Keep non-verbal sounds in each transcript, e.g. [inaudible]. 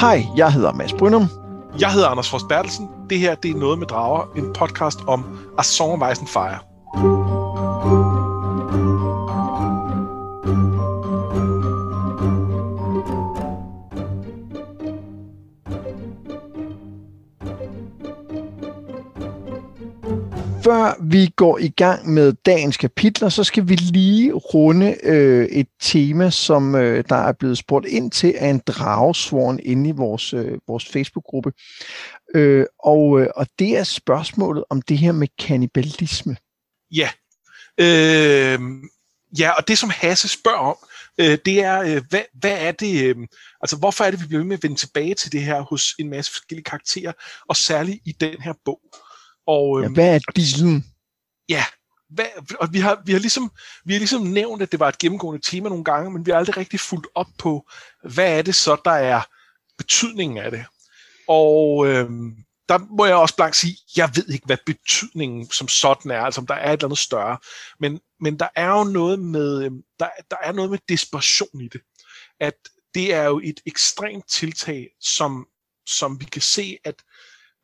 Hej, jeg hedder Mads Brynum. Jeg hedder Anders Frost Bertelsen. Det her det er Noget med Drager, en podcast om A Song of Ice and Fire. Vi går i gang med dagens kapitler, så skal vi lige runde øh, et tema, som øh, der er blevet spurgt ind til af en dragesvoren inde i vores, øh, vores Facebook-gruppe. Øh, og, øh, og det er spørgsmålet om det her med kannibalisme. Ja, øh, ja og det som Hasse spørger om, øh, det er, øh, hvad, hvad er det, øh, altså hvorfor er det, vi bliver ved med at vende tilbage til det her hos en masse forskellige karakterer, og særligt i den her bog. Og, ja, øhm, hvad er dealen? Ja, hvad, og vi har, vi, har ligesom, vi har ligesom nævnt, at det var et gennemgående tema nogle gange, men vi har aldrig rigtig fulgt op på, hvad er det så, der er betydningen af det. Og øhm, der må jeg også blankt sige, jeg ved ikke, hvad betydningen som sådan er, altså om der er et eller andet større. Men, men der er jo noget med, øhm, der, der er noget med desperation i det. At det er jo et ekstremt tiltag, som, som vi kan se, at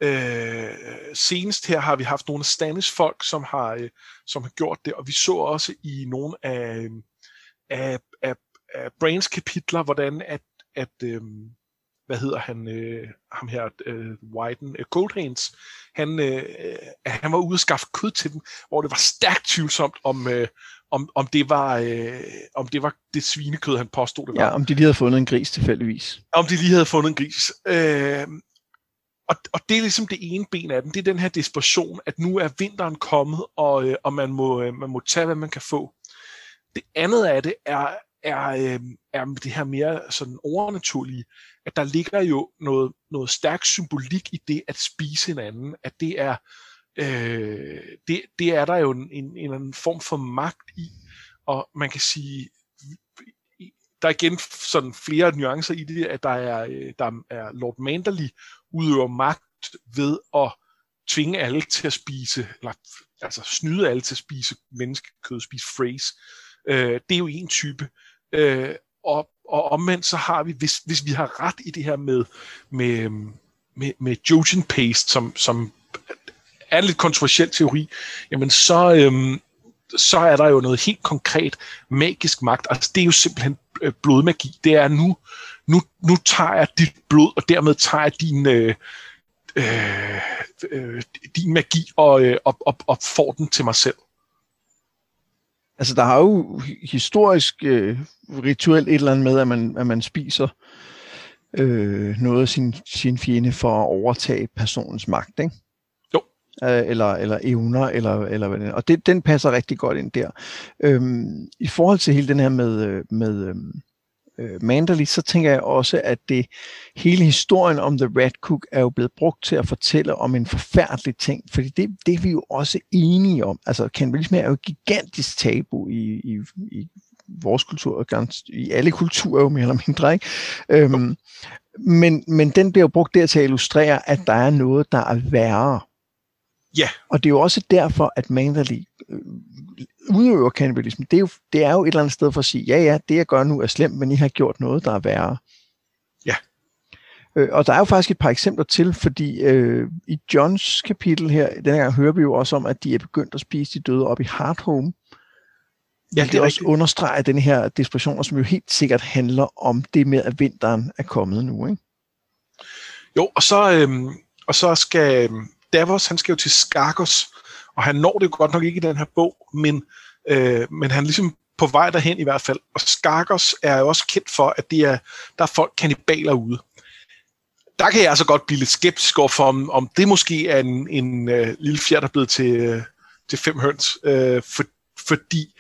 Øh, senest her har vi haft nogle af Stanis folk, som har, øh, som har gjort det, og vi så også i nogle af, af, af, af Brains kapitler, hvordan at, at øh, hvad hedder han, øh, ham her, øh, Whiten, øh, Coldhands, han, øh, han var ude og skaffe kød til dem, hvor det var stærkt tvivlsomt, om, øh, om, om, det var, øh, om det var det svinekød, han påstod, det var. Ja, om de lige havde fundet en gris tilfældigvis. Om de lige havde fundet en gris. Øh, og, og det er ligesom det ene ben af den, det er den her desperation, at nu er vinteren kommet, og, øh, og man, må, øh, man må tage, hvad man kan få. Det andet af det er, er, øh, er det her mere sådan overnaturlige, at der ligger jo noget, noget stærk symbolik i det at spise hinanden, at det er, øh, det, det er der jo en, en, en anden form for magt i, og man kan sige, der er igen sådan flere nuancer i det, at der er, øh, der er Lord Manderly udøver magt ved at tvinge alle til at spise, eller altså snyde alle til at spise menneskekød, spise phrase. Øh, det er jo en type. Øh, og, og omvendt så har vi, hvis, hvis vi har ret i det her med, med, med, med Jojen Paste, som, som er en lidt kontroversiel teori, jamen så, øhm, så er der jo noget helt konkret magisk magt. Altså det er jo simpelthen øh, blodmagi. Det er nu, nu, nu tager jeg dit blod, og dermed tager jeg din, øh, øh, øh, din magi og, øh, og, og, og får den til mig selv. Altså, der har jo historisk øh, rituelt et eller andet med, at man, at man spiser øh, noget af sin, sin fjende for at overtage personens magt, ikke? Jo. Øh, eller, eller evner, eller, eller hvad det er. Og det, den passer rigtig godt ind der. Øhm, I forhold til hele den her med, øh, med øhm, øh, Manderly, så tænker jeg også, at det hele historien om The Red Cook er jo blevet brugt til at fortælle om en forfærdelig ting, fordi det, det er vi jo også enige om. Altså, kannibalisme er jo et gigantisk tabu i, i, i vores kultur, og i alle kulturer jo mere eller mindre, ikke? Øhm, men, men den bliver jo brugt der til at illustrere, at der er noget, der er værre. Ja. Og det er jo også derfor, at Manderly øh, udøver kannibalisme, det er, jo, det er jo et eller andet sted for at sige, ja ja, det jeg gør nu er slemt, men I har gjort noget, der er værre. Ja. Øh, og der er jo faktisk et par eksempler til, fordi øh, i Johns kapitel her, denne gang hører vi jo også om, at de er begyndt at spise de døde op i Hardhome. Ja, det, det også rigtigt. understreger den her desperation, som jo helt sikkert handler om det med, at vinteren er kommet nu, ikke? Jo, og så, øhm, og så skal øhm, Davos, han skal jo til Skargos, og han når det godt nok ikke i den her bog, men, øh, men han er ligesom på vej derhen i hvert fald. Og Skargos er jo også kendt for, at det er, der er folk kanibaler ude. Der kan jeg altså godt blive lidt skeptisk over for, om, om det måske er en, en øh, lille fjerd, der er blevet til, øh, til fem høns. Øh, for, fordi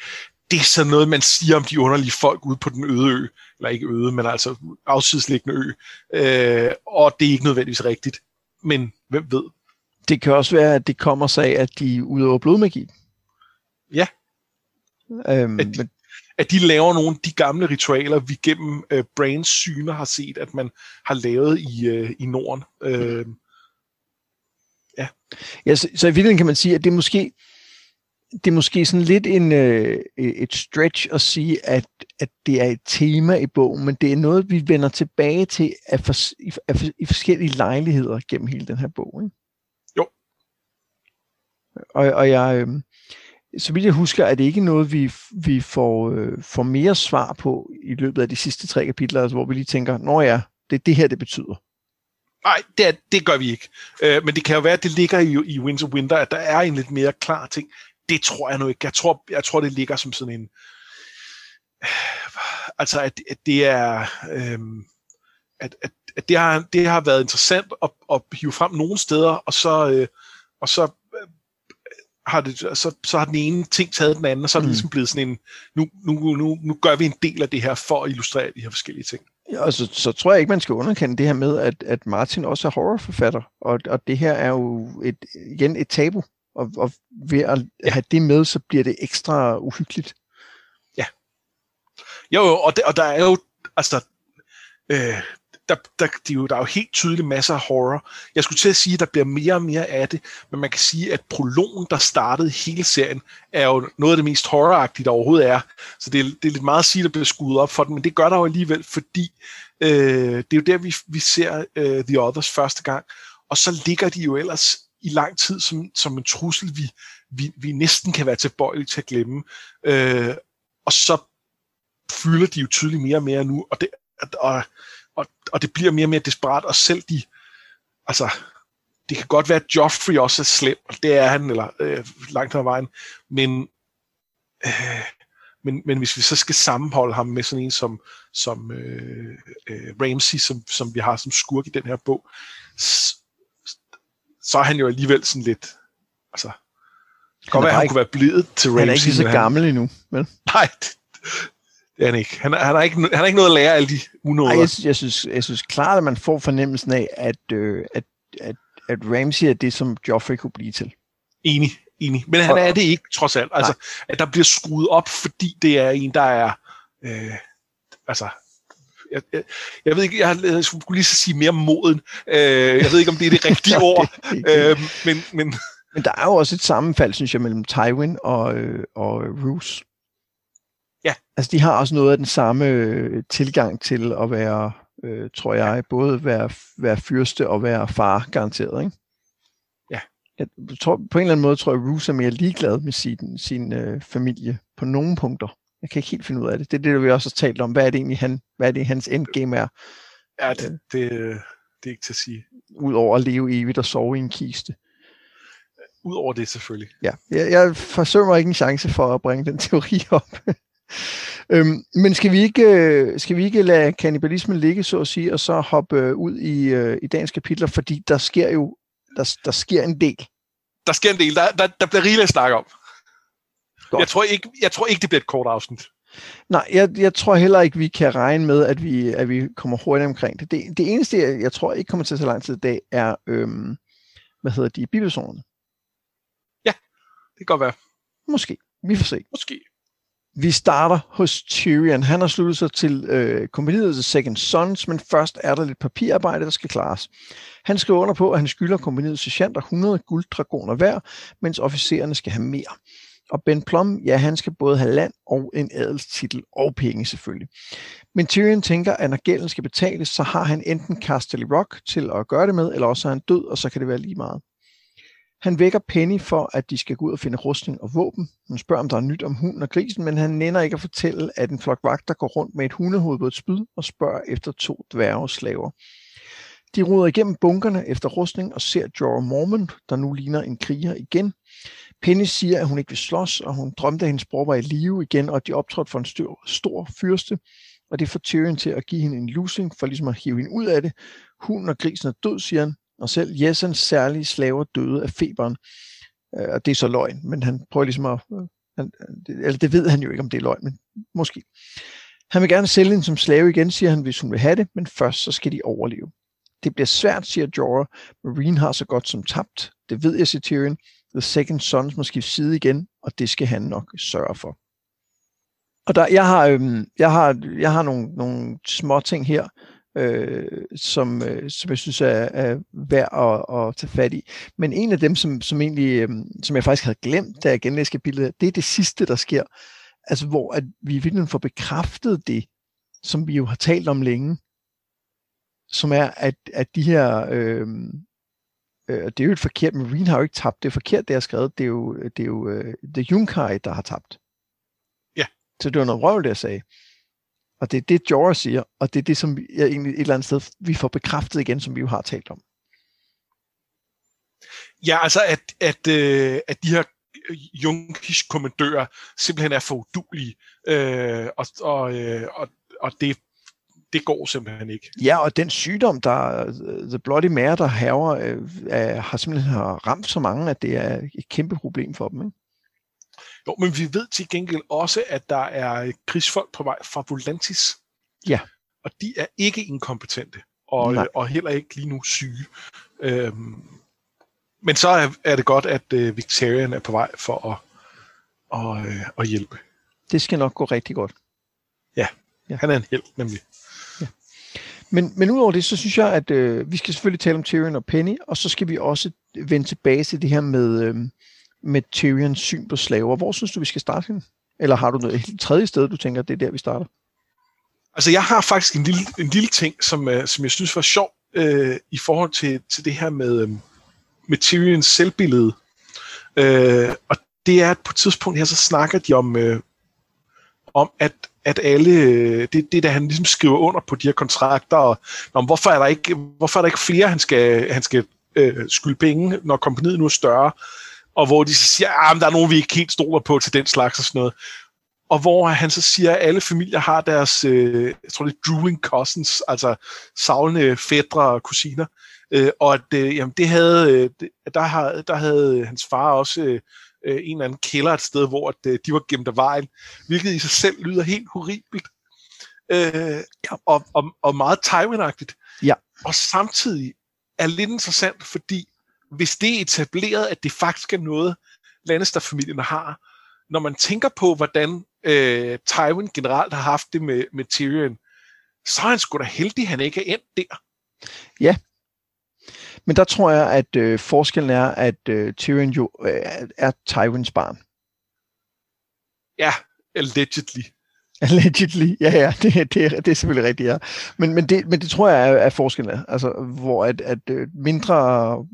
det er sådan noget, man siger om de underlige folk ude på den øde ø. Eller ikke øde, men altså afsidsliggende ø. øh, og det er ikke nødvendigvis rigtigt. Men hvem ved? Det kan også være, at det kommer sig af, at de udøver blodmagi. Ja. Øhm, at, de, at de laver nogle af de gamle ritualer, vi gennem uh, Brains syner har set, at man har lavet i, uh, i Norden. Uh, ja. ja så, så i virkeligheden kan man sige, at det er måske det er måske sådan lidt en, øh, et stretch at sige, at, at det er et tema i bogen, men det er noget, vi vender tilbage til af for, i, af, i forskellige lejligheder gennem hele den her bog. Ikke? Og, og jeg, øh, så vidt jeg husker, er det ikke noget, vi, vi får, øh, får mere svar på i løbet af de sidste tre kapitler, altså, hvor vi lige tænker, nå ja, det er det her, det betyder. Nej, det, er, det gør vi ikke. Øh, men det kan jo være, at det ligger i, i Winds of Winter, at der er en lidt mere klar ting. Det tror jeg nu ikke. Jeg tror, jeg tror det ligger som sådan en... [sighs] Altså, at, at det er... Øhm, at, at, at det, har, det har været interessant at, at hive frem nogle steder, og så, øh, og så har det, så, så har den ene ting taget den anden, og så er det mm. ligesom blevet sådan en, nu, nu, nu, nu gør vi en del af det her for at illustrere de her forskellige ting. Ja, og så, så tror jeg ikke, man skal underkende det her med, at, at Martin også er horrorforfatter, og, og det her er jo et, igen et tabu, og, og ved at have det med, så bliver det ekstra uhyggeligt. Ja. Jo, jo og, det, og der er jo, altså, øh, der, der, de jo, der er jo helt tydeligt masser af horror. Jeg skulle til at sige, at der bliver mere og mere af det, men man kan sige, at prologen, der startede hele serien, er jo noget af det mest horroragtige, der overhovedet er. Så det er, det er lidt meget at sige, at der bliver skudt op for den, men det gør der jo alligevel, fordi øh, det er jo der, vi, vi ser øh, The Others første gang, og så ligger de jo ellers i lang tid som, som en trussel, vi, vi, vi næsten kan være tilbøjelige til at glemme. Øh, og så fylder de jo tydeligt mere og mere nu, og det, og og, det bliver mere og mere desperat, og selv de, altså, det kan godt være, at Joffrey også er slem, og det er han, eller øh, langt ad vejen, men, øh, men, men hvis vi så skal sammenholde ham med sådan en som, som øh, øh, Ramsey, som, som vi har som skurk i den her bog, så, så er han jo alligevel sådan lidt, altså, det kan godt være, at han kunne være blevet til Ramsey. Han er ikke så gammel han, endnu, vel? Nej, det er han ikke. Han, han, har ikke. han har ikke noget at lære af alle de unåder. Ej, jeg, jeg, synes, jeg synes klart, at man får fornemmelsen af, at, øh, at, at, at Ramsey er det, som Joffrey kunne blive til. Enig, enig. Men han er det ikke, trods alt. Altså, at der bliver skruet op, fordi det er en, der er... Øh, altså, jeg, jeg, jeg ved ikke, jeg, jeg skulle lige så sige mere moden. Øh, jeg ved ikke, om det er det [laughs] rigtige ord. øh, men, men, men der er jo også et sammenfald, synes jeg, mellem Tywin og, øh, og Roose. Ja. Altså, de har også noget af den samme øh, tilgang til at være, øh, tror jeg, både være, være fyrste og være far, garanteret, ikke? Ja. Jeg tror, på en eller anden måde tror jeg, at Roose er mere ligeglad med sin, sin øh, familie på nogle punkter. Jeg kan ikke helt finde ud af det. Det er det, vi også har talt om. Hvad er det egentlig, han, hvad er det, hans endgame er? Ja, det, det, det er ikke til at sige. Udover at leve evigt og sove i en kiste. Udover det selvfølgelig. Ja, jeg, jeg forsøger mig ikke en chance for at bringe den teori op. [laughs] øhm, men skal vi, ikke, øh, skal vi ikke lade kannibalismen ligge, så at sige, og så hoppe øh, ud i, øh, i dagens kapitler, fordi der sker jo der, der sker en del. Der sker en del. Der, der, der bliver rigeligt at snakke om. Jeg tror, ikke, jeg tror ikke, det bliver et kort afsnit. Nej, jeg, jeg tror heller ikke, vi kan regne med, at vi, at vi kommer hurtigt omkring det. Det, det eneste, jeg, jeg tror ikke kommer til at tage lang tid i dag, er, øhm, hvad hedder de, bipersonerne. Ja, det kan godt være. Måske. Vi får se. Måske. Vi starter hos Tyrion. Han har sluttet sig til øh, kompaniet The Second Sons, men først er der lidt papirarbejde, der skal klares. Han skriver under på, at han skylder kompaniet sergeanter 100 gulddragoner hver, mens officererne skal have mere. Og Ben Plum, ja, han skal både have land og en adelstitel og penge selvfølgelig. Men Tyrion tænker, at når gælden skal betales, så har han enten Casterly Rock til at gøre det med, eller også er han død, og så kan det være lige meget. Han vækker Penny for, at de skal gå ud og finde rustning og våben. Hun spørger, om der er nyt om hunden og grisen, men han nænder ikke at fortælle, at en flok vagter går rundt med et hundehoved på et spyd og spørger efter to dværgeslaver. De ruder igennem bunkerne efter rustning og ser Jorah Mormont, der nu ligner en kriger igen. Penny siger, at hun ikke vil slås, og hun drømte, at hendes bror var i live igen, og de optrådte for en stor, stor fyrste. Og det får Tyrion til at give hende en lusing, for ligesom at hive hende ud af det. Hunden og grisen er død, siger han, og selv Jessens særlige slaver døde af feberen. Øh, og det er så løgn, men han prøver ligesom at... Øh, han, øh, eller det ved han jo ikke, om det er løgn, men måske. Han vil gerne sælge hende som slave igen, siger han, hvis hun vil have det, men først så skal de overleve. Det bliver svært, siger Jorah. Marine har så godt som tabt. Det ved jeg, siger Tyrion. The Second Sons må skifte side igen, og det skal han nok sørge for. Og der, jeg har, øhm, jeg har, jeg har nogle, nogle små ting her, øh, som, øh, som jeg synes er, er værd at, at tage fat i. Men en af dem, som, som egentlig, øh, som jeg faktisk havde glemt, da jeg genlæste kapitlet, det er det sidste, der sker. Altså, hvor at vi virkelig får bekræftet det, som vi jo har talt om længe, som er, at, at de her, øh, øh, det er jo et forkert, Marine har jo ikke tabt, det er forkert, det jeg har skrevet, det er jo, det er jo øh, The Yunkai, der har tabt. Ja. Så det var noget røv, det jeg sagde. Og det er det, Jorah siger, og det er det, som jeg egentlig et eller andet sted, vi får bekræftet igen, som vi jo har talt om. Ja, altså at, at, øh, at de her Junkish kommandører simpelthen er for udulige, øh, og, og, øh, og, og det, det går simpelthen ikke. Ja, og den sygdom, der The Bloody Mare, der haver, øh, er, har simpelthen har ramt så mange, at det er et kæmpe problem for dem. Ikke? Jo, men vi ved til gengæld også, at der er krigsfolk på vej fra Volantis. Ja. Og de er ikke inkompetente, og, og heller ikke lige nu syge. Øhm, men så er, er det godt, at øh, Victorian er på vej for at, og, øh, at hjælpe. Det skal nok gå rigtig godt. Ja, ja. han er en held nemlig. Ja. Men, men udover det, så synes jeg, at øh, vi skal selvfølgelig tale om Tyrion og Penny, og så skal vi også vende tilbage til det her med, øh, med Tyrions syn på slaver. Hvor synes du, vi skal starte hende? Eller har du noget et tredje sted, du tænker, det er der, vi starter? Altså, jeg har faktisk en lille, en lille ting, som, uh, som jeg synes var sjov øh, i forhold til, til det her med, um, med Tyrions selvbillede. Øh, og det er, at på et tidspunkt her, så snakker de om, øh, om at, at alle, øh, det, det der han ligesom skriver under på de her kontrakter, og om, hvorfor, er der ikke, hvorfor er der ikke flere, han skal, han skal øh, skylde penge, når kompaniet nu er større og hvor de siger, at ah, der er nogen, vi ikke helt stoler på til den slags og sådan noget. Og hvor han så siger, at alle familier har deres, øh, jeg tror det er drooling cousins, altså savlende fædre og kusiner. Øh, og at øh, jamen, det havde, øh, der, har, der havde hans far også øh, øh, en eller anden kælder et sted, hvor at, øh, de var gemt af vejen, hvilket i sig selv lyder helt horribelt. Øh, ja, og, og, og meget taiwan Ja. Og samtidig er lidt interessant, fordi hvis det er etableret, at det faktisk er noget, Lannister-familien har, når man tænker på, hvordan øh, Tywin generelt har haft det med, med Tyrion, så er han sgu da heldig, at han ikke er endt der. Ja, men der tror jeg, at øh, forskellen er, at øh, Tyrion jo øh, er Tywins barn. Ja, allegedly. Allegedly, ja, ja, det, det, er, det er selvfølgelig rigtigt, ja. Men, men, det, men det tror jeg er, er forskellen, altså, hvor at, at øh, mindre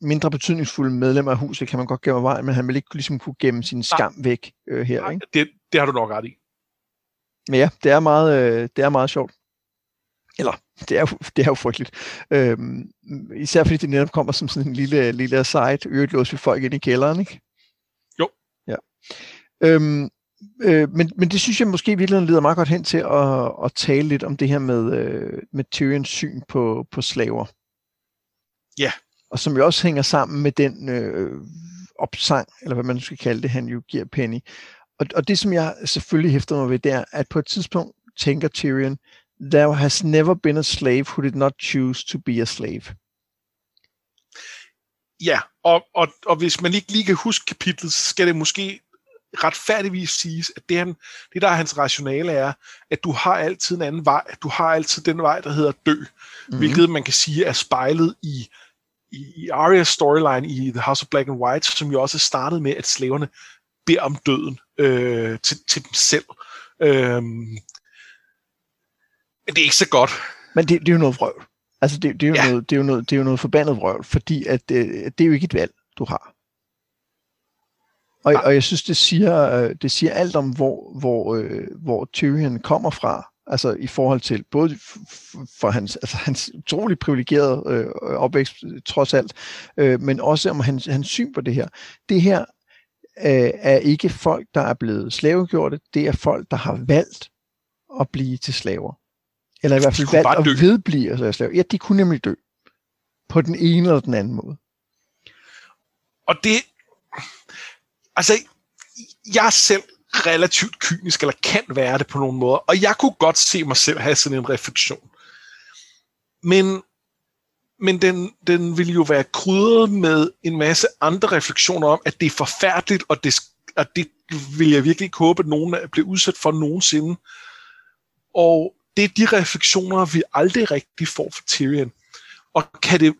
mindre betydningsfulde medlemmer af huset kan man godt gemme vej, men han vil ikke ligesom kunne gemme sin skam Nej. væk øh, her. Nej, ikke? Det, det har du nok ret i. Men ja, det er meget, øh, det er meget sjovt. Eller, det er jo, [laughs] det er jo frygteligt. Øhm, især fordi det netop kommer som sådan en lille, lille aside. Øvrigt låser vi folk ind i kælderen, ikke? Jo. Ja. Øhm, øh, men, men det synes jeg måske virkelig leder meget godt hen til at, at tale lidt om det her med, øh, med Tyrions syn på, på slaver. Ja, og som jo også hænger sammen med den øh, opsang, eller hvad man skal kalde det, han jo giver Penny. Og, og det, som jeg selvfølgelig hæfter mig ved, det er, at på et tidspunkt tænker Tyrion, there has never been a slave who did not choose to be a slave. Ja, og, og, og hvis man ikke lige kan huske kapitlet, så skal det måske retfærdigvis siges, at det, han, det der er hans rationale er, at du har altid en anden vej. Du har altid den vej, der hedder dø. Mm-hmm. Hvilket man kan sige er spejlet i i, i Arias storyline i The House of Black and White, som jo også startede med, at slaverne beder om døden øh, til, til dem selv. Øh, men det er ikke så godt. Men det, det er jo noget vrøvl. Altså, det, det, er jo ja. noget, det, er jo noget, det er jo noget forbandet vrøvl, fordi at, øh, det er jo ikke et valg, du har. Og, og jeg synes, det siger, øh, det siger alt om, hvor, hvor, øh, hvor Tyrion kommer fra, altså i forhold til både for hans, altså hans utrolig privilegerede øh, opvækst trods alt, øh, men også om hans, hans syn på det her. Det her øh, er ikke folk, der er blevet slavegjorte, det er folk, der har valgt at blive til slaver. Eller i hvert fald valgt at vedblive altså, slaver. Ja, de kunne nemlig dø. På den ene eller den anden måde. Og det, altså, jeg selv relativt kynisk, eller kan være det på nogle måder. Og jeg kunne godt se mig selv have sådan en refleksion. Men, men den, den ville jo være krydret med en masse andre refleksioner om, at det er forfærdeligt, og det, og det vil jeg virkelig ikke håbe, at nogen bliver udsat for nogensinde. Og det er de refleksioner, vi aldrig rigtig får fra Tyrion. Og kan det,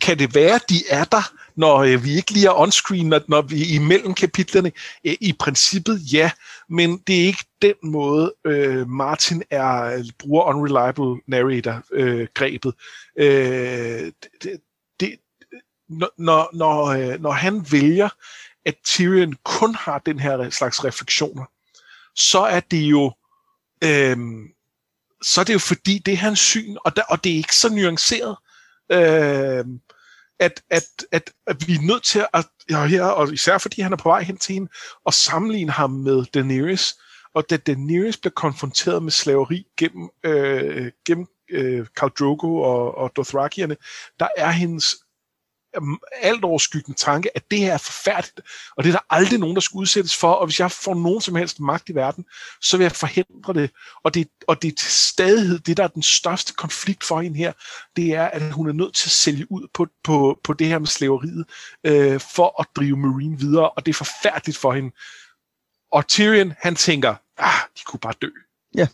kan det være, de er der, når øh, vi ikke lige er onscreen, når, når vi er imellem kapitlerne? Øh, I princippet ja, men det er ikke den måde, øh, Martin er øh, bruger unreliable narrator-grebet. Øh, det, det, når, når, øh, når han vælger, at Tyrion kun har den her slags refleksioner, så er det jo øh, så er det jo fordi, det er hans syn, og, der, og det er ikke så nuanceret. Øh, at, at, at, at vi er nødt til at, ja, her, og især fordi han er på vej hen til hende, og sammenligne ham med Daenerys. Og da Daenerys bliver konfronteret med slaveri gennem, øh, gennem øh, Khal Drogo og, og Dothrakierne, der er hendes Øhm, alt overskyggende tanke, at det her er forfærdeligt, og det er der aldrig nogen, der skal udsættes for, og hvis jeg får nogen som helst magt i verden, så vil jeg forhindre det. Og det, og det er til stadighed, det der er den største konflikt for hende her, det er, at hun er nødt til at sælge ud på, på, på det her med slaveriet, øh, for at drive Marine videre, og det er forfærdeligt for hende. Og Tyrion, han tænker, ah, de kunne bare dø. Ja,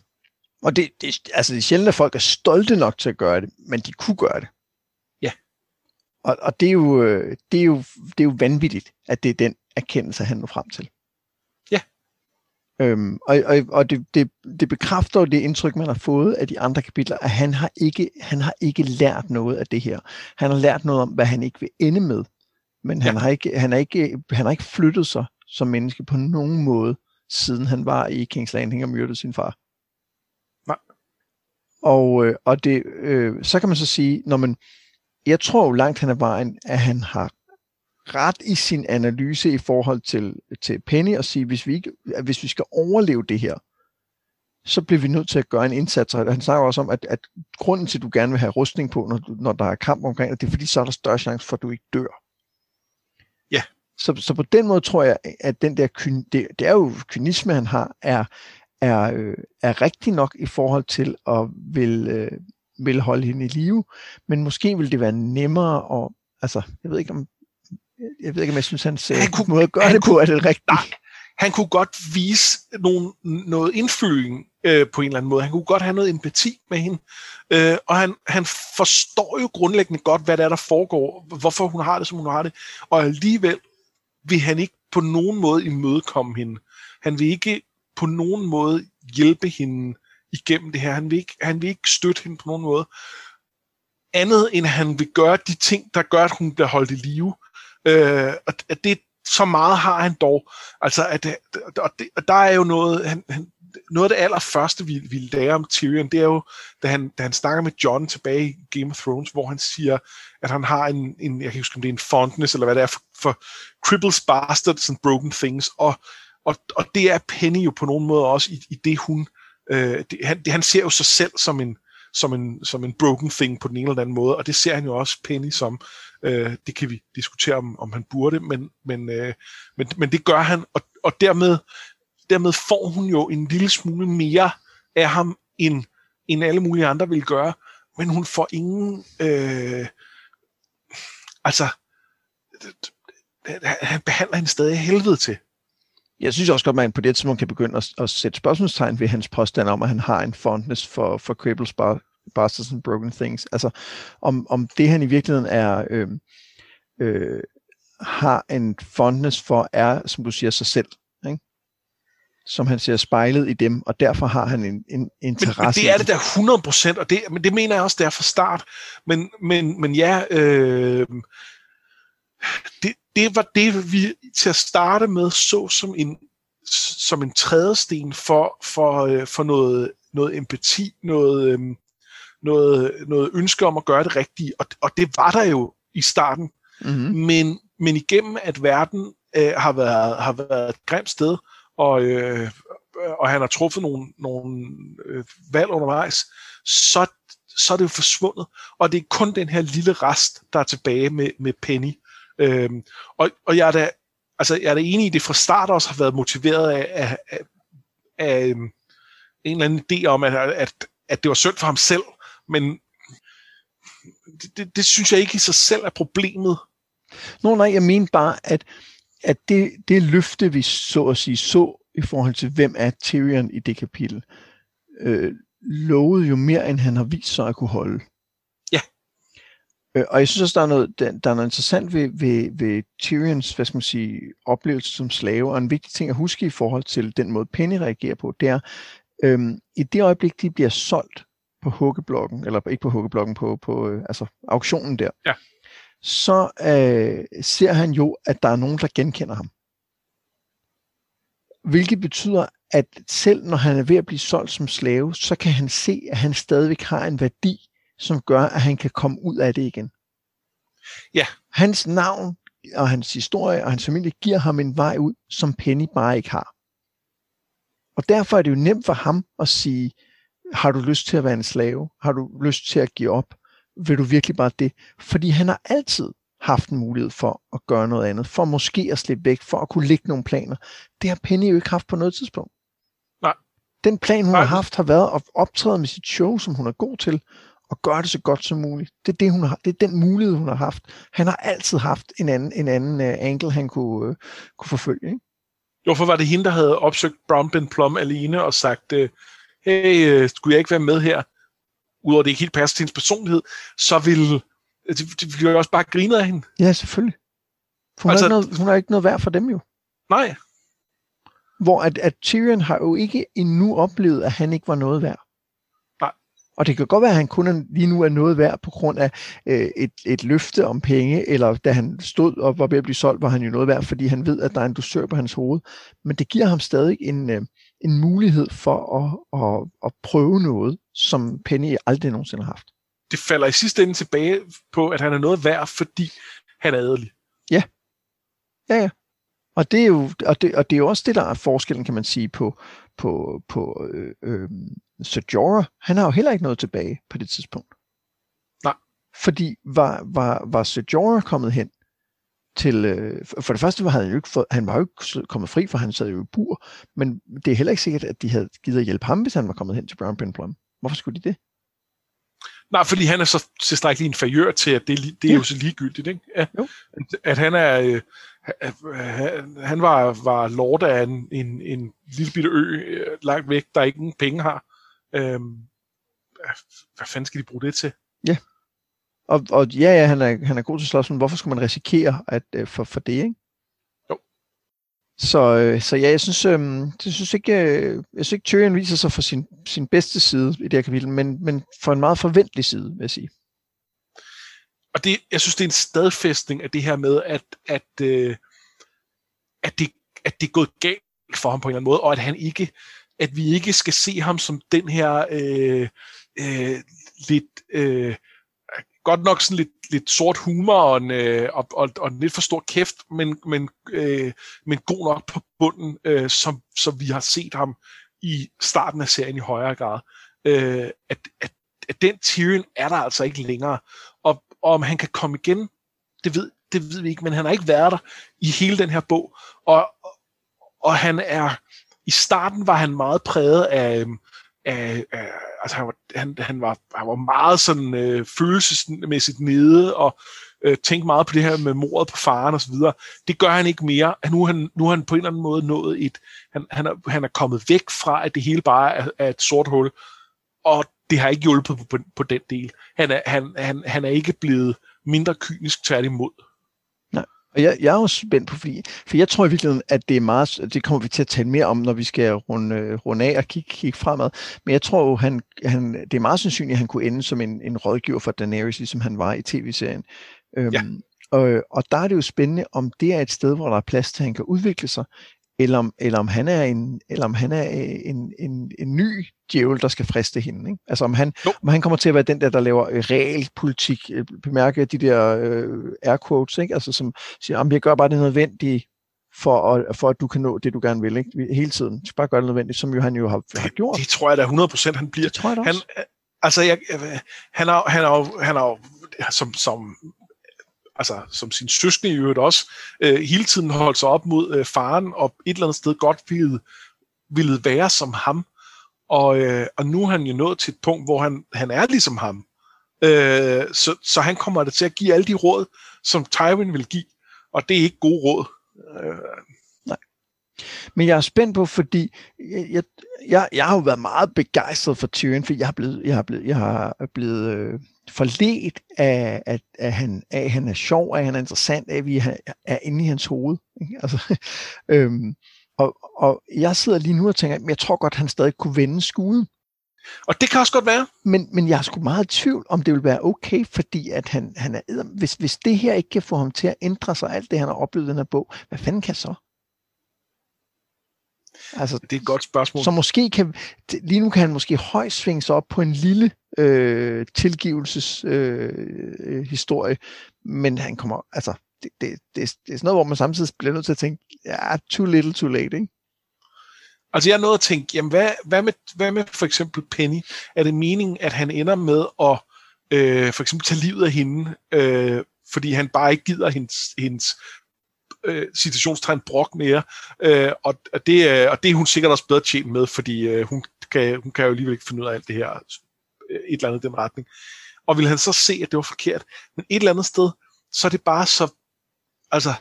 og det, det, altså det er sjældent, at folk er stolte nok til at gøre det, men de kunne gøre det. Og, og det, er jo, øh, det, er jo, det er jo vanvittigt, at det er den erkendelse, han når frem til. Ja. Øhm, og og, og det, det, det bekræfter det indtryk, man har fået af de andre kapitler, at han har, ikke, han har ikke lært noget af det her. Han har lært noget om, hvad han ikke vil ende med. Men ja. han, har ikke, han, har ikke, han har ikke flyttet sig som menneske på nogen måde, siden han var i King's Landing og myrdede sin far. Nej. Og, øh, og det, øh, så kan man så sige, når man, jeg tror jo langt hen ad vejen, at han har ret i sin analyse i forhold til, til Penny og sige, hvis vi, ikke, at hvis vi skal overleve det her, så bliver vi nødt til at gøre en indsats. Og han snakker også om, at, at grunden til, at du gerne vil have rustning på, når, når der er kamp omkring det, det er fordi, så er der større chance for, at du ikke dør. Ja. Så, så på den måde tror jeg, at den der, det, det er jo kynisme, han har, er, er, øh, er rigtig nok i forhold til at vil, øh, vil holde hende i live, men måske vil det være nemmere at, altså, jeg ved ikke om, jeg ved ikke, om jeg synes, hans han kunne, måde at gøre det på er det rigtigt. Nej, han kunne godt vise nogen, noget indføling øh, på en eller anden måde. Han kunne godt have noget empati med hende. Øh, og han, han forstår jo grundlæggende godt, hvad der er, der foregår, hvorfor hun har det, som hun har det. Og alligevel vil han ikke på nogen måde imødekomme hende. Han vil ikke på nogen måde hjælpe hende igennem det her. Han vil ikke, han vil ikke støtte hende på nogen måde. Andet end han vil gøre de ting, der gør, at hun bliver holdt i live. Øh, og at det, så meget har han dog. Altså, at, og, det, og der er jo noget, han, han, noget af det allerførste, vi, vi lærer om Tyrion, det er jo, da han, da han snakker med John tilbage i Game of Thrones, hvor han siger, at han har en, en jeg kan ikke huske, om det er en fondness, eller hvad det er, for, for cripples, bastards and broken things, og, og, og det er Penny jo på nogen måde også i, i det, hun Øh, det, han, det, han ser jo sig selv som en, som en, som en broken thing på den ene eller anden måde, og det ser han jo også Penny som. Øh, det kan vi diskutere, om, om han burde, men, men, øh, men, men det gør han, og, og dermed, dermed får hun jo en lille smule mere af ham, end, end alle mulige andre vil gøre, men hun får ingen... Øh, altså, han behandler hende stadig helvede til jeg synes også godt, at man på det tidspunkt kan begynde at, at sætte spørgsmålstegn ved hans påstand om, at han har en fondness for, for Cripples, Bar, Bastards and Broken Things. Altså, om, om det han i virkeligheden er, øh, øh, har en fondness for, er, som du siger, sig selv. Ikke? Som han ser spejlet i dem, og derfor har han en, en interesse. Men, men det er det der 100 procent, og det, men det mener jeg også, det er fra start. Men, men, men ja, øh, det, det var det, vi til at starte med så som en, som en trædesten for, for, øh, for noget, noget empati, noget, øhm, noget, noget ønske om at gøre det rigtige. Og, og det var der jo i starten. Mm-hmm. Men, men igennem at verden øh, har, været, har været et grimt sted, og, øh, og han har truffet nogle, nogle øh, valg undervejs, så, så er det jo forsvundet. Og det er kun den her lille rest, der er tilbage med, med Penny. Øhm, og, og jeg er da, altså, jeg er da enig i, at det fra start også har været motiveret af, af, af, af øhm, en eller anden idé om, at, at, at det var synd for ham selv, men det, det, det synes jeg ikke i sig selv er problemet. Nå nej, jeg mener bare, at, at det, det løfte, vi så at sige så i forhold til, hvem er Tyrion i det kapitel, øh, lovede jo mere, end han har vist sig at kunne holde. Øh, og jeg synes også, der er noget, der, der er noget interessant ved, ved, ved Tyrions, hvad skal man sige, oplevelse som slave, og en vigtig ting at huske i forhold til den måde Penny reagerer på, det er, øhm, i det øjeblik, de bliver solgt på huggeblokken, eller ikke på huggeblokken, på, på øh, altså auktionen der, ja. så øh, ser han jo, at der er nogen, der genkender ham. Hvilket betyder, at selv når han er ved at blive solgt som slave, så kan han se, at han stadigvæk har en værdi, som gør, at han kan komme ud af det igen. Ja. Hans navn og hans historie og hans familie giver ham en vej ud, som Penny bare ikke har. Og derfor er det jo nemt for ham at sige, har du lyst til at være en slave? Har du lyst til at give op? Vil du virkelig bare det? Fordi han har altid haft en mulighed for at gøre noget andet, for måske at slippe væk, for at kunne lægge nogle planer. Det har Penny jo ikke haft på noget tidspunkt. Nej. Den plan, hun Nej. har haft, har været at optræde med sit show, som hun er god til, og gøre det så godt som muligt. Det er, det, hun har, det er den mulighed, hun har haft. Han har altid haft en anden, en anden uh, angle, han kunne, uh, kunne forfølge. Ikke? Hvorfor var det hende, der havde opsøgt Brown Ben Plum alene og sagt, uh, hey, uh, skulle jeg ikke være med her? Udover det ikke helt passer til hendes personlighed, så ville det, det ville jo også bare grine af hende. Ja, selvfølgelig. For hun, altså, er ikke noget, hun er ikke noget værd for dem jo. Nej. Hvor at, at Tyrion har jo ikke endnu oplevet, at han ikke var noget værd. Og det kan godt være, at han kun lige nu er noget værd på grund af øh, et, et løfte om penge, eller da han stod og var ved at blive solgt, var han jo noget værd, fordi han ved, at der er en dusør på hans hoved. Men det giver ham stadig en, øh, en mulighed for at, at, at prøve noget, som Penny aldrig nogensinde har haft det falder i sidste ende tilbage på, at han er noget værd, fordi han er adelig. Ja. Ja, ja. Og det er jo, og det, og det er jo også det, der er forskellen, kan man sige, på, på, på øh, øh, Sir Jorah. Han har jo heller ikke noget tilbage på det tidspunkt. Nej. Fordi var, var, var Sir Jorah kommet hen til, øh, for det første var han jo ikke, for, han var jo ikke kommet fri, for han sad jo i bur, men det er heller ikke sikkert, at de havde givet at hjælpe ham, hvis han var kommet hen til Brown Pin Plum. Hvorfor skulle de det? Nej, fordi han er så tilstrækkeligt inferiør til, at det, det er ja. jo så ligegyldigt, ikke? At, jo. at han er... Øh, han var, var lord af en, en, en lille bitte ø øh, langt væk, der ikke nogen penge har. Øhm, hvad fanden skal de bruge det til? Ja. Og, og ja, ja, han er, han er god til slås, men hvorfor skulle man risikere at, øh, for, for det, ikke? Så, øh, så ja, jeg synes, øh, jeg synes ikke, øh, jeg synes ikke, Tyrion viser sig for sin, sin bedste side i det her kapitel, men, men for en meget forventelig side, vil jeg sige. Og det, jeg synes, det er en stadfæstning af det her med, at, at, øh, at, det, at det er gået galt for ham på en eller anden måde, og at han ikke, at vi ikke skal se ham som den her øh, øh, lidt øh, godt nok sådan lidt, lidt sort humor og, en, øh, og, og, og en lidt for stor kæft, men, men, øh, men god nok på bunden, øh, som, som vi har set ham i starten af serien i højere grad. Øh, at, at, at den Tyrion er der altså ikke længere. Og, og om han kan komme igen, det ved, det ved vi ikke, men han har ikke været der i hele den her bog. Og, og han er, i starten var han meget præget af, øhm, af, af altså han var, han, han var, han var meget sådan øh, følelsesmæssigt nede, og øh, tænkte meget på det her med mordet på faren og så videre. Det gør han ikke mere. Nu er han, nu er han på en eller anden måde nået et, han, han, er, han er kommet væk fra, at det hele bare er, er et sort hul, og det har ikke hjulpet på, på, på den del. Han er, han, han, han er ikke blevet mindre kynisk tværtimod. Og jeg, jeg er jo spændt på, fordi, for jeg tror i virkeligheden, at det er meget, det kommer vi til at tale mere om, når vi skal runde, runde af og kigge, kigge fremad. Men jeg tror jo, han, han, det er meget sandsynligt, at han kunne ende som en, en rådgiver for Daenerys, ligesom han var i tv-serien. Øhm, ja. og, og der er det jo spændende, om det er et sted, hvor der er plads til, at han kan udvikle sig, eller om, eller om han er en, eller om han er en, en, en ny djævel, der skal friste hende. Ikke? Altså om han, om han kommer til at være den der, der laver øh, realpolitik, øh, bemærke de der øh, air quotes, ikke? Altså, som siger, at jeg gør bare det nødvendige, for at, for at du kan nå det, du gerne vil, ikke? hele tiden. Du bare gøre det nødvendigt, som jo han jo har, har gjort. Det, det tror jeg da 100% han bliver. Det tror jeg da også. Han, altså, jeg, han har, han har, han har som, som altså som sin søskende i øvrigt også, øh, hele tiden holdt sig op mod øh, faren, og et eller andet sted godt ville, ville være som ham. Og, øh, og nu er han jo nået til et punkt, hvor han, han er ligesom ham. Øh, så, så han kommer det til at give alle de råd, som Tywin vil give, og det er ikke gode råd. Øh. Nej. Men jeg er spændt på, fordi jeg, jeg, jeg har jo været meget begejstret for Tyrion, fordi jeg har blevet, jeg har blevet, jeg har blevet øh, forledt af, at, at, han, af, at han er sjov, at han er interessant, af at vi er, er inde i hans hoved. Ikke? Altså, [laughs] øhm, og, og jeg sidder lige nu og tænker, at jeg tror godt, at han stadig kunne vende skuden. Og det kan også godt være. Men, men jeg er sgu meget i tvivl, om det vil være okay, fordi at han, han er, hvis, hvis det her ikke kan få ham til at ændre sig, alt det han har oplevet i den her bog, hvad fanden kan så? Altså, det er et godt spørgsmål. Så måske kan, lige nu kan han måske højst svinge sig op på en lille øh, tilgivelseshistorie, øh, historie, men han kommer, altså, det, det, det, det er sådan noget, hvor man samtidig bliver nødt til at tænke, ja, too little, too late, ikke? Altså jeg er nødt at tænke, jamen hvad, hvad, med, hvad med for eksempel Penny? Er det meningen, at han ender med at øh, for eksempel tage livet af hende, øh, fordi han bare ikke gider hendes, hendes øh, citationstegn brok mere, øh, og, og, det, og det er hun sikkert også bedre tjent med, fordi øh, hun, kan, hun kan jo alligevel ikke finde ud af alt det her, øh, et eller andet i den retning. Og vil han så se, at det var forkert, men et eller andet sted, så er det bare så, altså,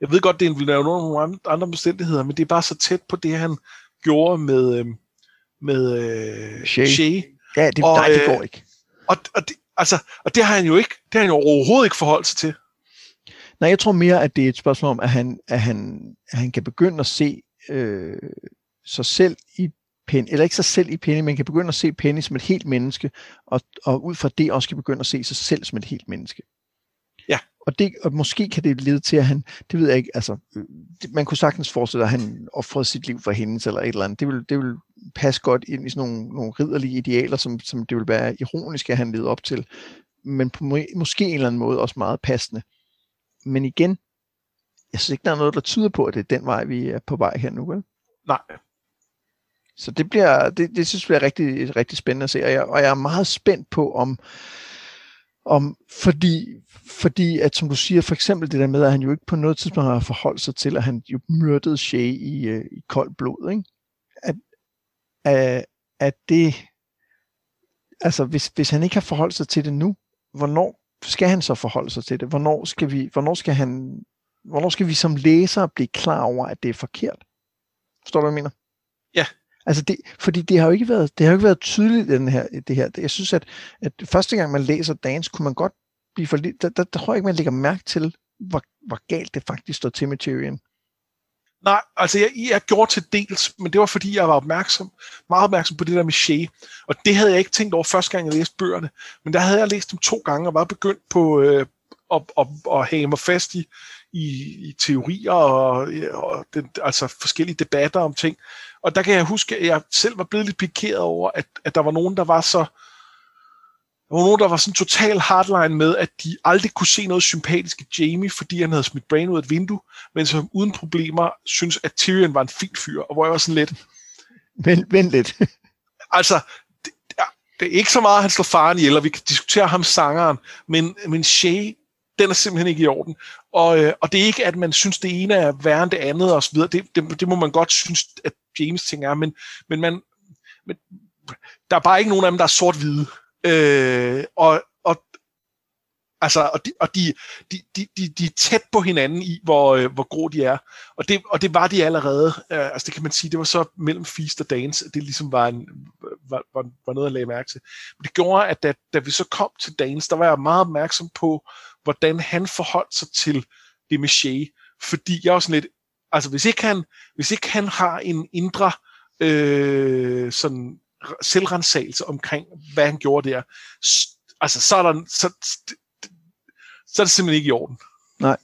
jeg ved godt, det er nogle andre omstændigheder, men det er bare så tæt på det, han gjorde med, øh, med øh, Shea. Shea. Ja, det, og, nej, det går øh, ikke. Og, og, det, altså, og det har han jo ikke, det har han jo overhovedet ikke forholdt sig til. Nej, jeg tror mere, at det er et spørgsmål om, at han, at han, at han kan begynde at se øh, sig selv i Penny, eller ikke sig selv i Penny, men kan begynde at se Penny som et helt menneske, og, og ud fra det også kan begynde at se sig selv som et helt menneske. Ja. Og, det, og måske kan det lede til, at han, det ved jeg ikke, altså, det, man kunne sagtens forestille, at han offrede sit liv for hende, eller et eller andet. Det vil, det vil passe godt ind i sådan nogle, nogle ridderlige idealer, som, som det vil være ironisk, at han levede op til. Men på måske en eller anden måde også meget passende. Men igen, jeg synes ikke, der er noget, der tyder på, at det er den vej, vi er på vej her nu, vel? Nej. Så det bliver, det, det synes jeg bliver rigtig, rigtig spændende at se, og jeg, og jeg er meget spændt på, om, om fordi, fordi at som du siger, for eksempel det der med, at han jo ikke på noget tidspunkt har forholdt sig til, at han jo myrdede Shay i, uh, i koldt blod, ikke? At, at, at det, altså hvis, hvis han ikke har forholdt sig til det nu, hvornår skal han så forholde sig til det? Hvornår skal vi, hvornår skal han, hvornår skal vi som læsere blive klar over, at det er forkert? Forstår du, hvad jeg mener? Ja. Altså det, fordi det har jo ikke været, det har jo ikke været tydeligt den her, det her. Jeg synes, at, at første gang man læser Dance, kunne man godt blive for der, der, der tror jeg ikke, man lægger mærke til, hvor, hvor galt det faktisk står til med Tyrion. Nej, altså jeg, jeg gjorde til dels, men det var fordi, jeg var opmærksom, meget opmærksom på det der med Shea. Og det havde jeg ikke tænkt over første gang, jeg læste bøgerne. Men der havde jeg læst dem to gange, og var begyndt på øh, at, at, at have mig fast i, i, i teorier og, og den, altså forskellige debatter om ting. Og der kan jeg huske, at jeg selv var blevet lidt pikeret over, at, at der var nogen, der var så der var nogen, der var sådan total hardline med, at de aldrig kunne se noget sympatisk i Jamie, fordi han havde smidt Bran ud af et vindue, men som uden problemer synes, at Tyrion var en fin fyr, og hvor jeg var sådan lidt... Vent, vent lidt. [laughs] altså, det, det er ikke så meget, at han slår faren ihjel, og vi kan diskutere ham sangeren, men, men Shay, den er simpelthen ikke i orden. Og, øh, og det er ikke, at man synes, det ene er værre end det andet, og så videre. Det, det, det må man godt synes, at James ting er, men, men, man, men der er bare ikke nogen af dem, der er sort-hvide. Øh, og, og, altså, og, de, og de, de, de, de, de er tæt på hinanden i, hvor, øh, hvor grå de er. Og det, og det var de allerede. Øh, altså det kan man sige, det var så mellem Feast og Dance, det ligesom var, en, var, var, var noget at lægge mærke til. Men det gjorde, at da, da vi så kom til Dance, der var jeg meget opmærksom på, hvordan han forholdt sig til det med Shea. Fordi jeg var sådan lidt, altså hvis ikke han, hvis ikke han har en indre øh, sådan selvrensagelse omkring, hvad han gjorde der, altså så er, der, så, så er det simpelthen ikke i orden. Nej.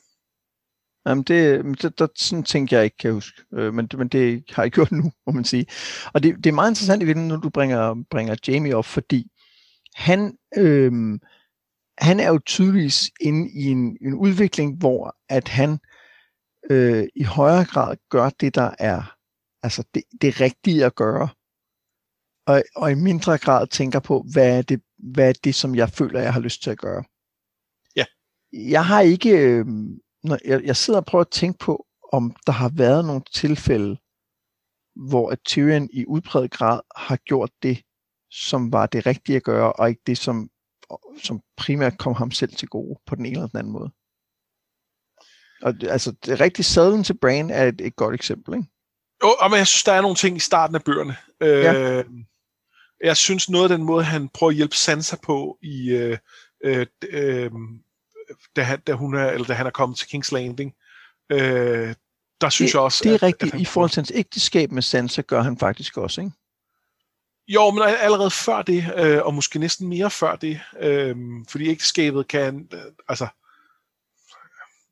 Jamen det, det der, sådan tænker jeg ikke, kan jeg huske. Øh, men, men det har jeg gjort nu, må man sige. Og det, det er meget interessant i virkeligheden, når du bringer, bringer Jamie op, fordi han, øh, han er jo tydeligvis inde i en, en udvikling, hvor at han øh, i højere grad gør det, der er altså det, det rigtige at gøre og, og i mindre grad tænker på, hvad er, det, hvad er det, som jeg føler, jeg har lyst til at gøre. Ja. Jeg har ikke, øh, når jeg, jeg sidder og prøver at tænke på, om der har været nogle tilfælde, hvor at Tyrion i udpræget grad har gjort det, som var det rigtige at gøre, og ikke det, som, som primært kom ham selv til gode på den ene eller den anden måde. Og altså, det rigtige sadlen til Bran er et, et godt eksempel, ikke? Jo, men jeg synes, der er nogle ting i starten af bøgerne. Øh, ja. Jeg synes, noget af den måde, han prøver at hjælpe Sansa på i... Øh, øh, øh, da, han, da, hun er, eller da han er kommet til King's Landing, øh, der synes det, jeg også... Det er at, rigtigt. At I forhold til hans ægteskab med Sansa gør han faktisk også, ikke? Jo, men allerede før det, øh, og måske næsten mere før det, øh, fordi ægteskabet kan, øh, altså,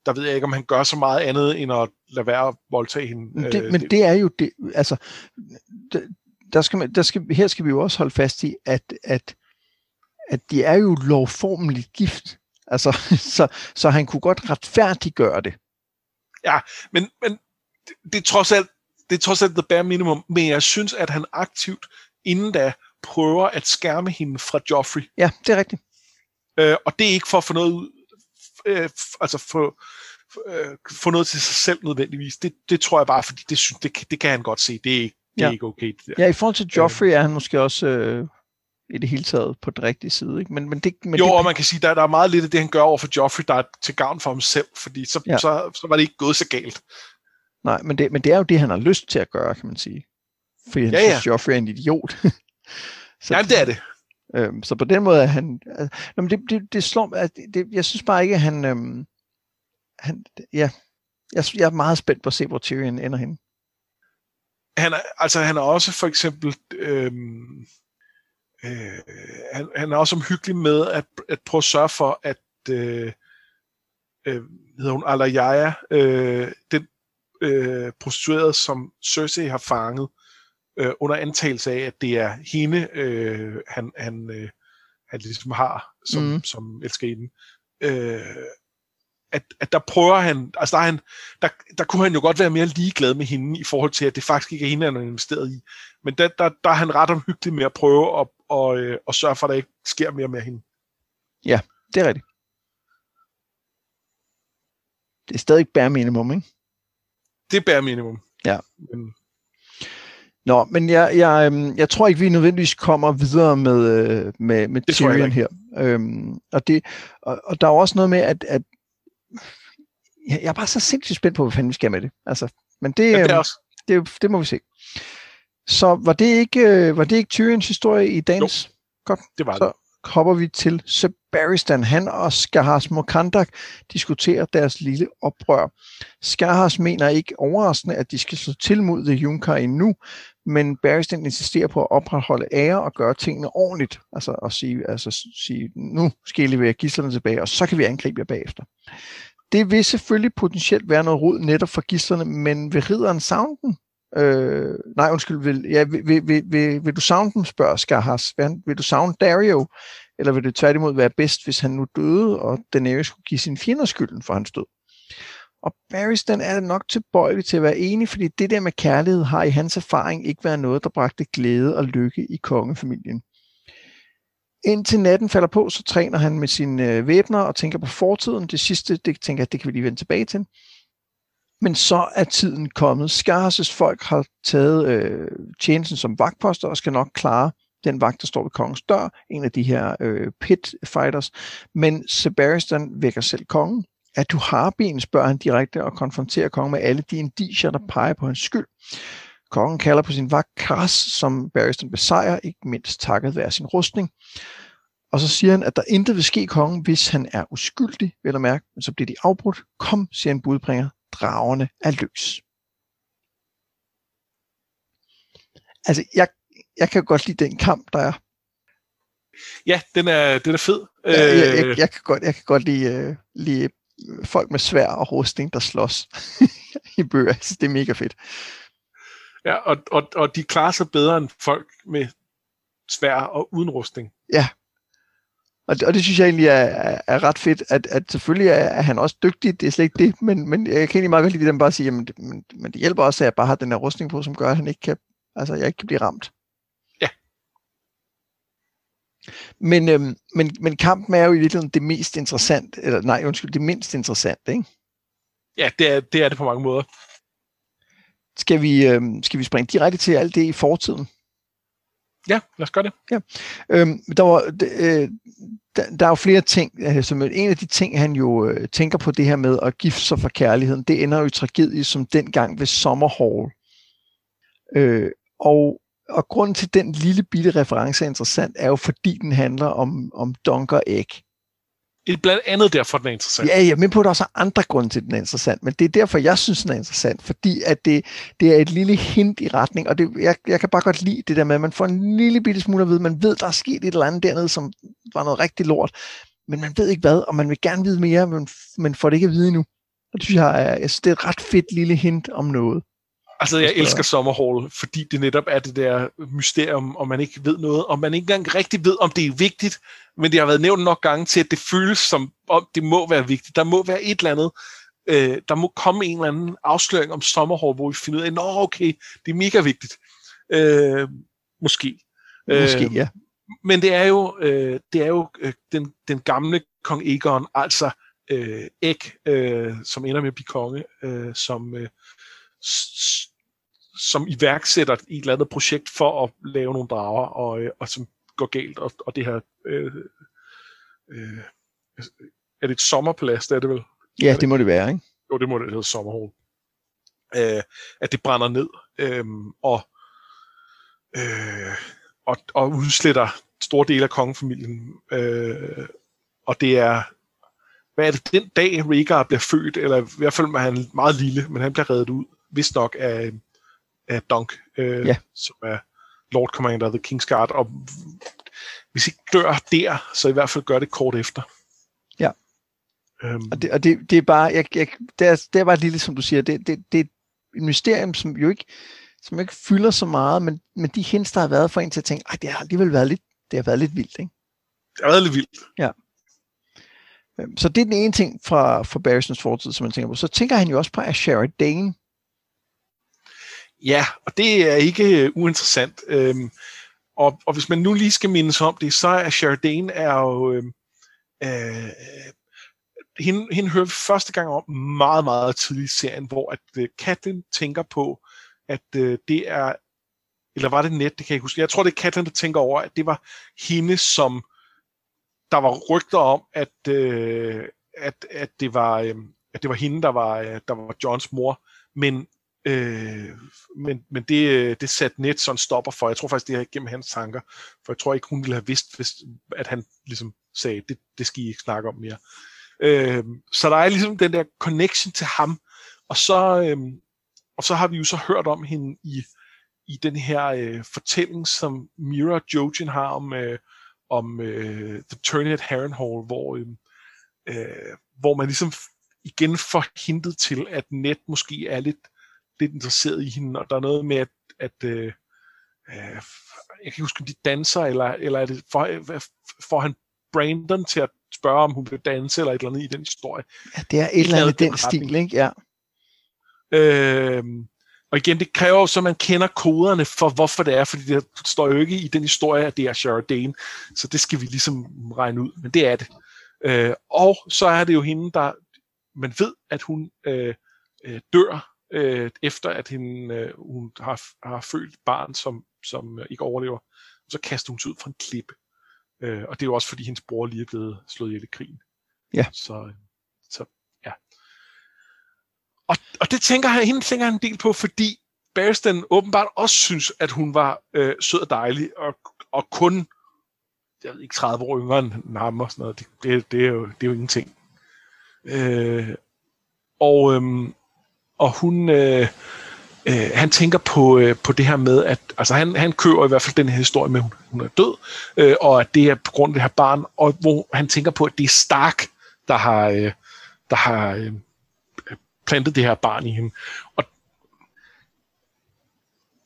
der ved jeg ikke, om han gør så meget andet, end at lade være at voldtage hende. Det, øh, men det, det er jo det, altså, der skal man, der skal, her skal vi jo også holde fast i, at, at, at de er jo lovformeligt gift. Altså, [laughs] så, så han kunne godt retfærdiggøre det. Ja, men, men det, det, er trods alt, det er trods alt the bare minimum, men jeg synes, at han aktivt inden da prøver at skærme hende fra Joffrey. Ja, det er rigtigt. Øh, og det er ikke for at få noget ud, øh, altså få, øh, få noget til sig selv nødvendigvis. Det, det tror jeg bare, fordi det, synes, det, det kan han godt se. Det er, det ja. er ikke okay. Det der. Ja, i forhold til Joffrey øh. er han måske også øh, i det hele taget på den rigtige side. Ikke? Men, men det, men jo, det... og man kan sige, der, der er meget lidt af det, han gør over for Joffrey, der er til gavn for ham selv, fordi så, ja. så, så var det ikke gået så galt. Nej, men det, men det er jo det, han har lyst til at gøre, kan man sige. Fordi han ja, ja. synes, Joffrey er en idiot. [laughs] så, ja, det er det. Øhm, så på den måde er han... Altså, men det, det, det slår at det, jeg synes bare ikke, at han... Øhm, han ja, jeg, jeg er meget spændt på at se, hvor Tyrion ender henne. Han er, altså, han er også for eksempel... Øhm, øh, han, han er også omhyggelig med at, at prøve at sørge for, at øh, øh, hedder hun Alayaya, øh, den øh, prostituerede, som Cersei har fanget, øh, under antagelse af, at det er hende, øh, han, han, øh, han ligesom har som, mm. som elskerinde. Øh, at, at der prøver han, altså der, er han, der, der kunne han jo godt være mere ligeglad med hende i forhold til, at det faktisk ikke er hende, han har investeret i. Men der, der, der er han ret omhyggelig med at prøve at, og, øh, og sørge for, at der ikke sker mere med hende. Ja, det er rigtigt. Det er stadig bare minimum, ikke? Det er bare minimum. Ja. Men, Nå, men jeg, jeg, øhm, jeg tror ikke, vi nødvendigvis kommer videre med, øh, med, med det Tyrion her. Øhm, og, det, og, og der er også noget med, at, at jeg er bare så sindssygt spændt på, hvad fanden vi skal med det. Altså, men det, ja, det, øhm, også. det, det må vi se. Så var det ikke, øh, var det ikke Tyrions historie i dagens? Jo, Godt. det var så det. hopper vi til Sebaristan. Han og Skahars Mokandak diskuterer deres lille oprør. Skahars mener ikke overraskende, at de skal slå til mod The Junker endnu, men Barristan insisterer på at opretholde ære og gøre tingene ordentligt. Altså at sige, altså sige nu skal I levere gislerne tilbage, og så kan vi angribe jer bagefter. Det vil selvfølgelig potentielt være noget rod netop for gislerne, men vil ridderen savne den? Øh, nej, undskyld, vil, ja, vil, vil, vil, vil, vil du savne dem, spørger Skarhas. Vil, vil du savne Dario? Eller vil det tværtimod være bedst, hvis han nu døde, og Daenerys skulle give sin fjender skylden for hans død? Og Barrys, den er nok tilbøjelig til at være enig, fordi det der med kærlighed har i hans erfaring ikke været noget, der bragte glæde og lykke i kongefamilien. Indtil natten falder på, så træner han med sine øh, væbner og tænker på fortiden. Det sidste, det tænker jeg, det kan vi lige vende tilbage til. Men så er tiden kommet. Skarses folk har taget øh, tjenesten som vagtposter og skal nok klare den vagt, der står ved kongens dør, en af de her øh, pit fighters. Men Sebastian vækker selv kongen. At du har ben, spørger han direkte og konfronterer kongen med alle de indicier, der peger på hans skyld. Kongen kalder på sin vagt Kras, som Barristan besejrer, ikke mindst takket være sin rustning. Og så siger han, at der intet vil ske kongen, hvis han er uskyldig, vel at mærke, men så bliver de afbrudt. Kom, siger en budbringer, dragerne er løs. Altså, jeg, jeg kan godt lide den kamp, der er. Ja, den er, den er fed. Ja, jeg, jeg, øh. jeg, kan godt, jeg kan godt lide, uh, lide folk med svær og rustning, der slås [laughs] i bøger. Synes, det er mega fedt. Ja, og, og, og de klarer sig bedre end folk med svær og uden rustning. Ja, og det, og det synes jeg egentlig er, er, er ret fedt, at, at selvfølgelig er, er han også dygtig, det er slet ikke det, men, men jeg kan egentlig meget godt lide, at bare siger, men, men, men det hjælper også, at jeg bare har den der rustning på, som gør, at han ikke kan, altså, jeg ikke kan blive ramt. Men, øhm, men, men kampen er jo i virkeligheden det mest interessant, eller nej, undskyld, det mindst interessante, ikke? Ja, det er det, er det på mange måder. Skal vi, øhm, skal vi springe direkte til alt det i fortiden? Ja, lad os gøre det. Ja. Øhm, der, var, øh, der, der er jo flere ting. Øh, som en af de ting, han jo øh, tænker på det her med at gifte sig for kærligheden, det ender jo i tragedie som dengang ved Sommerhall. Øh, og, og grunden til, at den lille bitte reference er interessant, er jo fordi den handler om, om Dunker Egg. Det er blandt andet derfor, den er interessant. Ja, ja, men på, der også er andre grunde til, at den er interessant. Men det er derfor, jeg synes, den er interessant. Fordi at det, det er et lille hint i retning. Og det, jeg, jeg kan bare godt lide det der med, at man får en lille bitte smule at vide. Man ved, der er sket et eller andet dernede, som var noget rigtig lort. Men man ved ikke hvad, og man vil gerne vide mere, men, men får det ikke at vide endnu. Og det synes jeg, er, jeg synes, det er et ret fedt lille hint om noget. Altså, jeg elsker Sommerhall, fordi det netop er det der mysterium, og man ikke ved noget, og man ikke engang rigtig ved, om det er vigtigt, men det har været nævnt nok gange til, at det føles som om, det må være vigtigt. Der må være et eller andet, øh, der må komme en eller anden afsløring om Sommerhall, hvor vi finder ud af, at okay, det er mega vigtigt. Øh, måske. Måske, øh, ja. Men det er jo, øh, det er jo øh, den, den gamle kong Egon, altså øh, Æg, øh, som ender med at blive konge, øh, som, øh, som iværksætter et eller andet projekt for at lave nogle drager, og, øh, og som går galt, og, og det her... Øh, øh, er det et sommerplads, det er det vel? Ja, det må det være, ikke? Jo, det må det hedde sommerhul. Øh, at det brænder ned, øh, og, øh, og, og udsletter store dele af kongefamilien. Øh, og det er, hvad er det, den dag Rhaegar bliver født, eller i hvert fald er han meget lille, men han bliver reddet ud, vist nok af, af Dunk, øh, ja. som er Lord Commander of the King's Guard, og hvis ikke dør der, så i hvert fald gør det kort efter. Ja. Øhm. Og, det, og det, det er bare, jeg, jeg, det, er, det er bare lille, som du siger, det, det, det er et mysterium, som jo ikke, som ikke fylder så meget, men, men de hints, der har været for en til at tænke, det har alligevel været lidt, det har været lidt vildt, ikke? Det har været lidt vildt. Ja. Øhm, så det er den ene ting fra, fra Barrisons fortid, som man tænker på. Så tænker han jo også på Ashara Dane, Ja, og det er ikke øh, uinteressant. Øhm, og, og hvis man nu lige skal mindes om det, så er Sheridan er jo... Øh, øh, hende, hende hører vi første gang om meget, meget tidligt i serien, hvor at øh, Katlin tænker på, at øh, det er... Eller var det net, det kan jeg ikke huske. Jeg tror, det er Katlin, der tænker over, at det var hende, som... Der var rygter om, at, øh, at, at, det var, øh, at det var hende, der var, øh, der var Johns mor. Men Øh, men men det, øh, det satte net sådan stopper for. Jeg tror faktisk, det er gennem hans tanker. For jeg tror ikke, hun ville have vidst, hvis, at han ligesom sagde, det, det skal I ikke snakke om mere. Øh, så der er ligesom den der connection til ham. Og så, øh, og så har vi jo så hørt om hende i, i den her øh, fortælling, som Mira Jojen har om, øh, om øh, The Turning at Harrenhal, hvor, øh, øh, hvor man ligesom igen får hintet til, at net måske er lidt lidt interesseret i hende, og der er noget med, at, at øh, øh, jeg kan ikke huske, om de danser, eller, eller er det for, får han Brandon til at spørge, om hun vil danse, eller et eller andet i den historie. Ja, det er et eller andet i den stil, ikke? Ja. Øh, og igen, det kræver jo så, at man kender koderne for, hvorfor det er, fordi det står jo ikke i den historie, at det er Sharadane, så det skal vi ligesom regne ud, men det er det. Øh, og så er det jo hende, der, man ved, at hun øh, øh, dør øh, efter at hende, øh, hun har, har født barn, som, som øh, ikke overlever, så kaster hun sig ud fra en klippe. Øh, og det er jo også fordi hendes bror lige er blevet slået ihjel i krigen. Ja. Så, så ja. Og, og det tænker han, hende tænker han en del på, fordi Barristan åbenbart også synes, at hun var øh, sød og dejlig, og, og kun jeg ved ikke, 30 år yngre end ham og sådan noget. Det, det, det, er, jo, det er jo ingenting. Øh, og, øhm, og hun, øh, øh, han tænker på, øh, på det her med, at altså han, han kører i hvert fald den her historie med, at hun, hun er død, øh, og at det er på grund af det her barn, og hvor han tænker på, at det er Stark, der har, øh, der har øh, plantet det her barn i hende. Og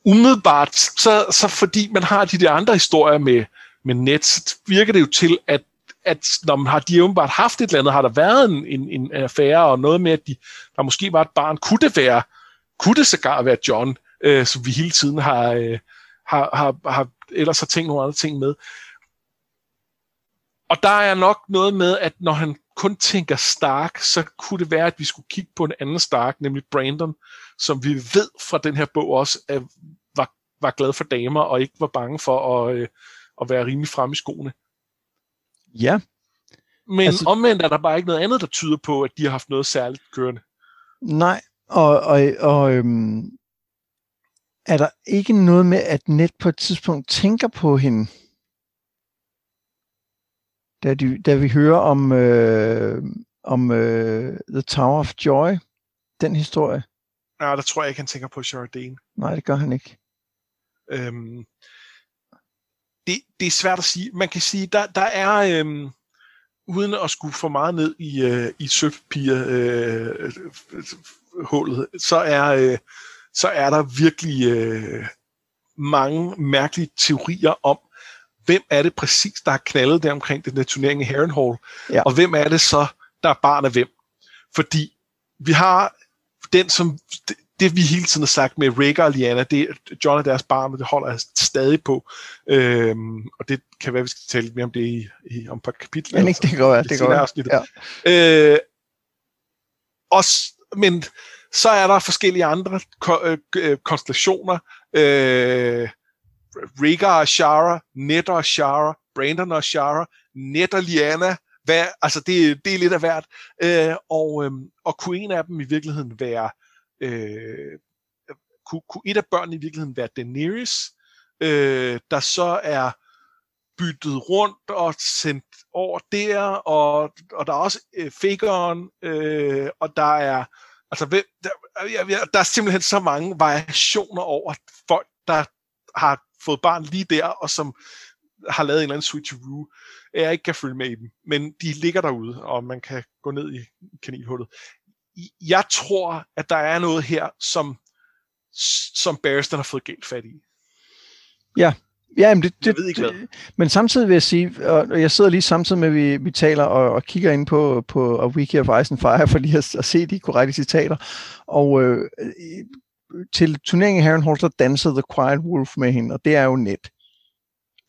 umiddelbart, så, så fordi man har de der andre historier med, med net, så virker det jo til, at at når man har de åbenbart haft et eller andet, har der været en, en, en affære, og noget med, at de, der måske var et barn, kunne det være, kunne det sågar være John, øh, som vi hele tiden har, øh, har, har, har ellers har tænkt nogle andre ting med. Og der er nok noget med, at når han kun tænker Stark, så kunne det være, at vi skulle kigge på en anden Stark, nemlig Brandon, som vi ved fra den her bog også, at var, var glad for damer, og ikke var bange for at, øh, at være rimelig frem i skoene. Ja. Men altså, omvendt er der bare ikke noget andet, der tyder på, at de har haft noget særligt kørende. Nej, og, og, og øhm, er der ikke noget med, at Net på et tidspunkt tænker på hende? Da, de, da vi hører om, øh, om øh, The Tower of Joy, den historie. Nej, der tror jeg ikke, han tænker på Shardane. Nej, det gør han ikke. Øhm, det, det er svært at sige. Man kan sige, der, der er, øhm, uden at skulle for meget ned i, øh, i sølvpapir øh, så er, øh, så er der virkelig øh, mange mærkelige teorier om, hvem er det præcis, der har knaldet der omkring den der turnering i Harrenhal, ja. og hvem er det så, der er barn af hvem. Fordi vi har den, som det vi hele tiden har sagt med Rhaegar og Lyanna, det John er deres barn, og det holder jeg stadig på. Øhm, og det kan være, vi skal tale lidt mere om det i, i om et par kapitler. Men ikke, det går det, det går ja. øh, også, men så er der forskellige andre ko- øh, øh konstellationer. Øh, Rhaegar og Shara, Ned og Shara, Brandon og Shara, Ned og Lyanna, hvad, altså det, det er lidt af hvert. Øh, og, øh, og kunne en af dem i virkeligheden være øh, kunne, kunne et af børnene i virkeligheden være Daenerys, øh, der så er byttet rundt og sendt over der, og, og der er også øh, Fageren, øh, og der er altså, der, der, der er simpelthen så mange variationer over folk, der har fået barn lige der, og som har lavet en eller anden switcheroo, jeg ikke kan følge med i dem. Men de ligger derude, og man kan gå ned i kaninhullet jeg tror, at der er noget her, som, som Barristan har fået galt fat i. Ja, Ja, men, det, det, jeg ved ikke, hvad. men samtidig vil jeg sige, og jeg sidder lige samtidig med, at vi, vi taler og, og kigger ind på, på A Wiki of Ice and Fire, for lige at, at se de korrekte citater. Og øh, til turneringen i Harrenhal, så dansede The Quiet Wolf med hende, og det er jo net.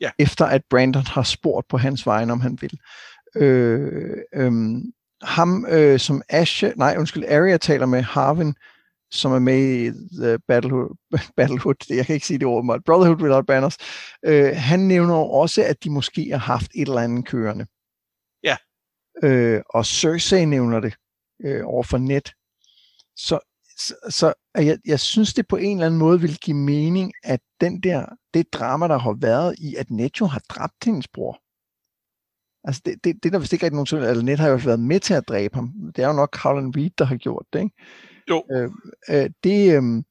Ja. Efter at Brandon har spurgt på hans vegne, om han vil. Øh, øh, ham, øh, som Ashe, nej, undskyld, Arya taler med Harvin, som er med i The Battlehood, [laughs] Battlehood jeg kan ikke sige det ord, men Brotherhood Without Banners, øh, han nævner også, at de måske har haft et eller andet kørende. Ja. Øh, og Cersei nævner det øh, over for net. Så, så, så jeg, jeg synes, det på en eller anden måde vil give mening, at den der, det drama, der har været i, at Netto har dræbt hendes bror, Altså det, det, det er der vist ikke rigtig nogen tvivl, eller Net har jo været med til at dræbe ham. Det er jo nok Howland Reed, der har gjort det, ikke? Jo. Øh, øh, det, øh,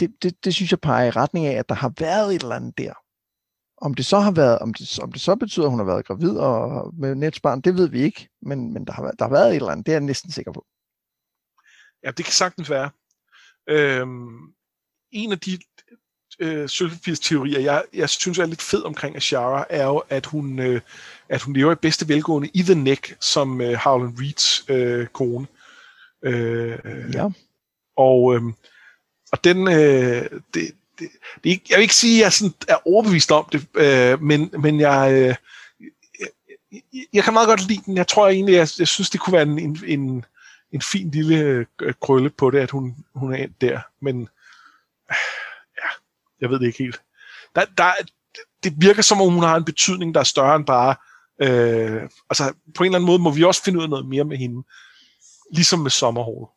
det, det, det synes jeg peger i retning af, at der har været et eller andet der. Om det så har været, om det, om det så betyder, at hun har været gravid og med Nets barn, det ved vi ikke, men, men der, har, der har været et eller andet, det er jeg næsten sikker på. Ja, det kan sagtens være. Øhm, en af de øh, teorier, jeg, jeg synes er lidt fed omkring Ashara, er jo, at hun, øh, at hun lever i bedste velgående i The Neck, som øh, Howland Reeds øh, kone. Øh, ja. Og, øh, og den, øh, det, det, det, jeg vil ikke sige, at jeg sådan er overbevist om det, øh, men, men jeg, øh, jeg, jeg kan meget godt lide den. Jeg tror egentlig, jeg, jeg synes, det kunne være en, en, en, en fin lille øh, krølle på det, at hun, hun er endt der. Men jeg ved det ikke helt. Der, der, det virker som om, hun har en betydning, der er større end bare... Øh, altså, på en eller anden måde må vi også finde ud af noget mere med hende. Ligesom med sommerhåret.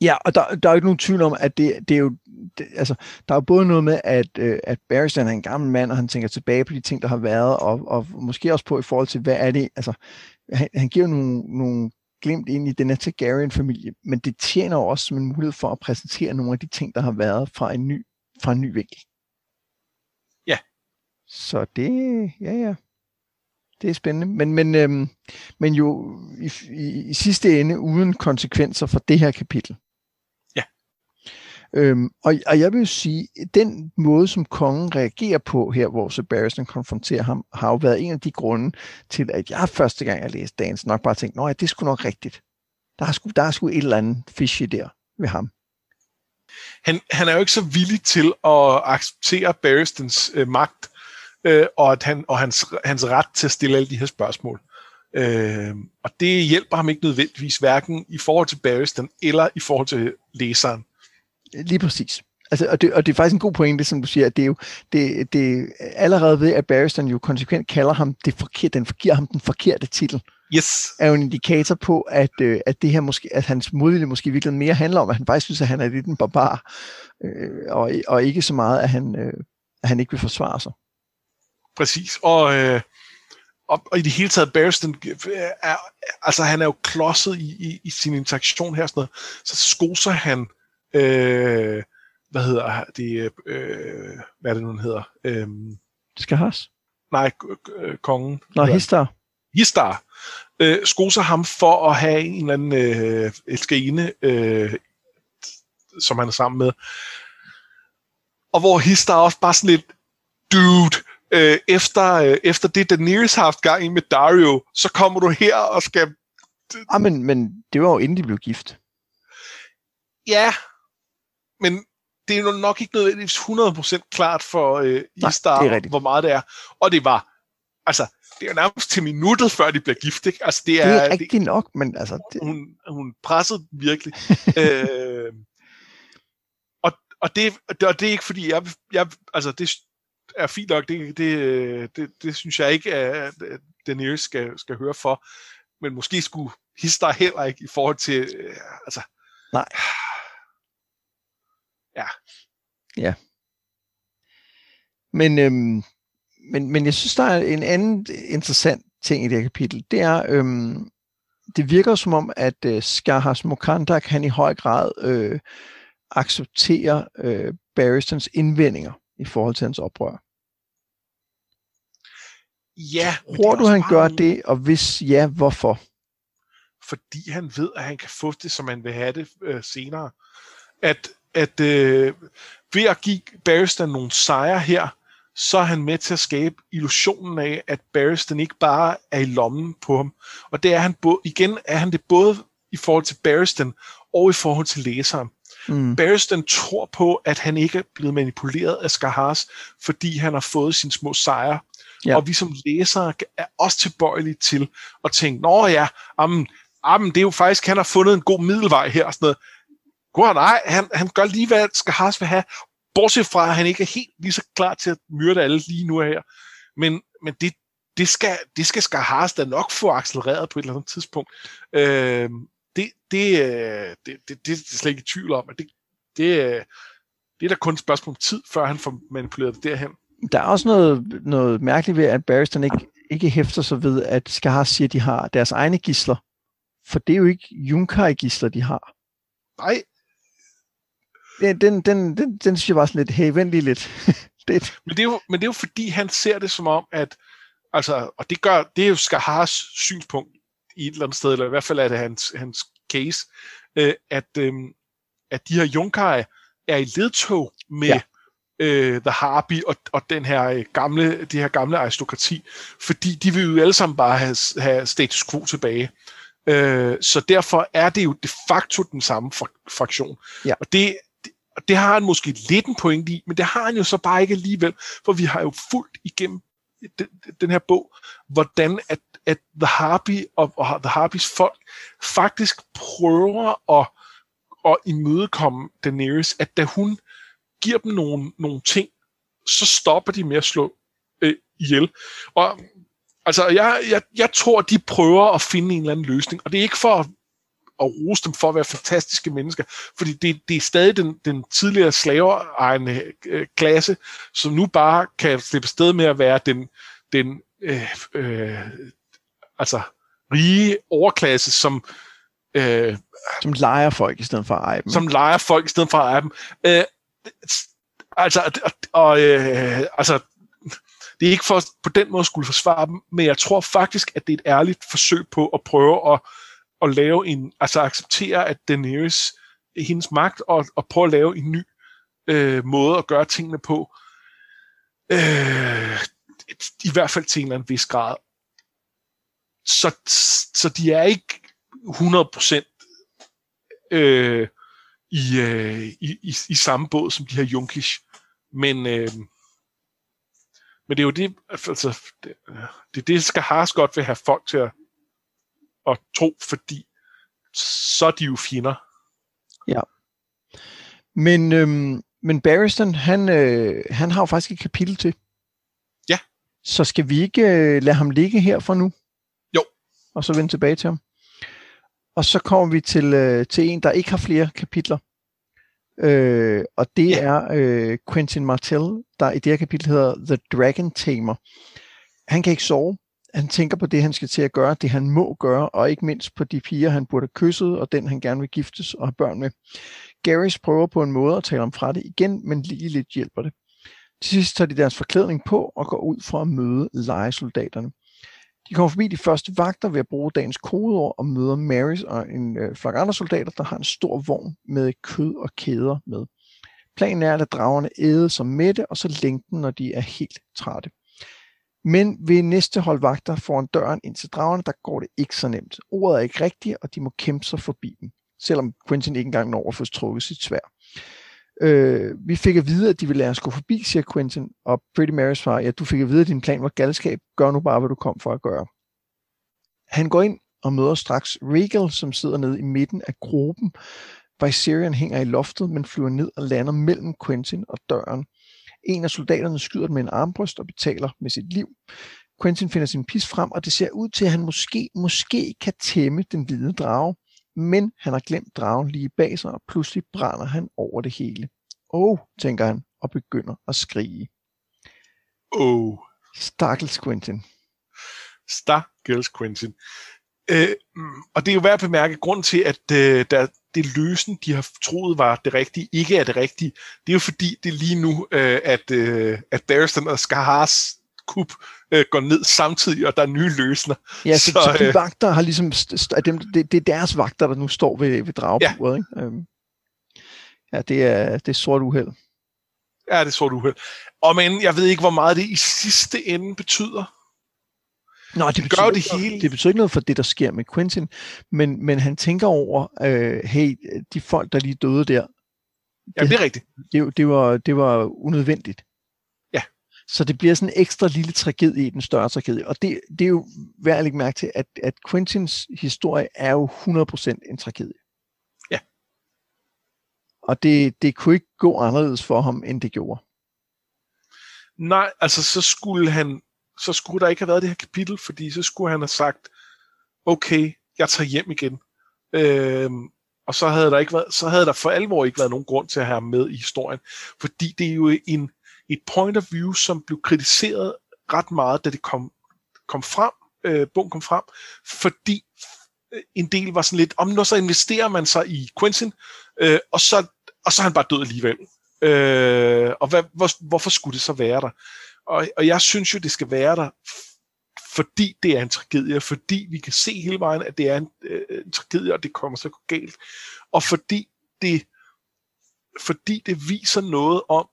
Ja, og der, der er jo ikke nogen tvivl om, at det, det er jo, det, altså, der er jo både noget med, at, øh, at Barristan er en gammel mand, og han tænker tilbage på de ting, der har været, og, og måske også på i forhold til, hvad er det, altså, han, han giver nogle, nogle glemt ind i den her Targaryen-familie, men det tjener også som en mulighed for at præsentere nogle af de ting, der har været fra en ny fra en ny vinkel. Ja. Så det, ja ja, det er spændende. Men, men, øhm, men jo i, i, i sidste ende uden konsekvenser for det her kapitel. Ja. Øhm, og, og jeg vil sige, den måde, som kongen reagerer på her, hvor Sebastian konfronterer ham, har jo været en af de grunde til, at jeg første gang, jeg læste dagens, nok bare tænkte, at det er sgu nok rigtigt. Der er sgu, der er sgu et eller andet fishy der ved ham han, han er jo ikke så villig til at acceptere Barristons øh, magt, øh, og, at han, og hans, hans ret til at stille alle de her spørgsmål. Øh, og det hjælper ham ikke nødvendigvis, hverken i forhold til Barristan eller i forhold til læseren. Lige præcis. Altså, og, det, og det er faktisk en god pointe, som du siger, at det er jo det, det allerede ved, at Barristan jo konsekvent kalder ham det forkerte, den giver ham den forkerte titel. Yes. Er jo en indikator på, at, øh, at det her måske, at hans modvilje måske virkelig mere handler om, at han faktisk synes, at han er lidt en barbar, øh, og, og ikke så meget, at han, øh, at han ikke vil forsvare sig. Præcis. Og, øh, og, og i det hele taget, Barristan, er, altså han er jo klodset i, i, i sin interaktion her, sådan noget, så skoser han, øh, hvad hedder det, øh, hvad er det nu, han hedder? Øh, skal has? Nej, kongen. Nå, Histar. Histar. Øh, skoser ham for at have en eller anden øh, elskerinde, øh, som han er sammen med. Og hvor Histar også bare sådan lidt, dude, øh, efter, øh, efter det Daenerys har haft gang i med Dario, så kommer du her og skal... Ah, men, men det var jo inden de blev gift. Ja, men det er jo nok ikke nødvendigvis 100% klart for øh, Istar, Nej, hvor meget det er. Og det var, altså, det er jo nærmest til minuttet, før de bliver gift, ikke? Altså, det, er, det er rigtigt det, nok, men altså... Det... Hun, hun pressede virkelig. [laughs] øh, og, og, det, og det er ikke fordi, jeg, jeg altså, det, er fint nok, det, det, det, det synes jeg ikke, at Daenerys skal, skal høre for. Men måske skulle Histar heller ikke i forhold til, øh, altså... Nej. Ja. Ja. Men, øhm, men, men jeg synes, der er en anden interessant ting i det her kapitel. Det er, øhm, det virker som om, at øh, Skahas Mokandak, han i høj grad øh, accepterer øh, Barristons indvendinger i forhold til hans oprør. Ja. Tror du, han gør det, og hvis ja, hvorfor? Fordi han ved, at han kan få det, som han vil have det øh, senere. At, at øh, ved at give Barristan nogle sejre her, så er han med til at skabe illusionen af, at Barristan ikke bare er i lommen på ham. Og det er han både, igen er han det både i forhold til Barristan og i forhold til læseren. Mm. Barristan tror på, at han ikke er blevet manipuleret af Skahars, fordi han har fået sine små sejre. Ja. Og vi som læsere er også tilbøjelige til at tænke, nå ja, amen, amen, det er jo faktisk, han har fundet en god middelvej her. Og sådan noget. God, nej, han, han gør lige, hvad Skahars vil have, bortset fra, at han ikke er helt lige så klar til at myrde alle lige nu her. Men, men det, det skal, det skal Skahars da nok få accelereret på et eller andet tidspunkt. Øh, det, det, øh, det, det, det er slet ikke i tvivl om, at det, det, øh, det er da kun et spørgsmål om tid, før han får manipuleret det derhen. Der er også noget, noget mærkeligt ved, at Barristan ikke, ikke hæfter sig ved, at Skahar siger, at de har deres egne gisler. For det er jo ikke Junkai-gisler, de har. Nej. Den, den, den, den, den synes jeg bare sådan lidt, hey, vent lige lidt. [laughs] det. Men, det er jo, men det er jo fordi, han ser det som om, at altså, og det gør, det er jo Skahars synspunkt i et eller andet sted, eller i hvert fald er det hans, hans case, øh, at, øh, at de her Junkai er i ledtog med ja. øh, The Harpy og, og den her øh, gamle, det her gamle aristokrati, fordi de vil jo alle sammen bare have, have status quo tilbage. Øh, så derfor er det jo de facto den samme fraktion. Ja. Og det, det, det har han måske lidt en point i, men det har han jo så bare ikke alligevel, for vi har jo fuldt igennem den, den her bog, hvordan at, at The Harpy og, og The Harpys folk faktisk prøver at, at imødekomme Daenerys, at da hun giver dem nogle, nogle ting, så stopper de med at slå øh, ihjel. Og altså, jeg, jeg, jeg tror, de prøver at finde en eller anden løsning, og det er ikke for at, at rose dem for at være fantastiske mennesker, fordi det, det er stadig den, den tidligere slaveejende øh, klasse, som nu bare kan slippe sted med at være den, den øh, øh, altså rige overklasse, som øh, som leger folk i stedet for at eje dem. Som leger folk i stedet for at eje dem. Øh, altså, og, og øh, altså, det er ikke for på den måde skulle forsvare dem, men jeg tror faktisk, at det er et ærligt forsøg på at prøve at, at lave en, altså acceptere, at Daenerys, hendes magt, og, og prøve at lave en ny øh, måde at gøre tingene på. Øh, I hvert fald til en eller anden vis grad. Så, så de er ikke 100% øh, i, øh, i, i, i samme båd som de her Junkish. Men, øh, men det er jo det, altså, det, øh, det, det skal Hars godt vil have folk til at, at tro, fordi så er de jo fjender. Ja. Men øhm, men Barristan, han, øh, han har jo faktisk et kapitel til. Ja. Så skal vi ikke øh, lade ham ligge her for nu? Jo. Og så vende tilbage til ham. Og så kommer vi til, øh, til en, der ikke har flere kapitler. Øh, og det ja. er øh, Quentin Martell, der i det her kapitel hedder The Dragon Tamer. Han kan ikke sove. Han tænker på det, han skal til at gøre, det han må gøre, og ikke mindst på de piger, han burde have kysset, og den, han gerne vil giftes og have børn med. Garys prøver på en måde at tale om fra det igen, men lige lidt hjælper det. Til sidst tager de deres forklædning på og går ud for at møde legesoldaterne. De kommer forbi de første vagter ved at bruge dagens kodeord og møder Marys og en øh, flok andre soldater, der har en stor vogn med kød og kæder med. Planen er at lade dragerne æde som mætte og så længden, når de er helt trætte. Men ved næste hold vagter foran døren ind til dragerne, der går det ikke så nemt. Ordet er ikke rigtigt, og de må kæmpe sig forbi dem, selvom Quentin ikke engang når at få trukket sit svær. Øh, vi fik at vide, at de ville lade os gå forbi, siger Quentin, og Pretty Marys far, ja, du fik at vide, at din plan var galskab. Gør nu bare, hvad du kom for at gøre. Han går ind og møder straks Regal, som sidder nede i midten af gruppen. Viserion hænger i loftet, men flyver ned og lander mellem Quentin og døren. En af soldaterne skyder med en armbryst og betaler med sit liv. Quentin finder sin pis frem, og det ser ud til, at han måske, måske kan tæmme den hvide drage. Men han har glemt dragen lige bag sig, og pludselig brænder han over det hele. Åh, oh, tænker han, og begynder at skrige. Åh. Oh. Stakkels Quentin. Stakkels Quentin. Øh, og det er jo værd at bemærke, grund til, at øh, der, det løsen, de har troet var det rigtige, ikke er det rigtige, det er jo fordi, det er lige nu, øh, at, øh, at Barristan og Skahars kup øh, går ned samtidig, og der er nye løsner. Ja, så, så, så de øh, vagter har ligesom, at dem, det, det er deres vagter, der nu står ved, ved drageburet, ja. ikke? Øhm, ja, det er, det er sort uheld. Ja, det er sort uheld. Og men, jeg ved ikke, hvor meget det i sidste ende betyder. Nå, det, betyder, gør det hele. Det betyder ikke noget for det, der sker med Quentin, men, men han tænker over, øh, hey, de folk, der lige døde der, Ja, det er rigtigt. Det, det, var, det var unødvendigt. Ja. Så det bliver sådan en ekstra lille tragedie i den større tragedie. Og det, det er jo værd at lægge mærke til, at, at Quentins historie er jo 100% en tragedie. Ja. Og det, det kunne ikke gå anderledes for ham, end det gjorde. Nej, altså så skulle han så skulle der ikke have været det her kapitel, fordi så skulle han have sagt, okay, jeg tager hjem igen. Øhm, og så havde der ikke været, så havde der for alvor ikke været nogen grund til at have ham med i historien, fordi det er jo en, et point of view, som blev kritiseret ret meget, da det kom, kom frem, øh, bogen kom frem, fordi øh, en del var sådan lidt, om nu så investerer man sig i Quentin, øh, og, så, og så er han bare død alligevel. Øh, og hvad, hvor, hvorfor skulle det så være der? Og, og jeg synes jo, det skal være der, fordi det er en tragedie, fordi vi kan se hele vejen, at det er en, øh, en tragedie, og det kommer så galt. Og fordi det, fordi det viser noget om,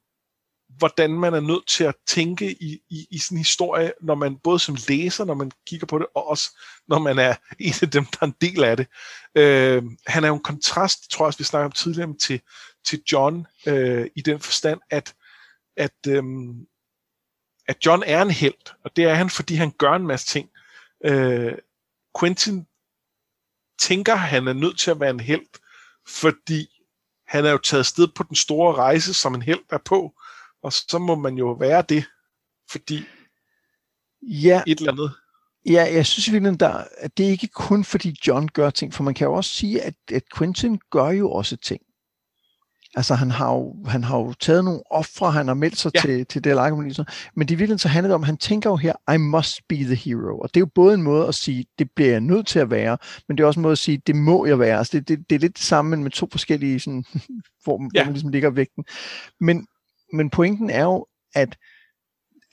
hvordan man er nødt til at tænke i, i, i sådan en historie, når man både som læser, når man kigger på det, og også når man er en af dem, der er en del af det. Øh, han er jo en kontrast, tror jeg også, vi snakkede om tidligere, til, til John øh, i den forstand, at, at øh, at John er en held, og det er han, fordi han gør en masse ting. Øh, Quentin tænker, han er nødt til at være en held, fordi han er jo taget sted på den store rejse, som en held er på, og så må man jo være det, fordi ja, et eller andet. Ja, jeg synes virkelig, der, at det er ikke kun fordi John gør ting, for man kan jo også sige, at, at Quentin gør jo også ting. Altså han har jo, han har jo taget nogle ofre, han har meldt sig ja. til, til det argument. Men det er virkelig så handler det om, han tænker jo her, I must be the hero. Og det er jo både en måde at sige, det bliver jeg nødt til at være, men det er også en måde at sige, det må jeg være. Altså det, det, det er lidt det samme, men med to forskellige, sådan, [laughs] hvor, ja. hvor man ligesom ligger vægten. Men, men pointen er jo, at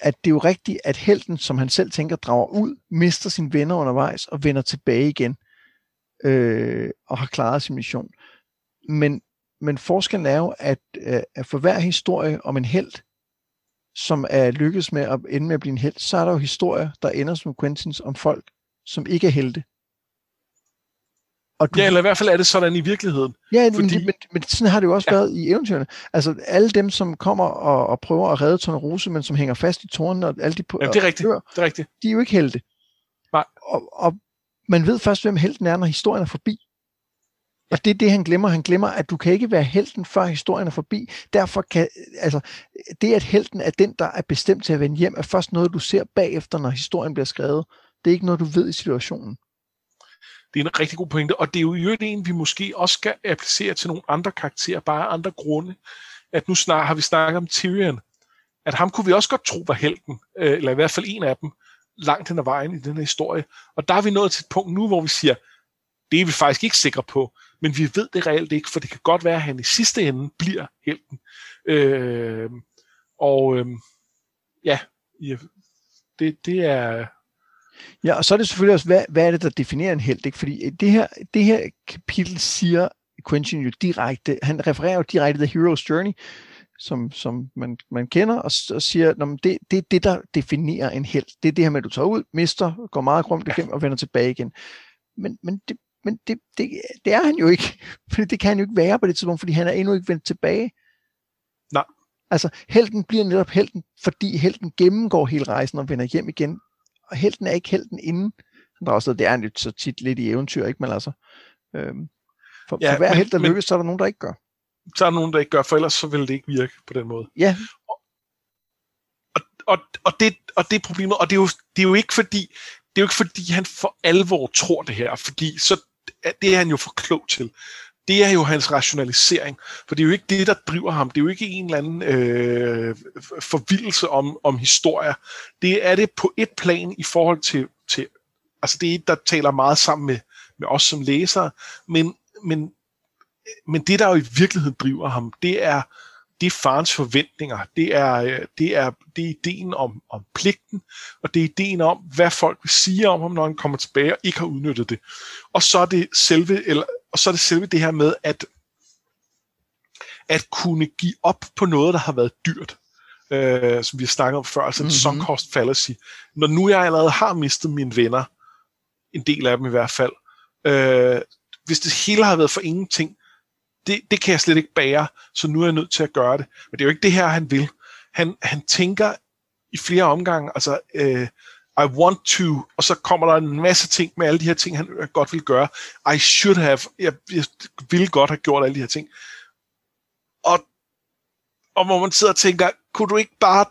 at det er jo rigtigt, at helten, som han selv tænker, drager ud, mister sine venner undervejs og vender tilbage igen øh, og har klaret sin mission. Men men forskellen er jo, at, øh, at for hver historie om en held, som er lykkedes med at ende med at blive en held, så er der jo historier, der ender som Quentins om folk, som ikke er helte. Og du, ja, eller i hvert fald er det sådan i virkeligheden. Ja, fordi... men, men, men sådan har det jo også ja. været i eventyrene. Altså alle dem, som kommer og, og prøver at redde Tornerose, men som hænger fast i tårnen, og alle de på, ja, det er rigtigt. Dør, det er rigtigt. De er jo ikke helte. Nej. Og, og man ved først, hvem helten er, når historien er forbi. Og det er det, han glemmer. Han glemmer, at du kan ikke være helten, før historien er forbi. Derfor kan, altså, det, at helten er den, der er bestemt til at vende hjem, er først noget, du ser bagefter, når historien bliver skrevet. Det er ikke noget, du ved i situationen. Det er en rigtig god pointe, og det er jo i en, vi måske også skal applicere til nogle andre karakterer, bare andre grunde. At nu snart har vi snakket om Tyrion, at ham kunne vi også godt tro var helten, øh, eller i hvert fald en af dem, langt hen ad vejen i den her historie. Og der er vi nået til et punkt nu, hvor vi siger, det er vi faktisk ikke sikre på, men vi ved det reelt ikke, for det kan godt være, at han i sidste ende bliver helten. Øh, og øh, ja, det, det er... Ja, og så er det selvfølgelig også, hvad, hvad er det, der definerer en held? Ikke? Fordi det her, det her kapitel siger Quentin jo direkte, han refererer jo direkte The Hero's Journey, som, som man, man kender, og, og siger, at det, det er det, der definerer en held. Det er det her med, at du tager ud, mister, går meget grumt igennem og vender tilbage igen. Men, men, det, men det, det, det er han jo ikke, [laughs] fordi det kan han jo ikke være på det tidspunkt, fordi han er endnu ikke vendt tilbage. Nej. Altså, helten bliver netop helten, fordi helten gennemgår hele rejsen og vender hjem igen. Og helten er ikke helten inden. Der er også, det er jo så tit lidt i eventyr, ikke? Men altså, øhm, for, ja, for hver men, held, der men, lykkes, så er der nogen, der ikke gør så er der nogen, der ikke gør, for ellers så vil det ikke virke på den måde. Ja. Og, og, og, det, og det er problemet, og det er, jo, det er jo ikke fordi, det er jo ikke fordi, han for alvor tror det her, fordi så, det er han jo for klog til. Det er jo hans rationalisering, for det er jo ikke det, der driver ham. Det er jo ikke en eller anden øh, forvildelse om, om historier. Det er det på et plan i forhold til, til altså det er et, der taler meget sammen med, med os som læsere, men, men men det, der jo i virkeligheden driver ham, det er, det er farens forventninger. Det er, øh, det er, det er ideen om, om pligten, og det er ideen om, hvad folk vil sige om ham, når han kommer tilbage og ikke har udnyttet det. Og så er det selve, eller, og så er det selve det her med, at, at kunne give op på noget, der har været dyrt. Øh, som vi har snakket om før, altså mm-hmm. sunk cost fallacy. Når nu jeg allerede har mistet mine venner, en del af dem i hvert fald, øh, hvis det hele har været for ingenting, det, det kan jeg slet ikke bære, så nu er jeg nødt til at gøre det. Men det er jo ikke det her, han vil. Han, han tænker i flere omgange, altså, øh, I want to, og så kommer der en masse ting med alle de her ting, han godt vil gøre. I should have, jeg, jeg ville godt have gjort alle de her ting. Og, og hvor man sidder og tænker, kunne du ikke bare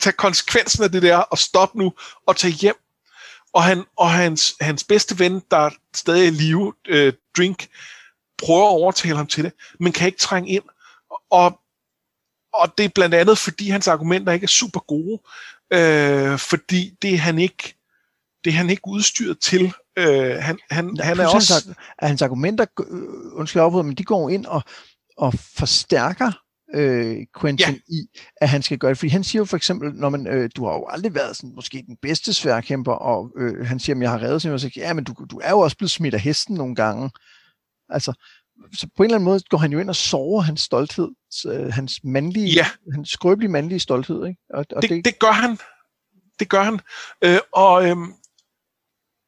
tage konsekvensen af det der, og stoppe nu, og tage hjem? Og, han, og hans, hans bedste ven, der er stadig i live, øh, Drink, prøver at overtale ham til det, men kan ikke trænge ind. Og, og det er blandt andet, fordi hans argumenter ikke er super gode, øh, fordi det er han ikke, det er han ikke udstyret til. Øh, han, han, ja, han er også... Hans, hans argumenter, øh, undskyld afbryder, men de går ind og, og forstærker øh, Quentin ja. i, at han skal gøre det. Fordi han siger jo for eksempel, når man, øh, du har jo aldrig været sådan, måske den bedste sværkæmper, og øh, han siger, at jeg har reddet sig, og siger, ja, men du, du er jo også blevet smidt af hesten nogle gange. Altså, så på en eller anden måde går han jo ind og sover hans stolthed, øh, hans mandlige, ja. hans skrøbelige mandlige stolthed. Ikke? Og, og det, det, det gør han. Det gør han. Øh, og, øhm,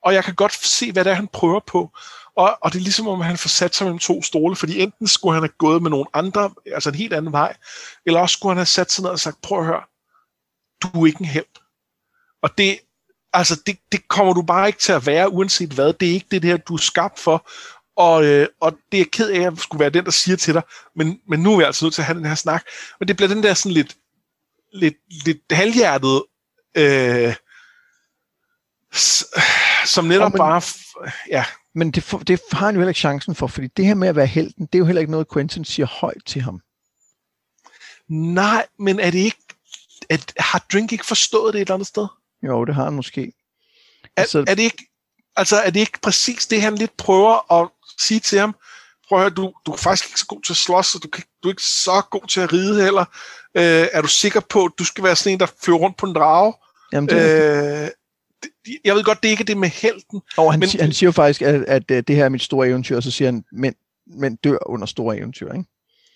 og jeg kan godt se, hvad det er, han prøver på. Og, og det er ligesom, om han får sat sig mellem to stole, fordi enten skulle han have gået med nogle andre, altså en helt anden vej, eller også skulle han have sat sig ned og sagt, prøv at høre, du er ikke en held. Og det, altså det, det kommer du bare ikke til at være, uanset hvad. Det er ikke det der, du er skabt for. Og, øh, og det er ked af, at jeg skulle være den, der siger til dig, men, men nu er jeg altså nødt til at have den her snak. Men det bliver den der sådan lidt, lidt, lidt halvhjertet, øh, som netop men, bare, ja. Men det, for, det har han jo heller ikke chancen for, fordi det her med at være helten, det er jo heller ikke noget, Quentin siger højt til ham. Nej, men er det ikke, at, har Drink ikke forstået det et eller andet sted? Jo, det har han måske. Er, altså, er det ikke, altså er det ikke præcis det, han lidt prøver at sige til ham, prøv at høre, du, du er faktisk ikke så god til at slås, og du, kan, du er ikke så god til at ride heller. Øh, er du sikker på, at du skal være sådan en, der fører rundt på en drage? Jamen, det øh, det, jeg ved godt, det er ikke det med helten. Og han, men, han siger jo faktisk, at, at, at det her er mit store eventyr, og så siger han, men, men dør under store eventyr, ikke?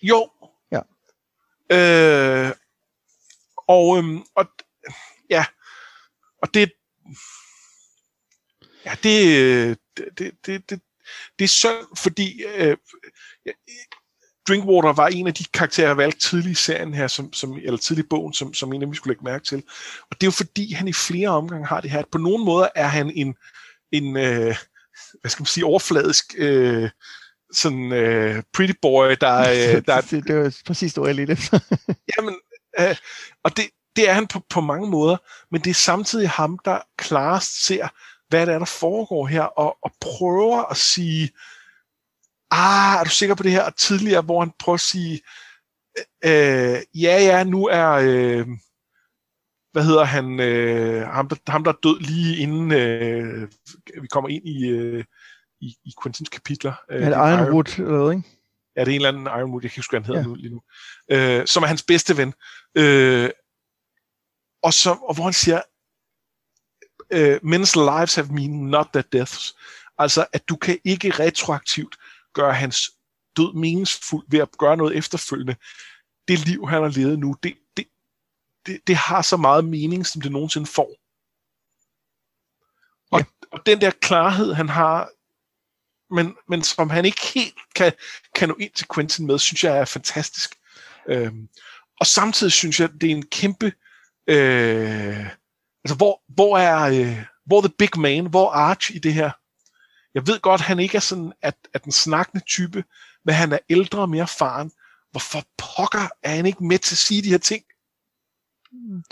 Jo. Ja. Øh, og, øhm, og ja, og det, ja, det, det, det, det, det er synd, fordi øh, Drinkwater var en af de karakterer, jeg valgte tidlig i serien her, som, som, eller tidlig i bogen, som, som en af vi skulle lægge mærke til. Og det er jo fordi, han i flere omgange har det her, at på nogle måder er han en, en øh, hvad skal man sige, overfladisk øh, sådan uh, pretty boy, der, [laughs] uh, der det, det var præcis det, jeg lidt [laughs] Jamen, uh, og det, det er han på, på mange måder, men det er samtidig ham, der klarest ser, hvad det er, der foregår her, og, og prøver at sige, ah, er du sikker på det her? Og tidligere, hvor han prøver at sige, øh, ja, ja, nu er, øh, hvad hedder han, øh, ham, der, ham, der er død lige inden øh, vi kommer ind i, øh, i, i Quentins kapitler. Øh, er det Ironwood, Iron, eller hvad, ikke? Ja, det er en eller anden Ironwood, jeg kan ikke huske, hvad han hedder ja. nu, lige nu, øh, som er hans bedste ven. Øh, og, så, og hvor han siger, uh, men's lives have meaning, not their deaths. Altså, at du kan ikke retroaktivt gøre hans død meningsfuld ved at gøre noget efterfølgende. Det liv, han har levet nu, det, det, det, det har så meget mening, som det nogensinde får. Og, ja. og den der klarhed, han har, men, men som han ikke helt kan, kan nå ind til Quentin med, synes jeg er fantastisk. Øhm, og samtidig synes jeg, det er en kæmpe Øh, altså, hvor, hvor er, øh, hvor er the big man? Hvor er Arch i det her? Jeg ved godt, han ikke er sådan at, at den snakkende type, men han er ældre og mere erfaren. Hvorfor pokker er han ikke med til at sige de her ting?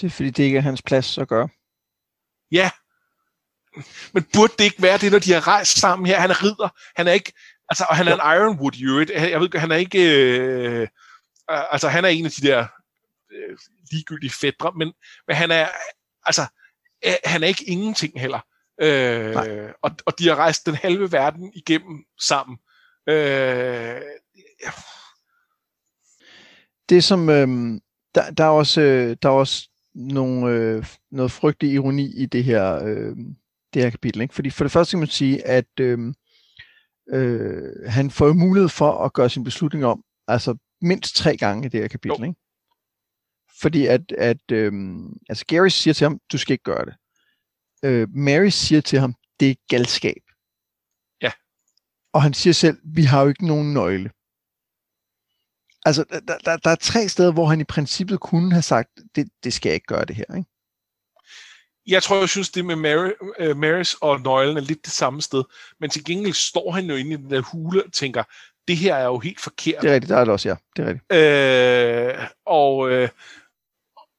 Det er fordi, det ikke er hans plads at gøre. Ja. Men burde det ikke være det, når de har rejst sammen her? Han er ridder. Han er ikke... Altså, og han er en Ironwood i øvrigt. Jeg ved han er ikke... Øh, altså, han er en af de der øh, ligegyldige fædre, men, men han er, altså, han er ikke ingenting heller. Øh, og, og de har rejst den halve verden igennem sammen. Øh, ja. Det som, øh, der, der er også, øh, der er også nogle, øh, noget frygtelig ironi i det her, øh, det her kapitel. Ikke? Fordi for det første kan man sige, at øh, øh, han får mulighed for at gøre sin beslutning om, altså mindst tre gange i det her kapitel. Jo. Ikke? Fordi at, at øhm, altså Gary siger til ham, du skal ikke gøre det. Øh, Mary siger til ham, det er galskab. Ja. Og han siger selv, vi har jo ikke nogen nøgle. Altså, der, der, der er tre steder, hvor han i princippet kunne have sagt, det, det skal jeg ikke gøre det her, ikke? Jeg tror, jeg synes, det med Mary, uh, Marys og nøglen er lidt det samme sted. Men til gengæld står han jo inde i den der hule og tænker, det her er jo helt forkert. Det er rigtigt, der er det også, ja. Det er rigtigt. Øh, og, øh,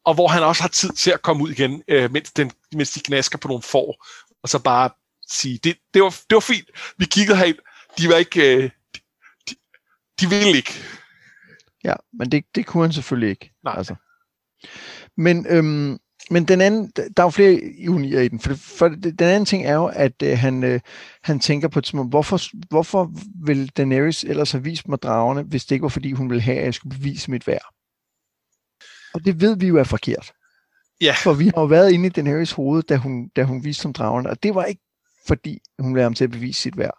og hvor han også har tid til at komme ud igen, øh, mens, den, mens de gnasker på nogle får, og så bare sige, det, det, var, det var fint, vi kiggede herind, de var ikke, øh, de, de, de ville ikke. Ja, men det, det kunne han selvfølgelig ikke. Nej. Altså. Men, øhm, men den anden, der er jo flere ironier i den, for, for den anden ting er jo, at øh, han, øh, han tænker på et tidspunkt, hvorfor, hvorfor vil Daenerys ellers have vist mig dragerne, hvis det ikke var fordi, hun ville have, at jeg skulle bevise mit værd? Og det ved vi jo er forkert. Ja. For vi har jo været inde i Daenerys hoved, da hun, da hun viste som dragen, og det var ikke fordi, hun ville have ham til at bevise sit værd.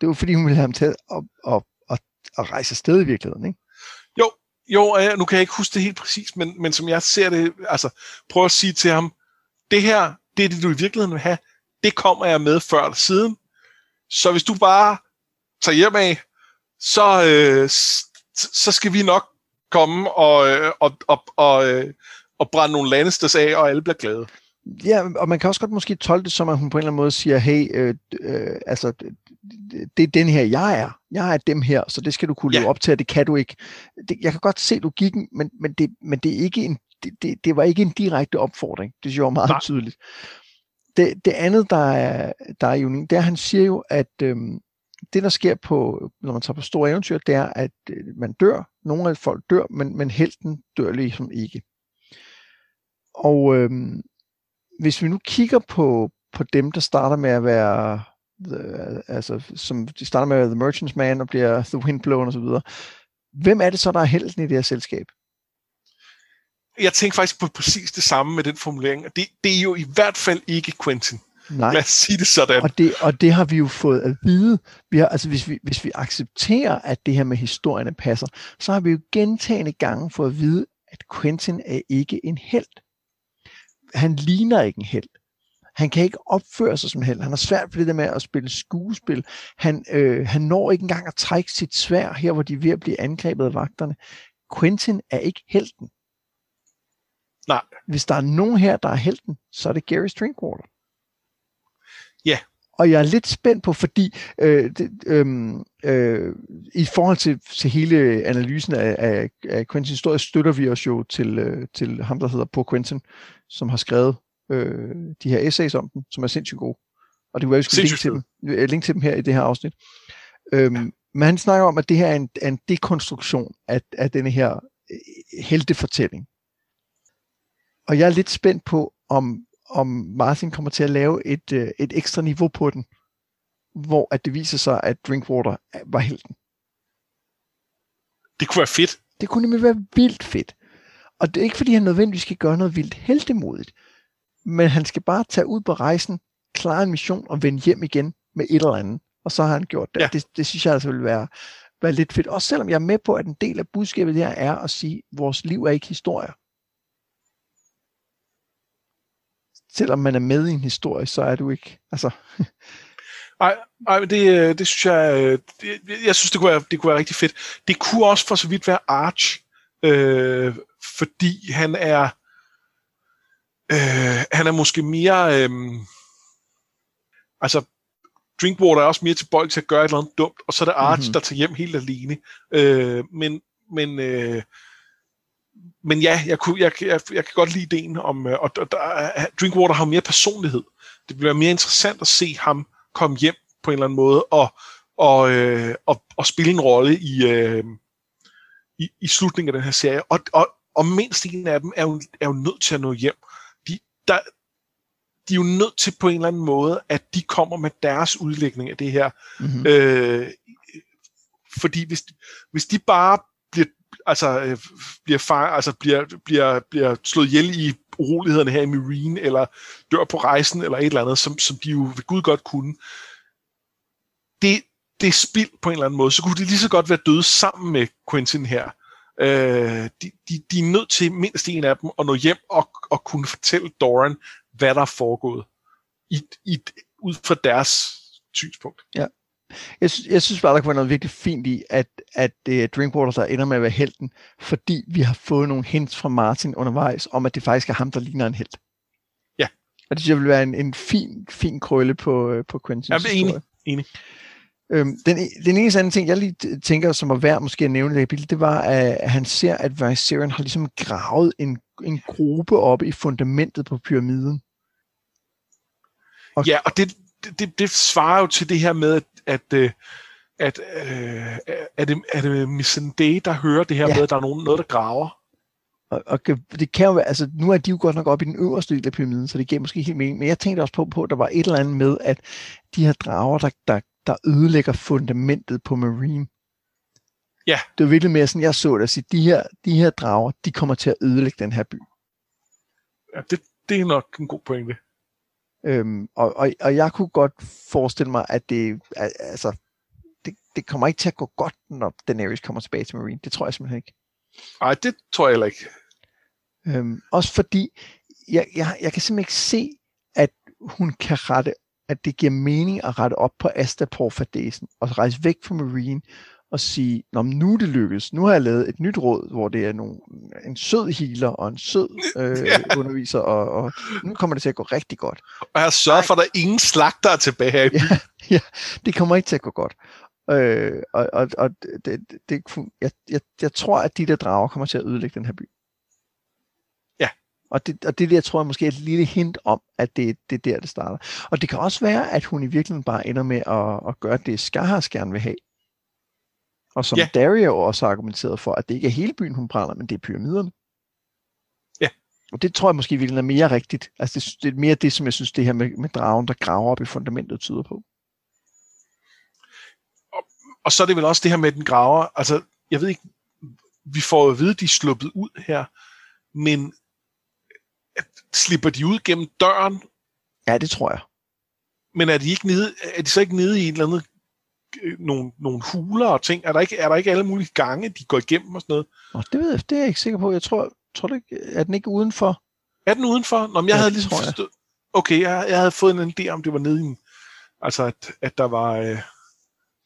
Det var fordi, hun ville have ham til at, at, at, at, at rejse afsted i virkeligheden, ikke? Jo, jo, øh, nu kan jeg ikke huske det helt præcis, men, men som jeg ser det, altså prøv at sige til ham, det her, det er det, du i virkeligheden vil have, det kommer jeg med før eller siden. Så hvis du bare tager hjem af, så, øh, så skal vi nok komme og, øh, og, og, og, øh, og brænde nogle Lannisters af, og alle bliver glade. Ja, og man kan også godt måske tolke det som, at hun på en eller anden måde siger, hey, øh, øh, altså, det er den her, jeg er. Jeg er dem her, så det skal du kunne leve ja. op til, og det kan du ikke. Det, jeg kan godt se logikken, men, men, det, men det, er ikke en, det, det, det var ikke en direkte opfordring. Det synes jeg var meget Nej. tydeligt. Det, det andet, der er, der er unik, det er, at han siger jo, at øhm, det, der sker på, når man tager på store eventyr, det er, at øh, man dør. Nogle af folk dør, men, men helten dør ligesom ikke. Og øhm, hvis vi nu kigger på, på dem, der starter med at være, the, altså, som de starter med at være The Merchant's Man og bliver The Windblown osv., hvem er det så, der er helten i det her selskab? Jeg tænker faktisk på præcis det samme med den formulering. Det, det er jo i hvert fald ikke Quentin. Nej. Lad os sige det sådan. Og det, og det har vi jo fået at vide. Vi har, altså hvis, vi, hvis vi accepterer, at det her med historierne passer, så har vi jo gentagende gange fået at vide, at Quentin er ikke en held. Han ligner ikke en held. Han kan ikke opføre sig som held. Han har svært ved det der med at spille skuespil. Han, øh, han når ikke engang at trække sit svær her, hvor de er ved at blive angrebet af vagterne. Quentin er ikke helten. Nej. Hvis der er nogen her, der er helten, så er det Gary Stringwater. Ja, og jeg er lidt spændt på, fordi øh, det, øh, øh, i forhold til, til hele analysen af, af, af Quentins historie, støtter vi os jo til, øh, til ham, der hedder På Quentin, som har skrevet øh, de her essays om den, som er sindssygt gode. Og det vil jeg linke til, dem, link til dem her i det her afsnit. Øhm, ja. Men han snakker om, at det her er en, er en dekonstruktion af, af denne her øh, heltefortælling. Og jeg er lidt spændt på, om, om Martin kommer til at lave et, øh, et ekstra niveau på den, hvor at det viser sig, at Drinkwater var helten. Det kunne være fedt. Det kunne nemlig være vildt fedt. Og det er ikke, fordi han nødvendigvis skal gøre noget vildt heltemodigt, men han skal bare tage ud på rejsen, klare en mission og vende hjem igen med et eller andet. Og så har han gjort det. Ja. Det, det synes jeg altså vil være, være lidt fedt. Også selvom jeg er med på, at en del af budskabet her er at sige, at vores liv er ikke historie. Selvom man er med i en historie, så er du ikke. Altså. [laughs] Ej, ej det, øh, det synes jeg, øh, det, jeg synes, det kunne, være, det kunne være rigtig fedt. Det kunne også for så vidt være Arch, øh, fordi han er, øh, han er måske mere, øh, altså Drinkwater er også mere tilbøjelig til at gøre et eller andet dumt, og så er det Arch, mm-hmm. der tager hjem helt alene. Øh, men men, øh, men ja, jeg, kunne, jeg, jeg, jeg kan godt lide ideen om, øh, og, og der, Drinkwater har mere personlighed. Det bliver mere interessant at se ham komme hjem på en eller anden måde, og, og, øh, og, og spille en rolle i, øh, i, i slutningen af den her serie. Og, og, og mindst en af dem er jo, er jo nødt til at nå hjem. De, der, de er jo nødt til på en eller anden måde, at de kommer med deres udlægning af det her. Mm-hmm. Øh, fordi hvis, hvis de bare altså, øh, bliver, far, altså bliver, bliver, bliver slået ihjel i urolighederne her i Marine, eller dør på rejsen, eller et eller andet, som, som de jo ved Gud godt kunne, det, det er spild på en eller anden måde. Så kunne de lige så godt være døde sammen med Quentin her. Øh, de, de, de er nødt til mindst en af dem at nå hjem og, og kunne fortælle Doran, hvad der er foregået i, i, ud fra deres synspunkt. Ja. Jeg, synes, jeg synes bare, der kunne være noget virkelig fint i, at, at er Drinkwater, der ender med at være helten, fordi vi har fået nogle hints fra Martin undervejs, om at det faktisk er ham, der ligner en held. Ja. Og det synes jeg vil være en, en fin, fin krølle på, øh, på Quentins Jeg er enig. enig. Øhm, den, den eneste anden ting, jeg lige tænker, som var værd måske at nævne i det det var, at han ser, at Viserion har ligesom gravet en, en gruppe op i fundamentet på pyramiden. Og, ja, og det, det, det svarer jo til det her med, at, at, øh, at øh, er, det, er det Missandei, der hører det her ja. med, at der er nogen, noget, der graver? Og, og det kan jo være, altså nu er de jo godt nok op i den øverste del af pyramiden, så det giver måske helt mening, men jeg tænkte også på, på at der var et eller andet med, at de her drager, der, der, der ødelægger fundamentet på Marine. Ja. Det var virkelig mere sådan, jeg så det, at sige, de her, de her drager, de kommer til at ødelægge den her by. Ja, det, det er nok en god pointe. Øhm, og, og, og jeg kunne godt forestille mig, at det, altså, det, det kommer ikke til at gå godt, når Daenerys kommer tilbage til Marine. Det tror jeg simpelthen ikke. Nej, det tror jeg heller ikke. Øhm, også fordi, jeg, jeg, jeg kan simpelthen ikke se, at hun kan rette, at det giver mening at rette op på Astapor-fadesen og rejse væk fra Marine og sige, Nå, nu er det lykkedes. Nu har jeg lavet et nyt råd, hvor det er nogle, en sød healer og en sød øh, ja. [laughs] underviser, og, og nu kommer det til at gå rigtig godt. Og jeg har sørget for, at der er ingen slagter er tilbage ja, [laughs] ja, det kommer ikke til at gå godt. Øh, og og, og det, det, det, jeg, jeg, jeg tror, at de der drager kommer til at ødelægge den her by. Ja. Og det, og det der tror jeg måske er et lille hint om, at det, det er der, det starter. Og det kan også være, at hun i virkeligheden bare ender med at, at gøre det, Skahars gerne vil have. Og som ja. Dario også har argumenteret for, at det ikke er hele byen, hun brænder, men det er pyramiderne. Ja. Og det tror jeg måske virkelig er mere rigtigt. Altså det, det er mere det, som jeg synes, det her med, med dragen, der graver op i fundamentet, tyder på. Og, og så er det vel også det her med den graver. Altså, jeg ved ikke, vi får at vide, at de er sluppet ud her, men at, slipper de ud gennem døren? Ja, det tror jeg. Men er de, ikke nede, er de så ikke nede i en eller anden nogle, nogle huler og ting? Er der, ikke, er der ikke alle mulige gange, de går igennem og sådan noget? Nå, det ved jeg, det er jeg ikke sikker på. Jeg tror, tror du ikke, er den ikke udenfor? Er den udenfor? Nå, men jeg ja, havde ligesom forstået... Okay, jeg, jeg havde fået en idé om, det var nede i en... Altså, at, at der var... Øh,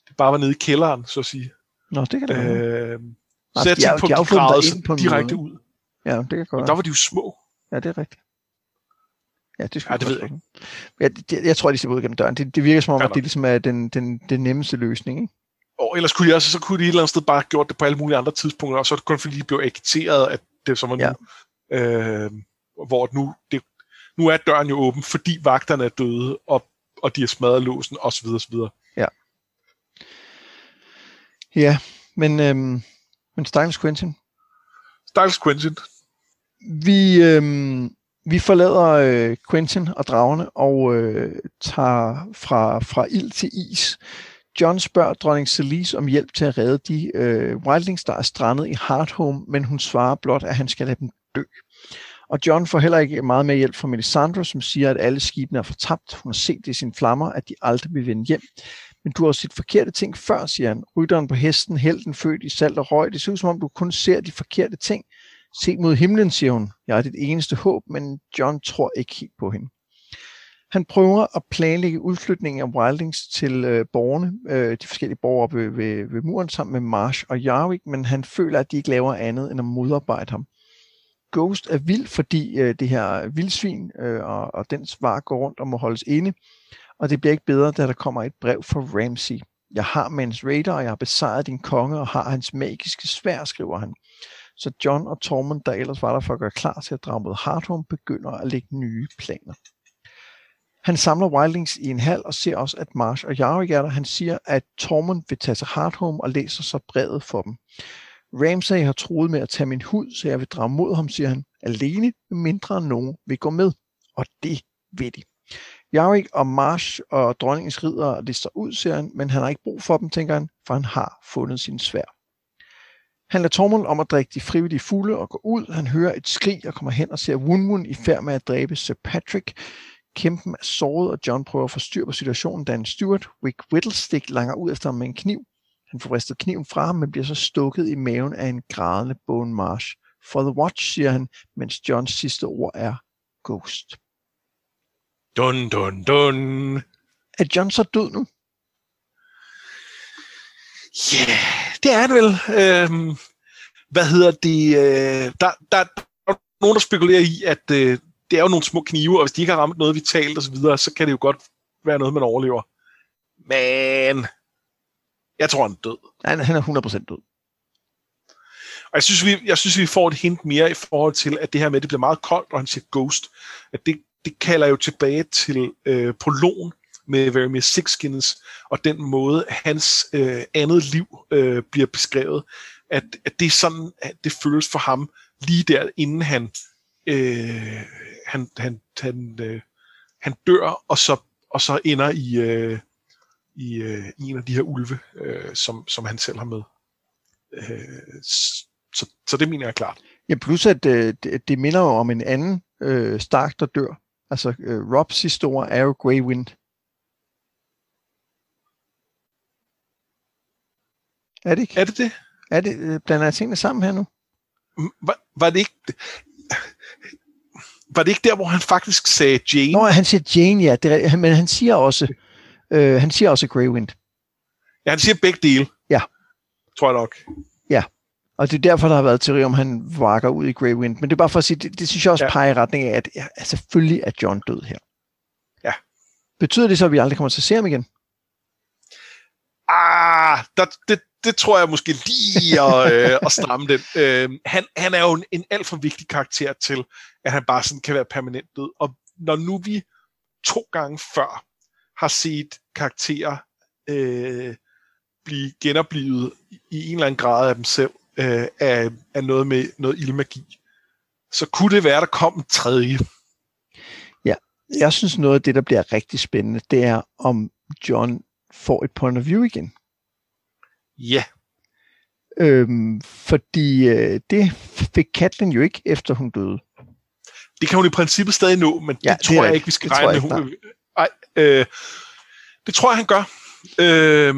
det bare var nede i kælderen, så at sige. Nå, det kan det. Øh, så jeg tænkte på, at de, de gravede direkte ud. Ja, det kan godt Og der var de jo små. Ja, det er rigtigt. Ja, det, Ja, det ved jeg ikke. Jeg, jeg, jeg tror, de skal ud gennem døren. Det, det virker som om, Ja, at det ligesom er den, den, den nemmeste løsning. Ikke? Og ellers kunne de også, så kunne de et eller andet sted bare have gjort det på alle mulige andre tidspunkter, og så er det kun fordi de blev agiteret, at det som var nu, ja. øh, hvor nu, det, nu er døren jo åben, fordi vagterne er døde, og, og de har smadret låsen, osv. osv. Ja, men, øhm, men Stakkels Quentin, Stakkels Quentin. Vi, øhm, vi forlader øh, Quentin og dragerne og øh, tager fra, fra ild til is. John spørger dronning Celise om hjælp til at redde de øh, wildlings, der er strandet i Hardhome, men hun svarer blot, at han skal lade dem dø. Og John får heller ikke meget mere hjælp fra Melisandre, som siger, at alle skibene er fortabt. Hun har set det i sine flammer, at de aldrig vil vende hjem. Men du har set forkerte ting før, siger han. Rytteren på hesten, helten født i salt og røg. Det ser ud som om, du kun ser de forkerte ting. Se mod himlen, siger hun. Jeg er dit eneste håb, men John tror ikke helt på hende. Han prøver at planlægge udflytningen af Wildings til øh, borgerne, øh, de forskellige borgere ved, ved, ved muren, sammen med Marsh og Jarvik, men han føler, at de ikke laver andet end at modarbejde ham. Ghost er vild, fordi øh, det her vildsvin øh, og, og den var går rundt og må holdes inde, og det bliver ikke bedre, da der kommer et brev fra Ramsey. Jeg har Mans Raider, og jeg har besejret din konge og har hans magiske svær, skriver han. Så John og Tormund, der ellers var der for at gøre klar til at drage mod Hardhome, begynder at lægge nye planer. Han samler Wildlings i en hal og ser også, at Marsh og Jarvik er der. Han siger, at Tormund vil tage til Hardhome og læser så brevet for dem. Ramsay har troet med at tage min hud, så jeg vil drage mod ham, siger han. Alene, mindre end nogen vil gå med. Og det vil de. Jarvik og Marsh og dronningens ridder lister ud, siger han, men han har ikke brug for dem, tænker han, for han har fundet sin svær. Han lader Tormund om at drikke de frivillige fugle og gå ud. Han hører et skrig og kommer hen og ser Wunwun i færd med at dræbe Sir Patrick. Kæmpen er såret, og John prøver at få styr på situationen, da en steward, Wick Whittlestick, langer ud efter ham med en kniv. Han får vristet kniven fra ham, men bliver så stukket i maven af en grædende Bone Marsh. For the watch, siger han, mens Johns sidste ord er Ghost. Dun, dun, dun. Er John så død nu? Yeah, det er det vel. Øhm, hvad hedder det? Øh, der, der, der er nogen, der spekulerer i, at øh, det er jo nogle små knive, og hvis de ikke har ramt noget vitalt osv., så, så kan det jo godt være noget, man overlever. Men jeg tror, han er død. Han, han er 100% død. Og jeg synes, vi, jeg synes, vi får et hint mere i forhold til, at det her med, at det bliver meget koldt, og han siger ghost, at det, det kalder jo tilbage til øh, prologen med Vermeer Sixkins, og den måde, hans øh, andet liv øh, bliver beskrevet, at, at det er sådan, at det føles for ham lige der, inden han, øh, han, han, han, øh, han dør, og så, og så ender i, øh, i, øh, i en af de her ulve, øh, som, som han selv har med. Øh, så, så det mener jeg er klart. Ja, plus at øh, det, det minder jo om en anden øh, Stark, der dør. Altså, øh, Robs historie er jo Grey Wind. Er det ikke? Er det det? Er det, øh, blander jeg tingene sammen her nu? Var, var det ikke... Var det ikke der, hvor han faktisk sagde Jane? Nå, han siger Jane, ja, det men han siger også, øh, han siger også Grey Wind. Ja, han siger begge dele. Ja. Tror jeg nok. Og det er derfor, der har været teori om, han vakker ud i Grey Wind. Men det er bare for at sige, det, det synes jeg også Ja. ja. peger i retning af, at ja, selvfølgelig er John død her. Ja. Betyder det så, at vi aldrig kommer til at se ham igen? Ah, der, det, det tror jeg måske lige at, øh, at stramme den. Øh, han, han er jo en, en alt for vigtig karakter til, at han bare sådan kan være permanent død. Og når nu vi to gange før har set karakterer øh, blive genoplevet i en eller anden grad af dem selv, øh, af, af noget med noget ildmagi, så kunne det være, der kom en tredje. Ja, Jeg synes, noget af det, der bliver rigtig spændende, det er, om John får et point of view igen. Ja, Øhm, fordi øh, det fik Katlin jo ikke, efter hun døde. det kan hun i princippet stadig nå, men Ja, det tror jeg ikke, vi skal Det regne med. Hun, ej, øh, det tror jeg, han gør. Øh,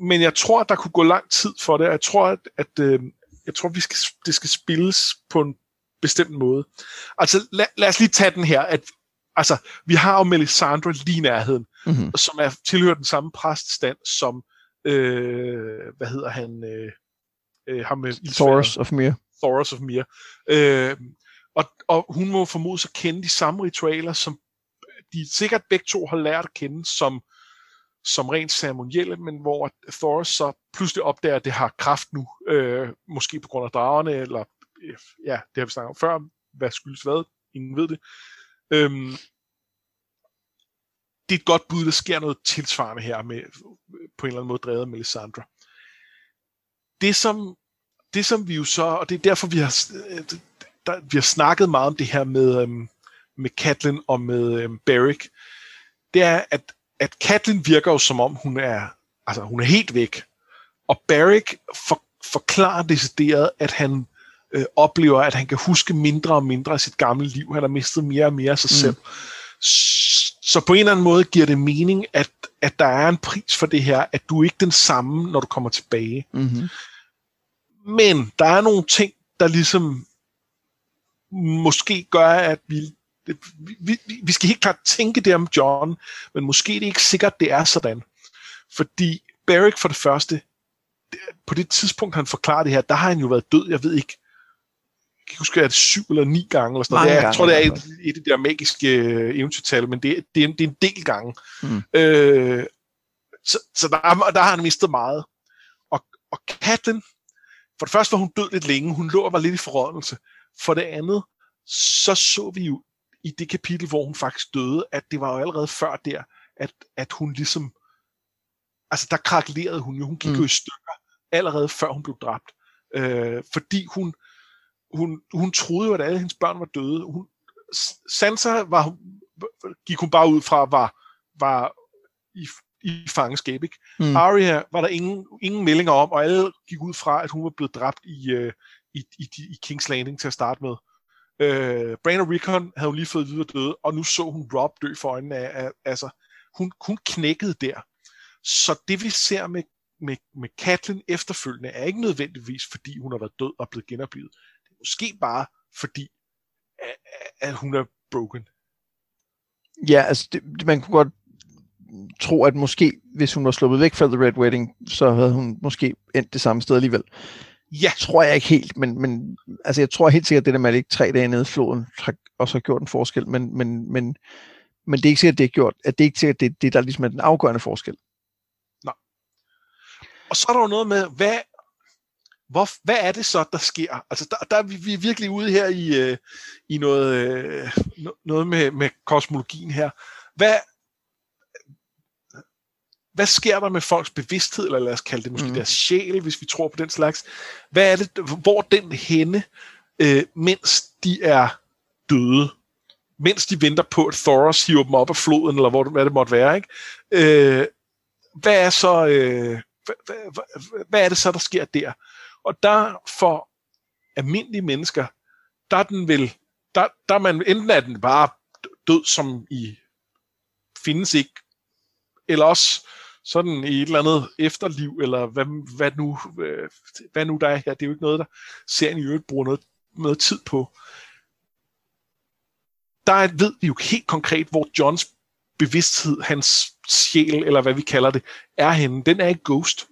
men jeg tror, der kunne gå lang tid for det. Jeg tror, at, at øh, jeg tror, vi skal, det skal spilles på en bestemt måde. Altså, lad, lad os lige tage den her. At, altså, vi har jo Melisandre lige i nærheden, Mm-hmm. som er tilhører den samme præststand som, øh, hvad hedder han, øh, øh, ham med. Thoros of Myr. Thoros of Mir. Øh, og, og hun må formodes at kende de samme ritualer, som de sikkert begge to har lært at kende som, som rent ceremonielle, men hvor Thoros så pludselig opdager, at det har kraft nu, øh, måske på grund af dragerne, eller ja, det har vi snakket om før, hvad skyldes hvad, ingen ved det. Øhm, det er et godt bud, der sker noget tilsvarende her med, på en eller anden måde drevet af Melisandre. Det som, det som vi jo så, og det er derfor vi har, der, vi har snakket meget om det her med, øhm, med Katlin og med øhm, Beric, det er, at, at Katlin virker jo som om, hun er, altså, hun er helt væk. Og Beric for, forklarer decideret, at han øh, oplever, at han kan huske mindre og mindre af sit gamle liv. Han har mistet mere og mere af sig mm. selv. Så på en eller anden måde giver det mening, at, at der er en pris for det her, at du er ikke den samme, når du kommer tilbage. Mm-hmm. Men der er nogle ting, der ligesom måske gør, at vi, vi, vi, vi skal helt klart tænke det om John, men måske det er ikke sikkert, det er sådan. Fordi Beric for det første, på det tidspunkt, han forklarer det her, der har han jo været død, jeg ved ikke, kan huske, at det er syv eller ni gange, eller sådan noget. jeg tror, det er et, et af de der magiske øh, eventyrtal, men det, det, er, det er en del gange. Mm. Øh, så så der, der har han mistet meget. Og, og Katlin, for det første var hun død lidt længe, hun lå og var lidt i forrådnelse. For det andet, så så vi jo i det kapitel, hvor hun faktisk døde, at det var jo allerede før der, at, at hun ligesom, altså der kraklerede hun jo, hun gik mm. jo i stykker, allerede før hun blev dræbt. Øh, fordi hun, hun, hun troede jo, at alle hendes børn var døde. Hun, Sansa var, gik hun bare ud fra, var, var i, i fangenskab. Ikke? Mm. Arya var der ingen, ingen meldinger om, og alle gik ud fra, at hun var blevet dræbt i, uh, i, i, i King's Landing til at starte med. Uh, Bran og Rickon havde hun lige fået videre døde, og nu så hun Rob dø for øjnene af, af altså, hun, hun knækkede der. Så det vi ser med, med, med Catelyn efterfølgende, er ikke nødvendigvis, fordi hun har været død og blevet genoplevet måske bare fordi, at, at hun er broken. Ja, altså det, man kunne godt tro, at måske, hvis hun var sluppet væk fra The Red Wedding, så havde hun måske endt det samme sted alligevel. Ja. Tror jeg ikke helt, men, men altså jeg tror helt sikkert, at det der med at ligge tre dage nede i floden har også har gjort en forskel, men, men, men, men det er ikke sikkert, at det er gjort, at det er ikke sikkert, at det, det der ligesom er den afgørende forskel. Nej. Og så er der jo noget med, hvad, hvor, hvad er det så, der sker? Altså, der, der er vi, vi er virkelig ude her i, øh, i noget, øh, noget med, med kosmologien her. Hvad, hvad sker der med folks bevidsthed, eller lad os kalde det måske mm. deres sjæl, hvis vi tror på den slags? Hvad er det, hvor den henne, øh, mens de er døde? Mens de venter på, at Thoros hiver dem op af floden, eller hvor, hvad det måtte være, ikke? Øh, hvad er så... Øh, hvad, hvad, hvad er det så, der sker der? Og der for almindelige mennesker, der er den vel, der, der er man, enten er den bare død, som i findes ikke, eller også sådan i et eller andet efterliv, eller hvad, hvad, nu, øh, hvad nu der er her. Det er jo ikke noget, der serien i øvrigt bruger noget, noget tid på. Der ved vi jo helt konkret, hvor Johns bevidsthed, hans sjæl, eller hvad vi kalder det, er henne. Den er ikke ghost.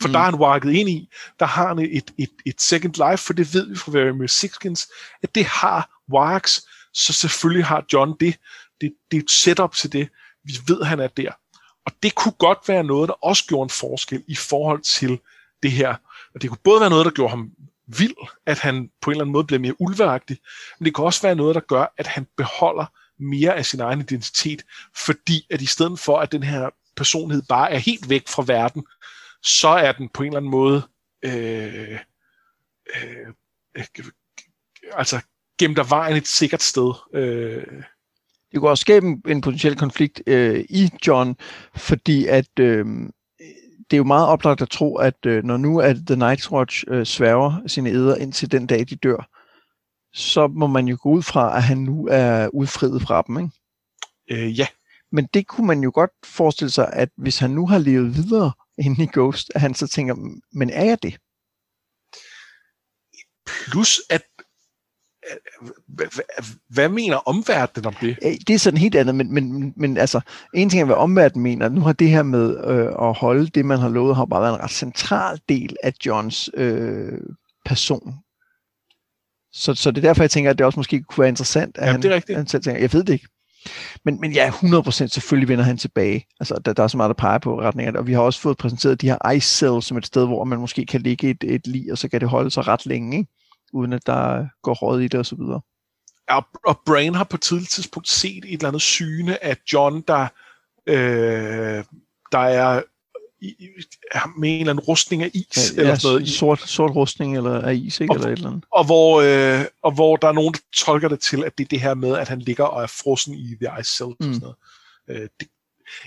For mm. der er han walket ind i, der har han et, et, et second life, for det ved vi fra Very Sixkins, at det har Warks, så selvfølgelig har John det. det. Det er et setup til det. Vi ved, han er der. Og det kunne godt være noget, der også gjorde en forskel i forhold til det her. Og det kunne både være noget, der gjorde ham vild, at han på en eller anden måde bliver mere ulveagtig, men det kan også være noget, der gør, at han beholder mere af sin egen identitet, fordi at i stedet for, at den her personlighed bare er helt væk fra verden, så er den på en eller anden måde øh, øh, øh, altså gemt af vejen et sikkert sted. Øh. Det kunne også skabe en, en potentiel konflikt øh, i John, fordi at øh, det er jo meget oplagt at tro, at øh, når nu at The Night's Watch øh, sværger sine æder indtil den dag, de dør, så må man jo gå ud fra, at han nu er udfriet fra dem, ikke? Øh, ja. Men det kunne man jo godt forestille sig, at hvis han nu har levet videre inde i Ghost, at han så tænker, men er jeg det? Plus at hvad mener omverdenen om det? Det er sådan helt andet, men, men, men altså, en ting er, hvad omverdenen mener. Nu har det her med øh, at holde det, man har lovet, har bare været en ret central del af Johns øh, person. Så, så det er derfor, jeg tænker, at det også måske kunne være interessant, at Jamen, det er han, han selv tænker, jeg ved det ikke. Men, men ja, 100% selvfølgelig vender han tilbage. Altså, der, der er så meget, der peger på retningen. Og vi har også fået præsenteret de her ice cells som et sted, hvor man måske kan ligge et, et lig, og så kan det holde sig ret længe, ikke? uden at der går råd i det osv. Ja, og Brain har på et tidligt tidspunkt set et eller andet syne af John, der, øh, der er i, med en eller anden rustning af is. Ja, eller sådan noget. Sort, sort rustning eller af is, ikke? Og, eller et eller andet. Og hvor, øh, og hvor der er nogen, der tolker det til, at det er det her med, at han ligger og er frossen i The Ice Cell. Mm. Sådan noget. Øh, det,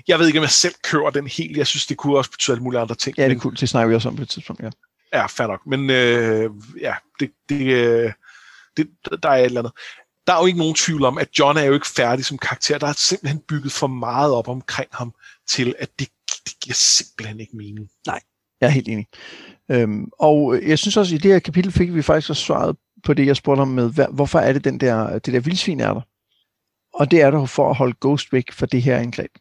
jeg ved ikke, om jeg selv kører den helt. Jeg synes, det kunne også betyde alle mulige andre ting. Ja, det kunne det snakker vi også om på et tidspunkt, ja. Ja, fair nok. Men øh, ja, det, det, øh, det, der er et eller andet. Der er jo ikke nogen tvivl om, at John er jo ikke færdig som karakter. Der er simpelthen bygget for meget op omkring ham, til at det det giver simpelthen ikke mening. Nej, jeg er helt enig. Øhm, og jeg synes også, at i det her kapitel fik vi faktisk også svaret på det, jeg spurgte om med, hvad, hvorfor er det den der, det der vildsvin er der? Og det er der for at holde Ghost væk fra det her angreb.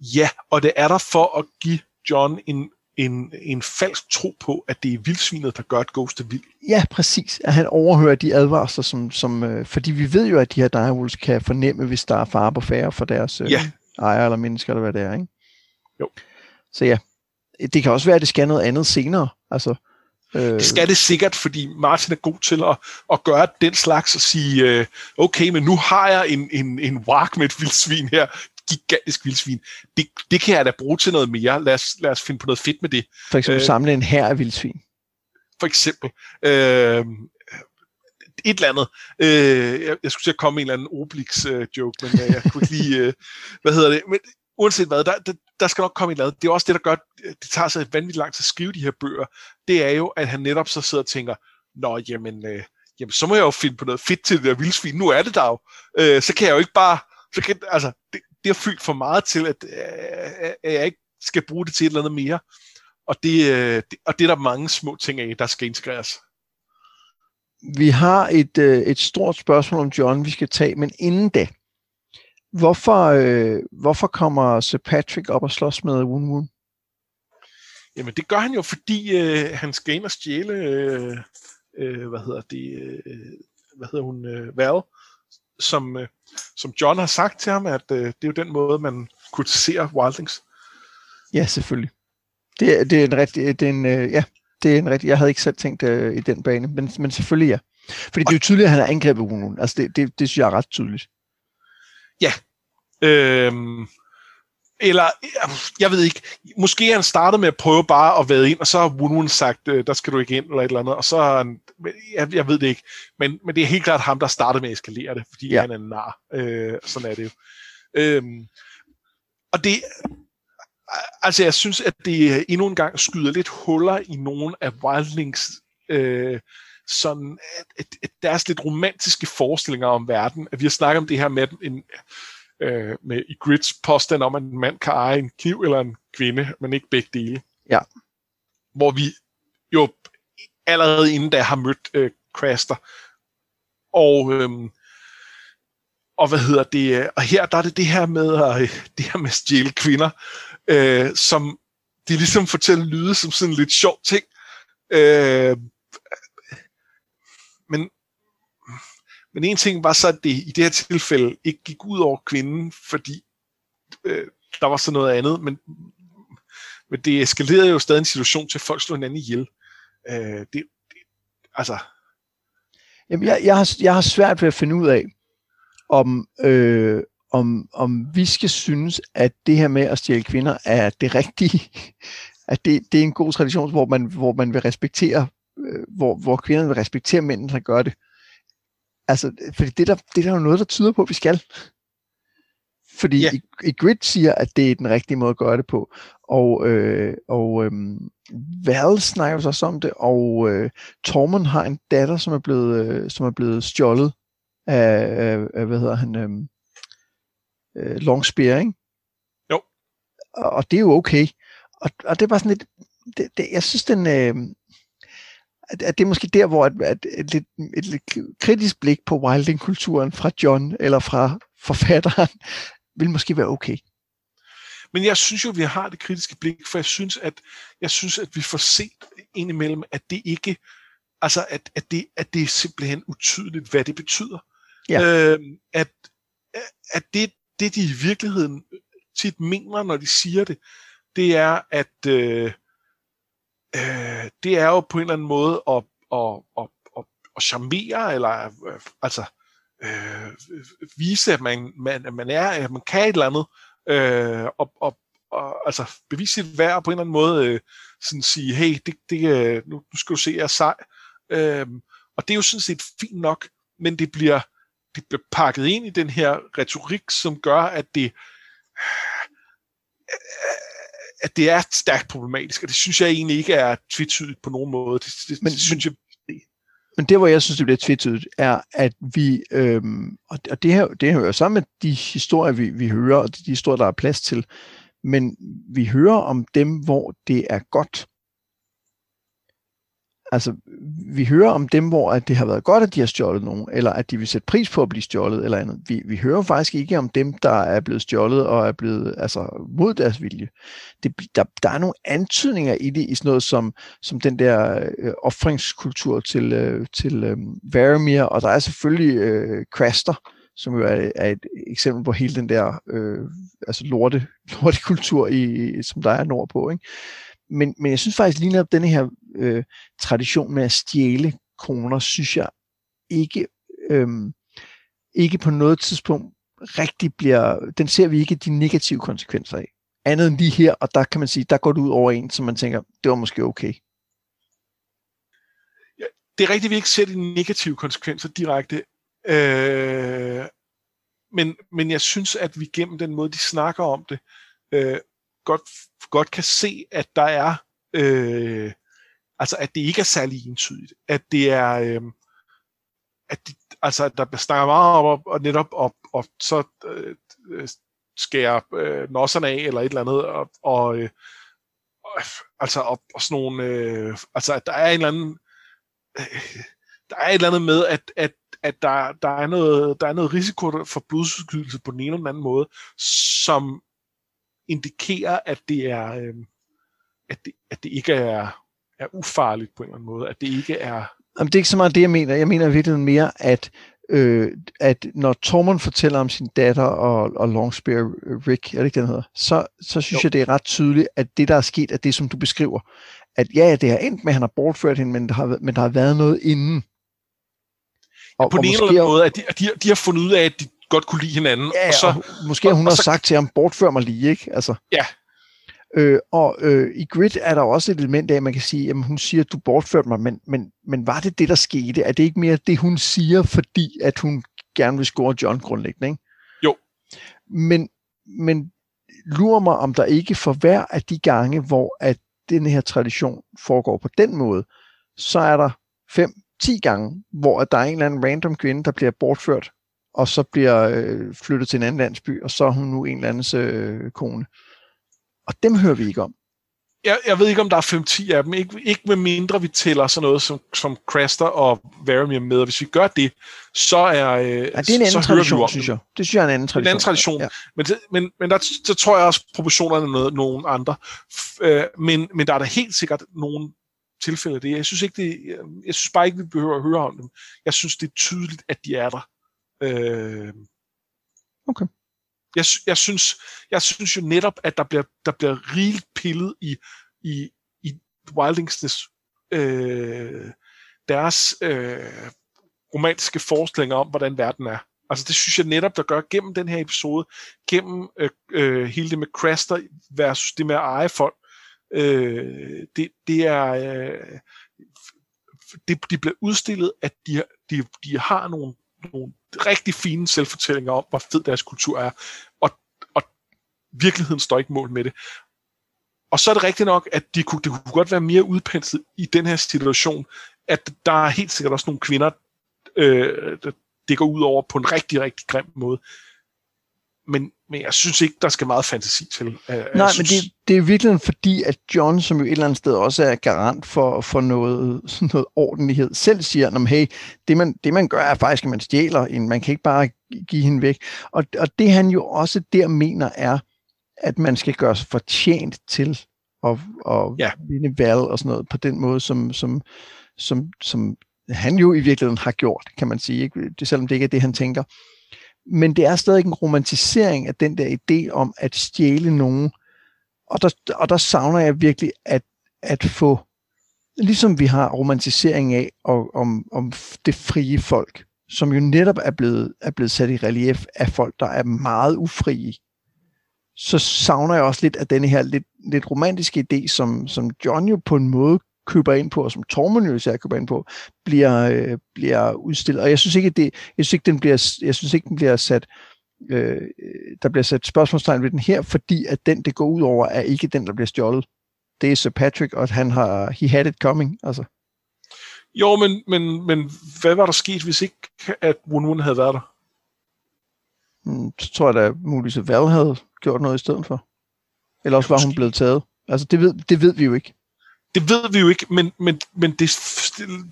Ja, og det er der for at give John en, en, en falsk tro på, at det er vildsvinet, der gør, at Ghost er vild. Ja, præcis. At han overhører de advarsler, som, som øh, fordi vi ved jo, at de her direwolves kan fornemme, hvis der er fare på færre for deres øh, ja. ejer eller mennesker, eller hvad det er, ikke? Jo. Så ja, det kan også være, at det skal noget andet senere. Altså, øh... Det skal det sikkert, fordi Martin er god til at, at gøre den slags og sige, øh, okay, men nu har jeg en, en, en wark med et vildsvin her, gigantisk vildsvin. Det, det kan jeg da bruge til noget mere. Lad os, lad os finde på noget fedt med det. For eksempel øh, samle en her af vildsvin. For eksempel. Øh, et eller andet. Øh, jeg, jeg skulle til at komme med en eller anden Obelix-joke, øh, men jeg kunne ikke lige... Øh, hvad hedder det? Men uanset hvad, der, der, der skal nok komme et eller andet. Det er også det, der gør, det tager sig vanvittigt langt at skrive de her bøger. Det er jo, at han netop så sidder og tænker, nå, jamen, øh, jamen så må jeg jo finde på noget fedt til det der vildsvin. Nu er det der jo. Øh, så kan jeg jo ikke bare... Så kan, altså, det, det har fyldt for meget til, at, øh, at jeg ikke skal bruge det til et eller andet mere. Og det, øh, det, og det er der mange små ting af, der skal integreres. Vi har et, øh, et stort spørgsmål om John, vi skal tage, men inden da, Hvorfor, øh, hvorfor kommer Sir Patrick op og slås med Woon Woon? Jamen det gør han jo, fordi øh, han skal ind og stjæle, øh, øh, hvad hedder det, øh, hvad hedder hun, øh, Val, som, øh, som John har sagt til ham, at øh, det er jo den måde, man kritiserer Wildlings. Ja, selvfølgelig. Det, det er en rigtig, det er en, øh, ja, det er en rigtig, jeg havde ikke selv tænkt øh, i den bane, men, men selvfølgelig ja. Fordi det er jo tydeligt, at han har angrebet Woon Altså det, det, det synes jeg er ret tydeligt. Ja. Øhm, eller, jeg ved ikke, måske han startede med at prøve bare at vade ind, og så har Wun sagt, øh, der skal du ikke ind, eller et eller andet, og så har han, jeg, jeg ved det ikke, men, men det er helt klart ham, der startede med at eskalere det, fordi ja. han er en nar. Øh, sådan er det jo. Øhm, og det, altså jeg synes, at det endnu en gang skyder lidt huller i nogle af Wildlings øh, sådan, at, at, at deres lidt romantiske forestillinger om verden, at vi har snakket om det her med, en, øh, med i Grids påstand om, at en mand kan eje en kniv eller en kvinde, men ikke begge dele. Ja. Hvor vi jo allerede inden da har mødt øh, Craster. Og, øh, og hvad hedder det? Og her der er det det her med, øh, det her med at stjæle kvinder, øh, som de ligesom fortæller lyde som sådan lidt sjov ting. Øh, men, men en ting var så, at det i det her tilfælde ikke gik ud over kvinden, fordi øh, der var så noget andet, men, men det eskalerede jo stadig en situation til, at folk slog hinanden ihjel. Øh, det, det, altså... Jamen, jeg, jeg, har, jeg har svært ved at finde ud af, om, øh, om, om vi skal synes, at det her med at stjæle kvinder er det rigtige. [laughs] At det, det er en god tradition, hvor man, hvor man vil respektere hvor, hvor kvinderne vil respektere mændene, der gør det. Altså, fordi det der, det der er jo noget, der tyder på, at vi skal. Fordi yeah. i, i Grid siger, at det er den rigtige måde at gøre det på. Og, øh, og øh, Val snakker så også om det, og øh, Tormund har en datter, som er blevet, øh, som er blevet stjålet af, af, af hvad hedder han, øh, øh, Longspear, ikke? Jo. Og, og det er jo okay. Og, og det er bare sådan lidt, det, det, jeg synes, den, øh, at, at det er måske der, hvor et, at et, et, et lidt kritisk blik på wilding-kulturen fra John eller fra forfatteren [laughs] vil måske være okay. Men jeg synes jo, at vi har det kritiske blik, for jeg synes, at, jeg synes, at vi får set indimellem, at det ikke, altså at, at, det, at det er simpelthen utydeligt, hvad det betyder. Ja. Øh, at, at det, det de i virkeligheden tit mener, når de siger det, det er, at øh, øh, det er jo på en eller anden måde at, at, at, at, at charmere, eller øh, altså øh, vise, at man, man, at man er, at man kan et eller andet, øh, og, og, og altså bevise sit værd på en eller anden måde, øh, sådan sige, hey, det, det, øh, nu, nu skal du se, jeg er sej. Øh, og det er jo sådan set fint nok, men det bliver, det bliver pakket ind i den her retorik, som gør, at det at det er stærkt problematisk, og det synes jeg egentlig ikke er tvetydigt på nogen måde. Det, det, men, det synes jeg men det, hvor jeg synes, det bliver tvetydigt, er, at vi, øhm, og det her, det her jo sammen med de historier, vi, vi hører, og de historier, der er plads til, men vi hører om dem, hvor det er godt. Altså, vi hører om dem, hvor at det har været godt, at de har stjålet nogen, eller at de vil sætte pris på at blive stjålet, eller andet. Vi, vi hører faktisk ikke om dem, der er blevet stjålet og er blevet altså, mod deres vilje. Det, der, der er nogle antydninger i det, i sådan noget som, som den der øh, offringskultur til, øh, til øh, Varamir, og der er selvfølgelig øh, Craster, som jo er, er et eksempel på hele den der øh, altså lorte, lortekultur, i, som der er nordpå. Ikke? Men, men jeg synes faktisk lige netop denne her øh, tradition med at stjæle kroner, synes jeg ikke, øh, ikke på noget tidspunkt rigtig bliver, den ser vi ikke de negative konsekvenser af. Andet end lige her, og der kan man sige, der går det ud over en, som man tænker, det var måske okay. Ja, det er rigtigt, at vi ikke ser de negative konsekvenser direkte. Øh, men, men jeg synes, at vi gennem den måde, de snakker om det, øh, godt, godt kan se, at der er, øh, altså at det ikke er særlig entydigt, at det er, øh, at det, altså at der snakker meget om, og netop op, og så øh, øh, skærer øh, nosserne af, eller et eller andet, og, og øh, altså og, og sådan nogle, øh, altså at der er en eller anden, øh, der er et eller andet med, at, at, at der, der, er noget, der er noget risiko for blodsudskydelse på den ene eller den anden måde, som indikerer, at det er, øh, at, det, at det ikke er, er ufarligt på en eller anden måde, at det ikke er... Jamen, det er ikke så meget det, jeg mener. Jeg mener virkelig mere, at øh, at når Tormund fortæller om sin datter og, og Longspear Rick, er det ikke den hedder, så, så synes jo. jeg, det er ret tydeligt, at det, der er sket, er det, som du beskriver. At ja, det har endt med, at han har bortført hende, men der har, men der har været noget inden. Og, ja, på og en eller anden måde, at de, de, de har fundet ud af, at de godt kunne lide hinanden. Ja, og, så, og måske og, hun og har så, sagt til ham, bortfør mig lige, ikke? Altså. Ja. Øh, og øh, i Grid er der også et element af, at man kan sige, at hun siger, at du bortførte mig, men, men, men var det det, der skete? Er det ikke mere det, hun siger, fordi at hun gerne vil score John grundlæggende, ikke? Jo. Men, men lurer mig, om der ikke for hver af de gange, hvor at den her tradition foregår på den måde, så er der fem, ti gange, hvor at der er en eller anden random kvinde, der bliver bortført og så bliver øh, flyttet til en anden landsby, og så er hun nu en eller andens øh, kone. Og dem hører vi ikke om. Jeg, jeg ved ikke, om der er 5-10 af dem. Ikke, ikke med mindre vi tæller sådan noget som, som Craster og Varamir med. Og hvis vi gør det, så er øh, ja, det er en anden tradition, synes jeg. Det synes jeg er en anden tradition. En anden tradition. Ja. Men, det, men, men der, så tror jeg også, proportionerne er noget, nogle andre. Øh, men, men der er da helt sikkert nogle tilfælde af det. Jeg synes, ikke, det, jeg synes bare ikke, vi behøver at høre om dem. Jeg synes, det er tydeligt, at de er der. Øh, okay. Jeg, jeg, synes, jeg synes jo netop, at der bliver, der bliver rigeligt pillet i, i, i Wildingsnes øh, deres øh, romantiske forestillinger om, hvordan verden er. Altså det synes jeg netop, der gør gennem den her episode, gennem øh, øh, hele det med Craster versus det med at eje folk, øh, det, det er øh, det, de bliver udstillet, at de, de, de har nogle, nogle rigtig fine selvfortællinger om, hvor fed deres kultur er, og, og virkeligheden står ikke mål med det. Og så er det rigtigt nok, at de kunne, det kunne godt være mere udpenslet i den her situation, at der er helt sikkert også nogle kvinder, øh, det går ud over på en rigtig, rigtig grim måde men, men jeg synes ikke, der skal meget fantasi til. Jeg Nej, synes... men det, det er virkelig fordi, at John, som jo et eller andet sted også er garant for, for noget, sådan noget ordentlighed, selv siger, at hey, det man, det man gør er faktisk, at man stjæler en, man kan ikke bare give hende væk. Og, og det han jo også der mener er, at man skal gøre sig fortjent til at, at ja. vinde valg og sådan noget på den måde, som, som, som, som han jo i virkeligheden har gjort, kan man sige. Ikke? Selvom det ikke er det, han tænker men det er stadig en romantisering af den der idé om at stjæle nogen. Og der, og der savner jeg virkelig at, at få, ligesom vi har romantisering af og, om, om det frie folk, som jo netop er blevet, er blevet sat i relief af folk, der er meget ufrie, så savner jeg også lidt af denne her lidt, lidt romantiske idé, som, som John jo på en måde køber ind på, og som Tormund jo især køber ind på, bliver, øh, bliver udstillet. Og jeg synes ikke, det, jeg synes ikke, den bliver, jeg synes ikke, den bliver sat, øh, der bliver sat spørgsmålstegn ved den her, fordi at den, det går ud over, er ikke den, der bliver stjålet. Det er Sir Patrick, og han har, he had it coming, altså. Jo, men, men, men hvad var der sket, hvis ikke at Wun Wun havde været der? Hmm, så tror jeg da muligvis, at Val havde gjort noget i stedet for. Eller også var hun blevet taget. Altså, det ved, det ved vi jo ikke. Det ved vi jo ikke, men, men, men det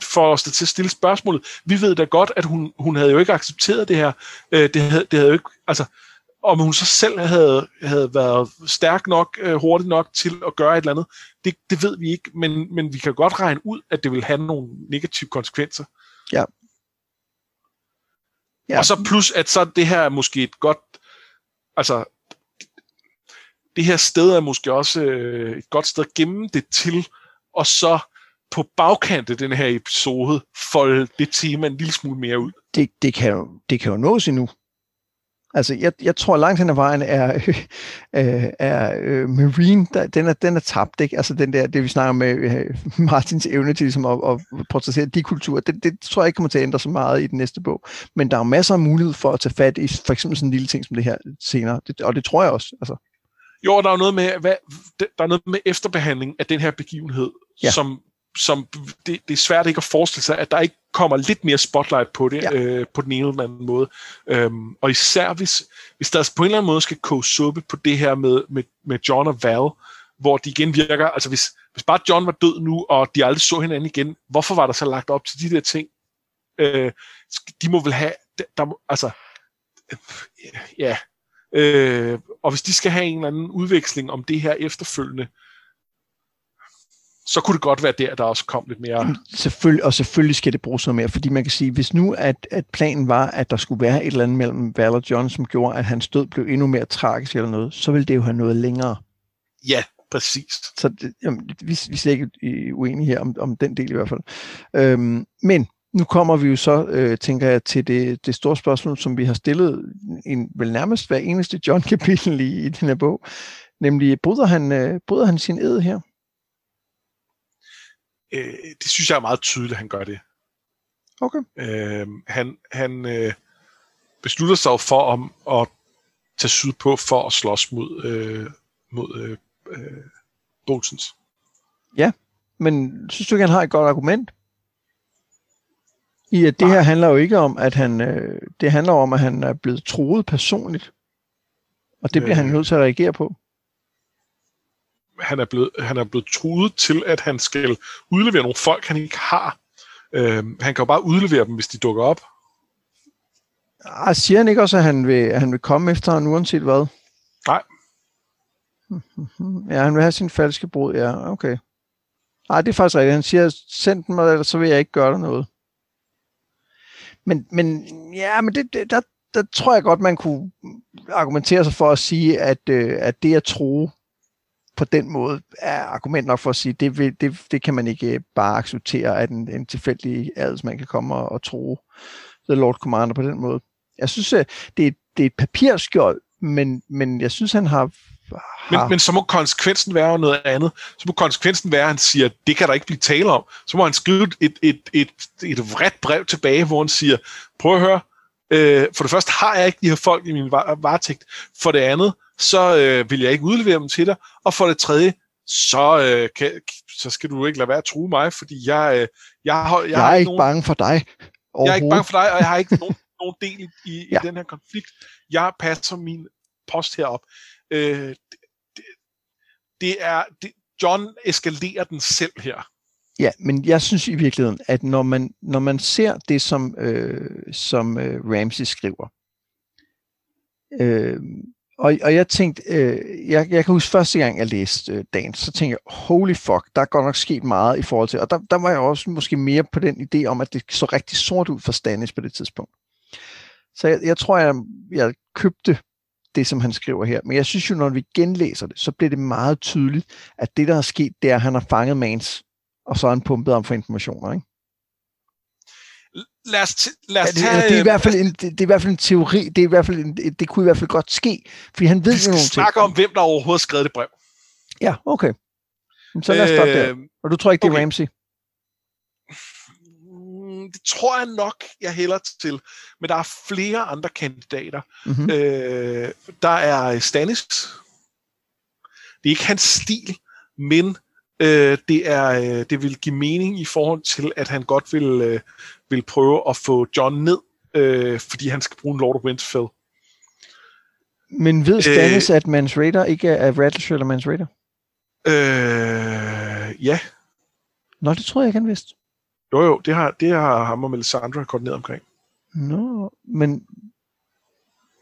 får os til at stille spørgsmålet. Vi ved da godt, at hun, hun havde jo ikke accepteret det her. Øh, det, havde, det havde jo ikke, altså, om hun så selv havde, havde været stærk nok, øh, hurtig nok til at gøre et eller andet, det, det ved vi ikke, men, men vi kan godt regne ud, at det vil have nogle negative konsekvenser. Ja. ja. Og så plus, at så det her er måske et godt, altså, det her sted er måske også øh, et godt sted at gemme det til, og så på bagkant af den her episode folde det tema en lille smule mere ud. Det, det, kan, jo, det kan jo nås endnu. Altså, jeg, jeg tror langt hen ad vejen er, [laughs] øh, er øh, Marine, der, den, er, den er tabt, ikke? Altså, den der, det vi snakker med øh, [laughs] Martins evne til ligesom, at, at portrættere de kulturer, det, det tror jeg ikke kommer til at ændre så meget i den næste bog. Men der er masser af mulighed for at tage fat i for eksempel sådan en lille ting som det her senere, det, og det tror jeg også. Altså. Jo, der er noget med, hvad, der er noget med efterbehandling af den her begivenhed, ja. som, som det, det er svært ikke at forestille sig, at der ikke kommer lidt mere spotlight på det, ja. øh, på den ene eller anden måde. Øhm, og især hvis, hvis der på en eller anden måde skal koge suppe på det her med, med, med John og Val, hvor de igen virker, altså hvis, hvis bare John var død nu, og de aldrig så hinanden igen, hvorfor var der så lagt op til de der ting? Øh, de må vel have, der, der altså, øh, ja, øh, og hvis de skal have en eller anden udveksling om det her efterfølgende, så kunne det godt være der, der også kom lidt mere... Selvfølgelig, og selvfølgelig skal det bruges noget mere, fordi man kan sige, hvis nu at, at planen var, at der skulle være et eller andet mellem Val og John, som gjorde, at hans død blev endnu mere tragisk eller noget, så ville det jo have noget længere. Ja, præcis. Så det, jamen, vi, vi er slet ikke uenige her om, om den del i hvert fald. Øhm, men nu kommer vi jo så, øh, tænker jeg, til det, det store spørgsmål, som vi har stillet en, vel nærmest hver eneste John-kapitel i, i den her bog, nemlig, bryder han, øh, bryder han sin ed her? Øh, det synes jeg er meget tydeligt, at han gør det. Okay. Øh, han han øh, beslutter sig for om at tage syd på for at slås mod, øh, mod øh, øh, Bolsens. Ja, men synes du ikke, han har et godt argument? I at det Nej. her handler jo ikke om, at han, øh, det handler om, at han er blevet troet personligt. Og det bliver øh, han nødt til at reagere på. Han er, blevet, han er blevet truet til, at han skal udlevere nogle folk, han ikke har. Øh, han kan jo bare udlevere dem, hvis de dukker op. Ah, siger han ikke også, at han vil, at han vil komme efter ham uanset hvad? Nej. [laughs] Ja, han vil have sin falske brud, ja, okay. Nej, det er faktisk rigtigt. Han siger, send dem, eller så vil jeg ikke gøre der noget. Men, men ja, men det, det, der, der tror jeg godt, man kunne argumentere sig for at sige, at, øh, at det at tro på den måde er argument nok for at sige, det, vil, det, det kan man ikke øh, bare acceptere, at en, en tilfældig adelsmand kan komme og, og tro The Lord Commander på den måde. Jeg synes, øh, det er, det er et papirskjold, men, men jeg synes, han har men, men så må konsekvensen være noget andet. Så må konsekvensen være, at han siger, det kan der ikke blive tale om. Så må han skrive et, et, et, et vredt brev tilbage, hvor han siger, prøv at høre, øh, for det første har jeg ikke de her folk i min varetægt. For det andet, så øh, vil jeg ikke udlevere dem til dig. Og for det tredje, så, øh, kan, så skal du ikke lade være at true mig, fordi jeg, øh, jeg, har, jeg, jeg har er ikke nogen, bange for dig. Jeg er ikke bange for dig, og jeg har ikke [laughs] nogen, nogen del i, ja. i den her konflikt. Jeg passer min post herop. Øh, det, det er, det, John eskalerer den selv her. Ja, men jeg synes i virkeligheden, at når man, når man ser det, som, øh, som øh, Ramsey skriver, øh, og, og jeg tænkte, øh, jeg, jeg kan huske første gang, jeg læste øh, dagen, så tænkte jeg, holy fuck, der er godt nok sket meget i forhold til, og der, der var jeg også måske mere på den idé om, at det så rigtig sort ud for Stannis på det tidspunkt. Så jeg, jeg tror, jeg, jeg købte det, som han skriver her. Men jeg synes jo, når vi genlæser det, så bliver det meget tydeligt, at det, der er sket, det er, at han har fanget Mans, og så har han pumpet om for informationer, ikke? Lad os, lad os Ja, det, det, er i øh, hvert fald en, det, det er i hvert fald en teori. Det, er i hvert fald en, det kunne i hvert fald godt ske, fordi han ved jo nogle ting. snakke om, hvem der overhovedet har skrevet det brev. Ja, okay. Så lad os stoppe der. Øh, Og du tror ikke, det er okay. Ramsey? mm, Det tror jeg nok, jeg hælder til. Men der er flere andre kandidater. Mm-hmm. Øh, der er Stannis. Det er ikke hans stil, men øh, det, er, øh, det vil give mening i forhold til, at han godt vil, øh, vil prøve at få John ned, øh, fordi han skal bruge en Lord of Winterfell. Men ved Stannis, øh, at Mans Raider ikke er Rattleshirt eller Mans Raider? Øh, ja, Nå, det tror jeg ikke, han vidste. jo jo, det har, det har ham og Melisandre koordineret omkring. Nå, men...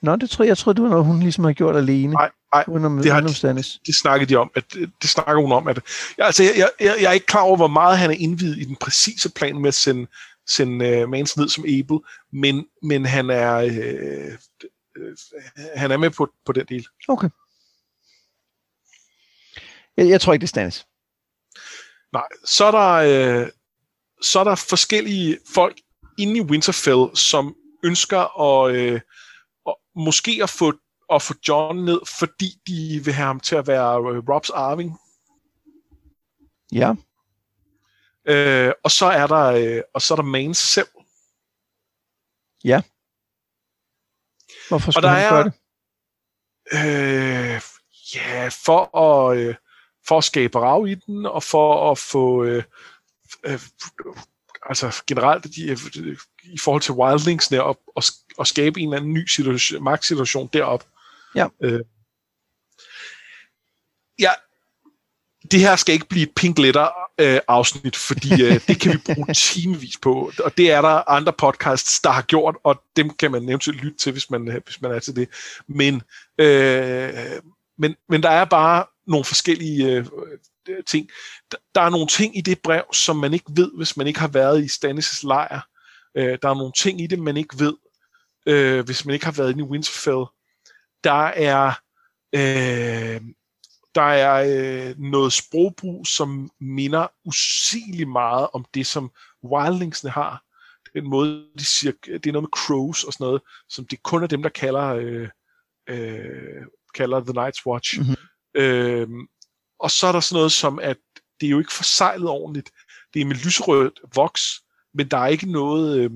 Nå, det tror jeg, jeg tror, det var noget, hun ligesom har gjort alene. Nej, nej, uden om, det har uden om de- Stannis. det snakkede de om, at det snakker hun om, at jeg, altså, jeg, jeg, jeg er ikke klar over, hvor meget han er indvidet i den præcise plan med at sende, sende uh, Mans ned som Abel, men, men han er øh, øh, han er med på, på den del. Okay. Jeg, jeg tror ikke, det er Stannis. Nej, så er der øh, så er der forskellige folk inde i Winterfell, som ønsker at, øh, at måske at få at få John ned, fordi de vil have ham til at være øh, Robs arving. Ja. Øh, og så er der øh, og så er der Mans selv. Hvorfor Og skulle der han gøre det? Øh, ja, for at, øh, for at skabe rav i den, og for at få... Øh, øh, altså generelt de, øh, i forhold til wildlingsene, og, og, og skabe en eller anden ny situation, magtsituation derop. Ja. Øh, ja, det her skal ikke blive et pink letter øh, afsnit, fordi øh, [laughs] det kan vi bruge timevis på, og det er der andre podcasts, der har gjort, og dem kan man eventuelt lytte til, hvis man, øh, hvis man er til det. Men, øh, men, men der er bare nogle forskellige øh, ting. Der, der er nogle ting i det brev, som man ikke ved, hvis man ikke har været i Stannis' lejr. Øh, der er nogle ting i det, man ikke ved, øh, hvis man ikke har været inde i Winterfell. Der er... Øh, der er øh, noget sprogbrug, som minder usigeligt meget om det, som wildlingsene har. Den måde, de siger, det er noget med crows og sådan noget, som det kun er dem, der kalder, øh, øh, kalder The Night's Watch. Mhm. Øh, og så er der sådan noget som, at det er jo ikke forsejlet ordentligt. Det er med lyserødt voks, men der er ikke noget øh,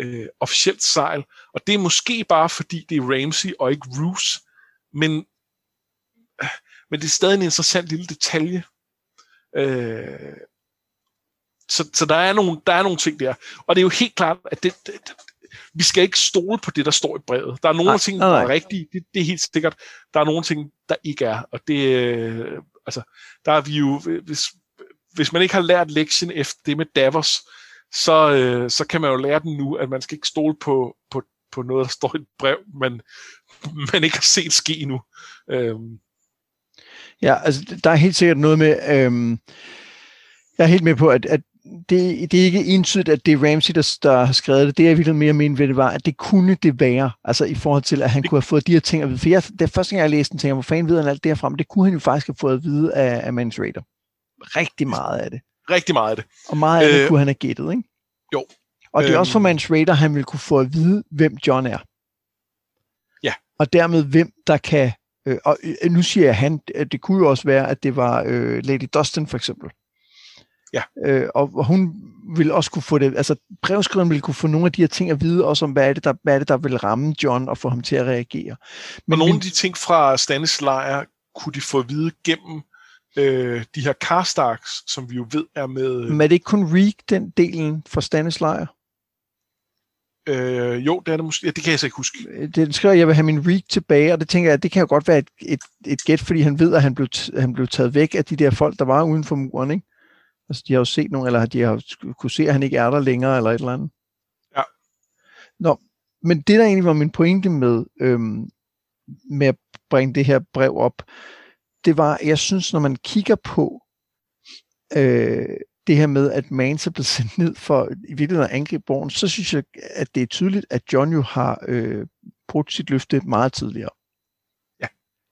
øh, officielt sejl. Og det er måske bare, fordi det er Ramsey og ikke Roose, men men det er stadig en interessant lille detalje. Øh, så, så der er nogle der er nogle ting der. Og det er jo helt klart, at det, det, det, vi skal ikke stole på det, der står i brevet. Der er nogle Nej, ting, der nej. er rigtige. Det, det er helt sikkert. Der er nogle ting, der ikke er. Og det, øh, altså, der er vi jo, hvis, hvis man ikke har lært lektien efter det med Davos, så, øh, så kan man jo lære den nu, at man skal ikke stole på, på, på noget, der står i et brev, man, [laughs] man ikke har set ske endnu. Øhm, Ja, altså der er helt sikkert noget med, øhm, jeg er helt med på, at, at det, det er ikke entydigt, at det er Ramsey, der, der har skrevet det. Det jeg virkelig mere mener ved det var, at det kunne det være, altså i forhold til, at han kunne have fået de her ting at vide. For jeg, det første gang, jeg læste den, tænkte jeg, hvor fanden ved han alt det her fra? Men det kunne han jo faktisk have fået at vide af, af Raider. Rigtig meget af det. Rigtig meget af det. Og meget af det Øh, kunne han have gættet, ikke? jo. Og det er også for Øhm. Mans Raider, han vil kunne få at vide, hvem John er. Ja. Og dermed, hvem der kan... Øh, og øh, nu siger jeg han, at det kunne jo også være, at det var øh, Lady Dustin for eksempel. Ja. Øh, og hun ville også kunne få det, altså brevskriveren ville kunne få nogle af de her ting at vide, også om hvad er det, der, hvad er det, der vil ramme John og få ham til at reagere. Men og nogle min- af de ting fra Stannis lejr kunne de få at vide gennem øh, de her Karstarks, som vi jo ved er med... Men er det ikke kun Reek, den delen for Stannis lejr? Øh, jo, det er det måske. Ja, det kan jeg så ikke huske. Øh, Den skriver, at jeg vil have min Reek tilbage, og det tænker jeg, det kan jo godt være et, et, et gæt, fordi han ved, at han blev, han blev taget væk af de der folk, der var uden for muren, ikke? Altså, de har jo set nogen, eller de har kunne se, at han ikke er der længere, eller et eller andet. Ja. Nå, men det, der egentlig var min pointe med, øhm, med at bringe det her brev op, det var, jeg synes, når man kigger på, øh, det her med, at Mans er blevet [laughs] sendt ned for i virkeligheden at angribe borgen, så synes jeg, at det er tydeligt, at John jo har øh, brugt sit løfte meget tidligere. Ja.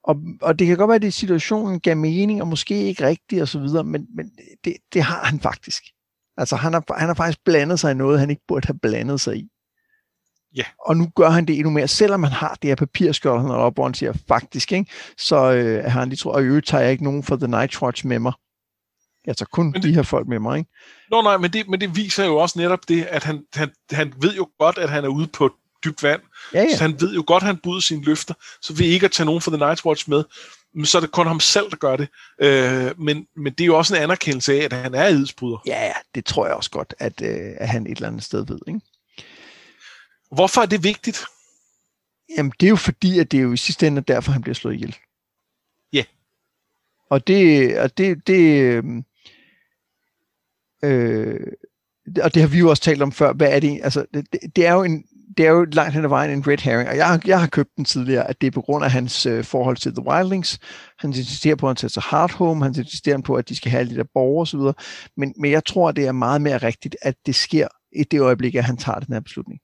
Og, og det kan godt være, at det situationen gav mening, og måske ikke rigtigt og så videre, men, men det, det har han faktisk. Altså han har, han har faktisk blandet sig i noget, han ikke burde have blandet sig i. Ja. Og nu gør han det endnu mere, selvom han har det her papirskjold, han op, hvor han siger, faktisk, ikke? så øh, har han lige tror, og i øvrigt tager jeg ikke nogen fra The Night Watch med mig. Jeg tager kun det, de her folk med mig, ikke? Nå nej, men det, men det viser jo også netop det, at han, han, han ved jo godt, at han er ude på dybt vand. Ja, ja. Så han ved jo godt, at han bryder sine løfter. Så ved ikke at tage nogen fra The Night Watch med, men så er det kun ham selv, der gør det. Øh, men, men det er jo også en anerkendelse af, at han er edsbryder. Ja, ja, det tror jeg også godt, at, øh, at han et eller andet sted ved, ikke? Hvorfor er det vigtigt? Jamen, det er jo fordi, at det er jo i sidste ende derfor, han bliver slået ihjel. Ja. Og det, og det, det, øhm, øh, og det har vi jo også talt om før, hvad er det, altså, det, det er jo en, det er jo langt hen ad vejen en red herring, og jeg, har- jeg har købt den tidligere, at det er på grund af hans øh, forhold til The Wildlings. Han insisterer på, at han tager sig hard home, han insisterer på, at de skal have alle de der borgere osv., men, men jeg tror, det er meget mere rigtigt, at det sker i det øjeblik, at han tager den her beslutning.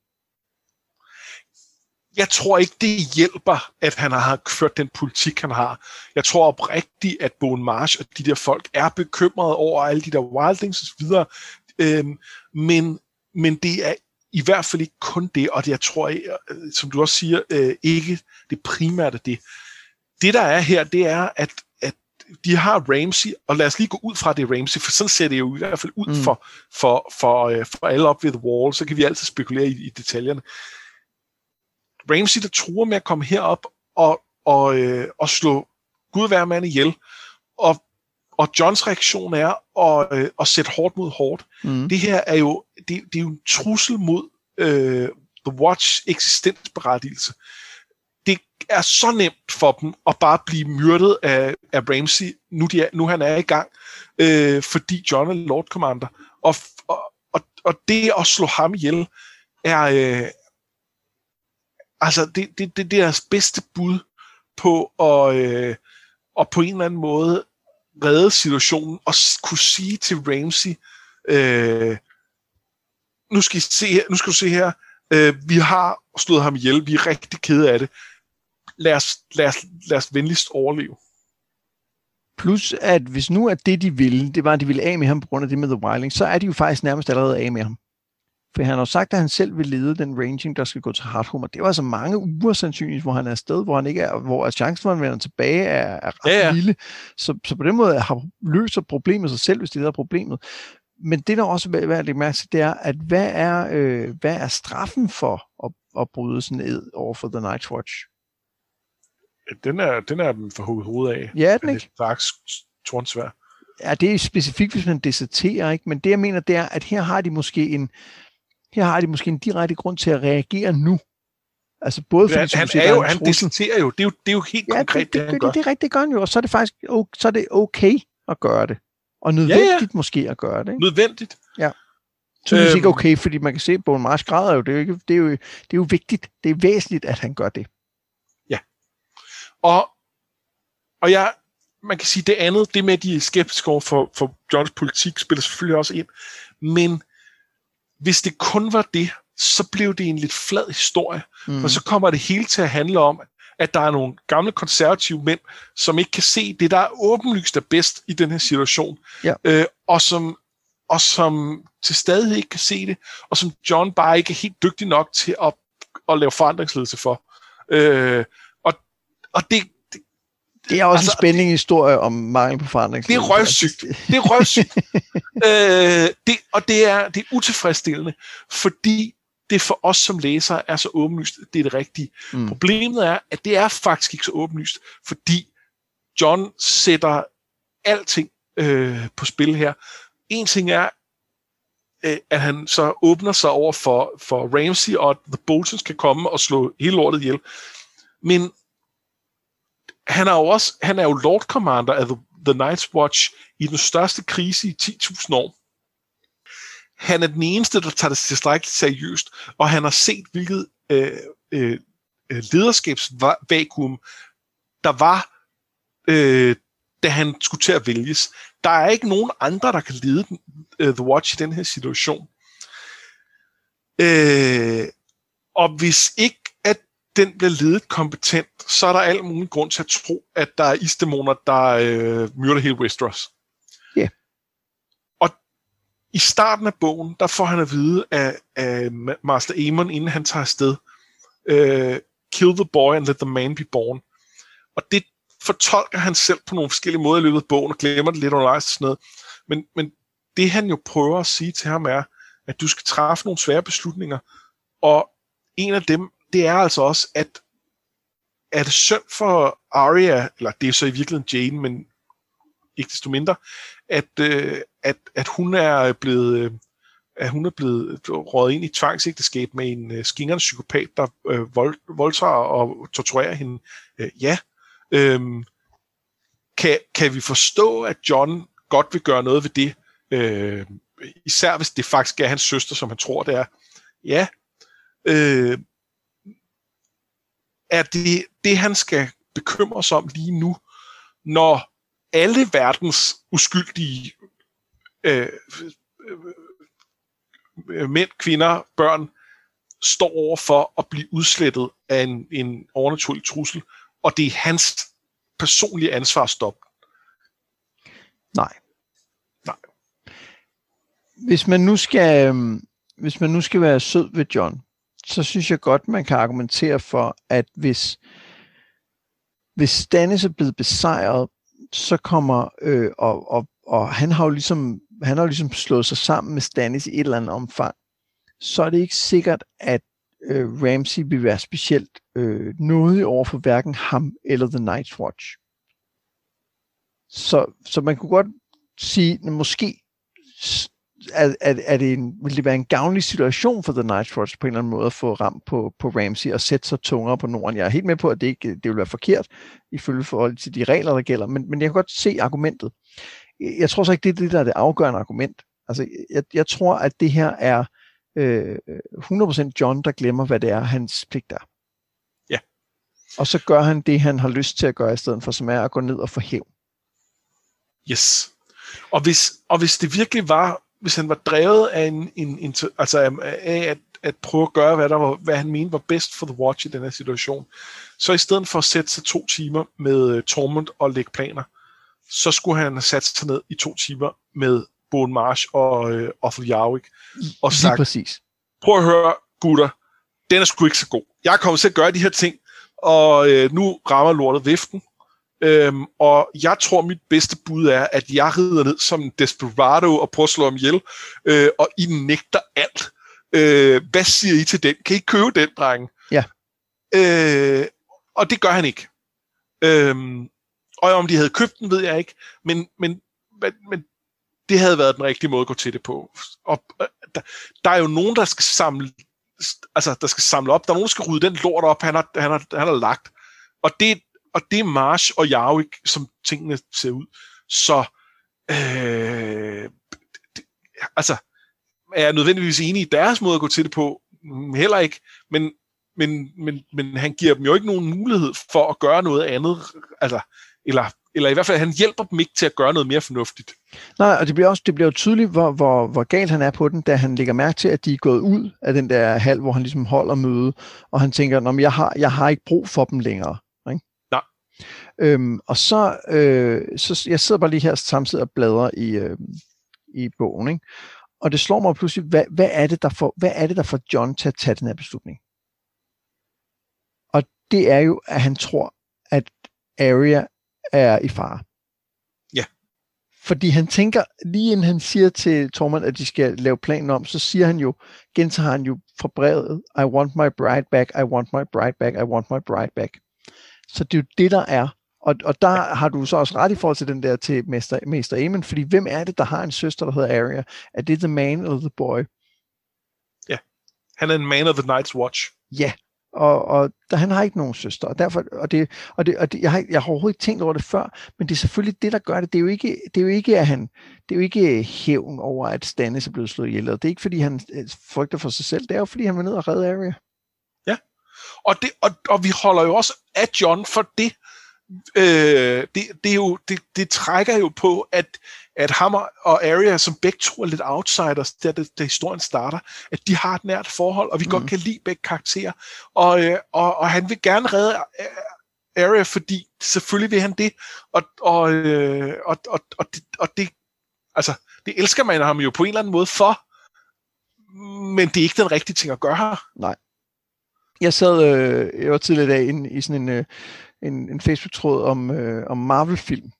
Jeg tror ikke, det hjælper, at han har ført den politik, han har. Jeg tror oprigtigt, at Bon Marsh og de der folk er bekymrede over alle de der wildlings osv. Øhm, men, men det er i hvert fald ikke kun det, og det, jeg tror, øh, som du også siger, øh, ikke det primært er det. Det, der er her, det er, at, at de har Ramsey, og lad os lige gå ud fra det Ramsey, for sådan ser det jo i hvert fald ud Mm. for, for, for, øh, for alle op ved The Wall, så kan vi altid spekulere i, i detaljerne. Ramsey, der truer med at komme herop og, og, øh, og slå Gud hver mand ihjel, og, og Johns reaktion er at, øh, at sætte hårdt mod hårdt. Mm. Det her er jo, det, det er jo en trussel mod øh, The Watch eksistensberettigelse. Det er så nemt for dem at bare blive myrdet af, af Ramsey, nu, de er, nu han er i gang, øh, fordi John er Lord Commander. Og, og, og, og det at slå ham ihjel er, øh, altså det, det, det, er deres bedste bud på at, øh, at på en eller anden måde redde situationen og kunne sige til Ramsey, øh, nu, skal I se her, nu skal du se her, øh, vi har slået ham ihjel, vi er rigtig kede af det. Lad os, lad os, lad os venligst overleve. Plus, at hvis nu at det, de ville, det var, at de ville af med ham på grund af det med The Wilding, så er de jo faktisk nærmest allerede af med ham. For han har jo sagt, at han selv vil lede den ranging, der skal gå til Hardhome, og det var altså mange uger sandsynligt, hvor han er afsted, hvor han ikke er, hvor at chancen for, at han vender tilbage, er, er ret Ja, ja. lille. Så, så på den måde har løser problemet sig selv, hvis det er problemet. Men det, der også er værd at lægge mærke til, det er, at hvad er, øh, hvad er straffen for at, at bryde sådan ed over for The Night Watch? Den er, den er dem for hovedet af. Ja, er den Det ikke? er straks tornsvær. Ja, det er specifikt, hvis man deserterer, ikke? Men det, jeg mener, det er, at her har de måske en, her har de måske en direkte grund til at reagere nu. Altså både fordi, Han, som han, siger, er jo, han deserterer jo. Det er jo, det er jo helt ja, konkret, det, det, det, han det, gør. det, det er rigtigt, det gør han jo, og så er det faktisk så er det okay at gøre det. Og nødvendigt ja, ja. måske at gøre det. Ikke? Nødvendigt. Så er det ikke Øhm. okay, fordi man kan se, at Bowen Marsh græder jo. Det er jo, ikke, det, er jo, det er jo vigtigt. Det er væsentligt, at han gør det. Og, og jeg, man kan sige, det andet, det med, at de er skeptiske over for, for Johns politik, spiller selvfølgelig også ind. Men hvis det kun var det, så blev det en lidt flad historie. Mm. For så kommer det hele til at handle om, at der er nogle gamle konservative mænd, som ikke kan se det, der er åbenlyst er bedst i den her situation. Ja. Øh, og, som, og som til stadighed ikke kan se det, og som John bare ikke er helt dygtig nok til at, at lave forandringsledelse for. Øh, og, og det, det, er også altså, en spændende historie om mangel på forandring. det er røvsygt. Det er røvsygt. [laughs] øh, det, og det er, det er utilfredsstillende, fordi det for os som læsere er så åbenlyst, det er det rigtige. Mm. Problemet er, at det er faktisk ikke så åbenlyst, fordi John sætter alting øh, på spil her. En ting er, øh, at han så åbner sig over for, for Ramsey, og at The Boltons kan komme og slå hele lortet ihjel. Men han er jo også han er jo Lord Commander af The, The Night's Watch i den største krise i 10.000 år. Han er den eneste, der tager det tilstrækkeligt seriøst, og han har set, hvilket øh, øh, øh, lederskabsvakuum der var, øh, da han skulle til at vælges. Der er ikke nogen andre, der kan lede uh, The Watch i den her situation. Øh, og hvis ikke den bliver ledet kompetent, så er der al mulig grund til at tro, at der er isdæmoner, der uh, myrder hele Westeros. Ja. Yeah. Og i starten af bogen, der får han at vide af, af Master Aemon, inden han tager afsted, uh, kill the boy and let the man be born. Og det fortolker han selv på nogle forskellige måder i løbet af bogen, og glemmer det lidt undervejs og sådan noget. Men, men det han jo prøver at sige til ham er, at du skal træffe nogle svære beslutninger, og en af dem, det er altså også, at at synd for Arya, eller det er så i virkeligheden Jane, men ikke desto mindre, at, øh, at, at hun er blevet øh, at hun er blevet rådet ind i tvangsægteskab med en øh, skingerende psykopat, der øh, vold, voldtager og torturerer hende. Øh, ja, Øhm, kan, kan vi forstå, at John godt vil gøre noget ved det? Øh, især hvis det faktisk er hans søster, som han tror, det er. Ja. Øh, er det det, han skal bekymre sig om lige nu, når alle verdens uskyldige øh, øh, mænd, kvinder, børn står over for at blive udslettet af en, en overnaturlig trussel, og det er hans personlige ansvar at stoppe. Nej. Nej. Hvis man nu skal, øhm, hvis man nu skal være sød ved John, så synes jeg godt, man kan argumentere for, at hvis, hvis Stannis er blevet besejret, så kommer, øh, og, og, og han har jo ligesom, han har jo ligesom slået sig sammen med Stannis i et eller andet omfang, så er det ikke sikkert, at øh, Ramsey vil være specielt øh, nådig over for hverken ham eller The Night's Watch. Så, så man kunne godt sige, at måske er, er, er det en, vil det være en gavnlig situation for The Night's Watch på en eller anden måde at få ramt på, på Ramsey og sætte sig tungere på Norden. Jeg er helt med på, at det ikke det vil være forkert ifølge forhold til de regler, der gælder, men, men jeg kan godt se argumentet. Jeg tror så ikke, det er det, der er det afgørende argument. Altså, jeg, jeg tror, at det her er øh, 100% John, der glemmer, hvad det er, hans pligt er. Ja. Og så gør han det, han har lyst til at gøre i stedet for, som er at gå ned og få hæv. Yes. Og hvis, og hvis det virkelig var, hvis han var drevet af en, en, en altså af at, at prøve at gøre, hvad, der var, hvad han mente var bedst for The Watch i den her situation, så i stedet for at sætte sig to timer med uh, Tormund og lægge planer, så skulle han have sat sig ned i to timer med Bon Marsh og øh, Othel Jarvik, og sagt, præcis. prøv at høre, gutter, den er sgu ikke så god. Jeg er kommet til at gøre de her ting, og øh, nu rammer lortet viften, Øhm, og jeg tror, mit bedste bud er, at jeg rider ned som en desperado og prøver at slå ham ihjel, øh, og I nægter alt. Øh, hvad siger I til den? Kan I købe den, drenge? Ja. Øh, og det gør han ikke. Øhm, og om de havde købt den, ved jeg ikke, men, men, men, men det havde været den rigtige måde at gå til det på. Og øh, der, der er jo nogen, der skal samle altså, der skal samle op. Der er nogen, der skal rydde den lort op, han har, han har, han har lagt. Og det, og det er Marsh og Jarvik, som tingene ser ud. Så, øh, det, altså, er jeg nødvendigvis enig i deres måde at gå til det på? Heller ikke. Men, men, men, men han giver dem jo ikke nogen mulighed for at gøre noget andet. Altså, eller, eller i hvert fald, han hjælper dem ikke til at gøre noget mere fornuftigt. Nej, og det bliver også det bliver jo tydeligt, hvor, hvor, hvor galt han er på den, da han lægger mærke til, at de er gået ud af den der hal, hvor han ligesom holder møde, og han tænker, Nå, men jeg har, jeg har ikke brug for dem længere. Øhm, og så, øh, så, jeg sidder bare lige her samtidig og bladrer i, øh, i bogen, ikke? og det slår mig pludselig, hvad, hvad, er det, der får, hvad er det, der får John til at tage den her beslutning? Og det er jo, at han tror, at Arya er i fare. Ja. Fordi han tænker, lige inden han siger til Tormund, at de skal lave planen om, så siger han jo, gentager han jo fra brevet, I want my bride back, I want my bride back, I want my bride back. Så det er jo det, der er. Og, og der har du så også ret i forhold til den der til Mester, Mester Amen, fordi hvem er det, der har en søster, der hedder Arya? Er det the man eller the boy? Ja, han er en man of the Night's Watch. Ja, og, og der, han har ikke nogen søster, og derfor, og det, og det, og det, jeg, har, jeg har overhovedet ikke tænkt over det før, men det er selvfølgelig det, der gør det. Det er jo ikke, det er jo ikke, at han, det er jo ikke hævn over, at Stannis er blevet slået ihjel. Det er ikke, fordi han øh, frygter for sig selv, det er jo, fordi han var ned og redde Arya. Ja, og, det, og, og vi holder jo også af John for det, øh, det, det, er jo, det, det trækker jo på, at, at Hammer og Arya, som begge to er lidt outsiders, da, da, da historien starter, at de har et nært forhold, og vi mm. godt kan lide begge karakterer. Og, øh, og, og han vil gerne redde øh, Arya, fordi selvfølgelig vil han det. Og, og, øh, og, og, og, det, og det, altså, det elsker man ham jo på en eller anden måde for, men det er ikke den rigtige ting at gøre her. Nej. Jeg sad, øh, jeg var tidligere i dag i sådan en, øh, en, en Facebook-tråd om, øh, om Marvel-film,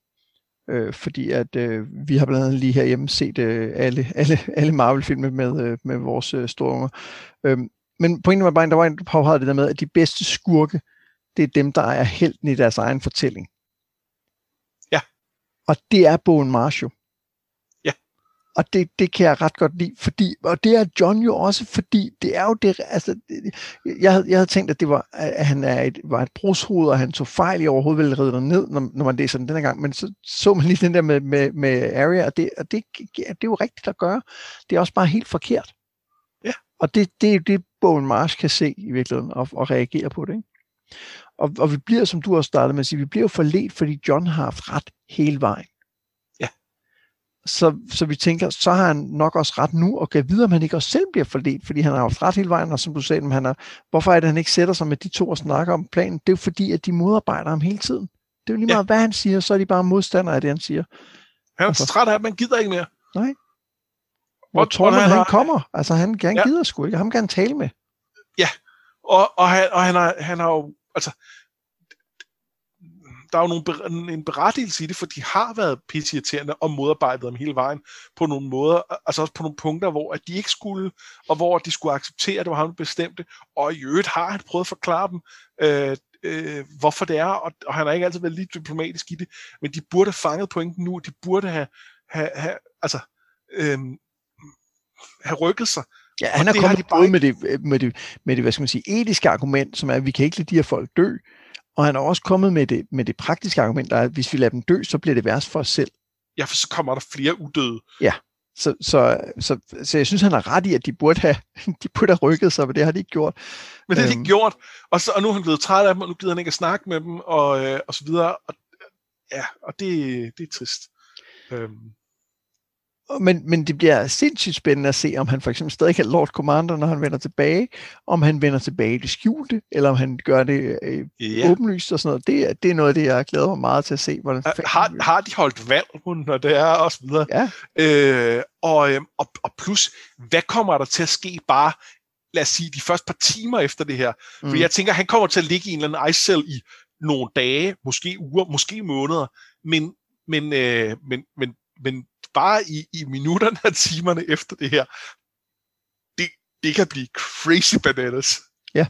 øh, fordi at øh, vi har blandt andet lige herhjemme set øh, alle, alle, alle Marvel-filmer med, øh, med vores øh, store unger. Øh, men pointen var bare, der var en, der påpegede det der med, at de bedste skurke, det er dem, der er helten i deres egen fortælling. Ja. Og det er Bogen Marshall. Og det, det kan jeg ret godt lide, fordi, og det er John jo også, fordi det er jo det, altså, jeg havde, jeg havde tænkt, at det var, at han er et, var et brugshoved, og han tog fejl i overhovedet ville redde ned, når, når man læser den denne gang, men så så man lige den der med, med, med Arya, og, det, og det, det er jo rigtigt at gøre. Det er også bare helt forkert. Ja. Og det, det er jo det, Bogen Marsh kan se i virkeligheden, og, og reagere på det. Ikke? Og, og vi bliver, som du også startede med at sige, vi bliver jo forledt, fordi John har haft ret hele vejen. Så, så vi tænker, så har han nok også ret nu, og kan vide, om han ikke også selv bliver forledt, fordi han har haft ret hele vejen, og som du sagde, han er, hvorfor er det, han ikke sætter sig med de to og snakker om planen? Det er jo fordi, at de modarbejder ham hele tiden. Det er jo lige meget, ja. hvad han siger, så er de bare modstandere af det, han siger. Han er altså. træt af, at man gider ikke mere. Nej. Hvor tror man, han, han kommer? Altså, han, han ja. gider sgu ikke. Ham kan han tale med. Ja, og, og, han, og han, har, han har jo, altså, der er jo nogle, en berettigelse i det, for de har været pisseirriterende og modarbejdet dem hele vejen på nogle måder, altså også på nogle punkter, hvor at de ikke skulle, og hvor de skulle acceptere, at det var ham, der bestemte, og i øvrigt har han prøvet at forklare dem, øh, øh, hvorfor det er, og, og han har ikke altid været lidt diplomatisk i det, men de burde have fanget pointen nu, de burde have, have, have altså, øh, have rykket sig, Ja, han er kommet både med det, med, det, med det, hvad skal man sige, etiske argument, som er, at vi kan ikke lade de her folk dø, og han er også kommet med det, med det praktiske argument, der er, at hvis vi lader dem dø, så bliver det værst for os selv. Ja, for så kommer der flere udøde. Ja, så, så, så, så jeg synes, han har ret i, at de burde have, [laughs] de burde have rykket sig, men det har de ikke gjort. Men det har de ikke øhm. gjort, og, så, og nu er han blevet træt af dem, og nu gider han ikke at snakke med dem, og, øh, og så videre. Og, ja, og det, det er trist. Øhm. Men, men det bliver sindssygt spændende at se, om han for eksempel stadig er Lord Commander, når han vender tilbage, om han vender tilbage i det skjulte, eller om han gør det øh, yeah. åbenlyst og sådan noget. Det, det er noget af det, jeg glæder mig meget til at se. Hvordan har, har de holdt valg, når det er og så videre? Ja. Øh, og, øh, og, og plus, hvad kommer der til at ske bare, lad os sige, de første par timer efter det her? Mm. For jeg tænker, han kommer til at ligge i en eller anden ice cell i nogle dage, måske uger, måske måneder, men, men, øh, men, men, men bare i, i minutterne og timerne efter det her, det, det kan blive crazy bananas. Ja.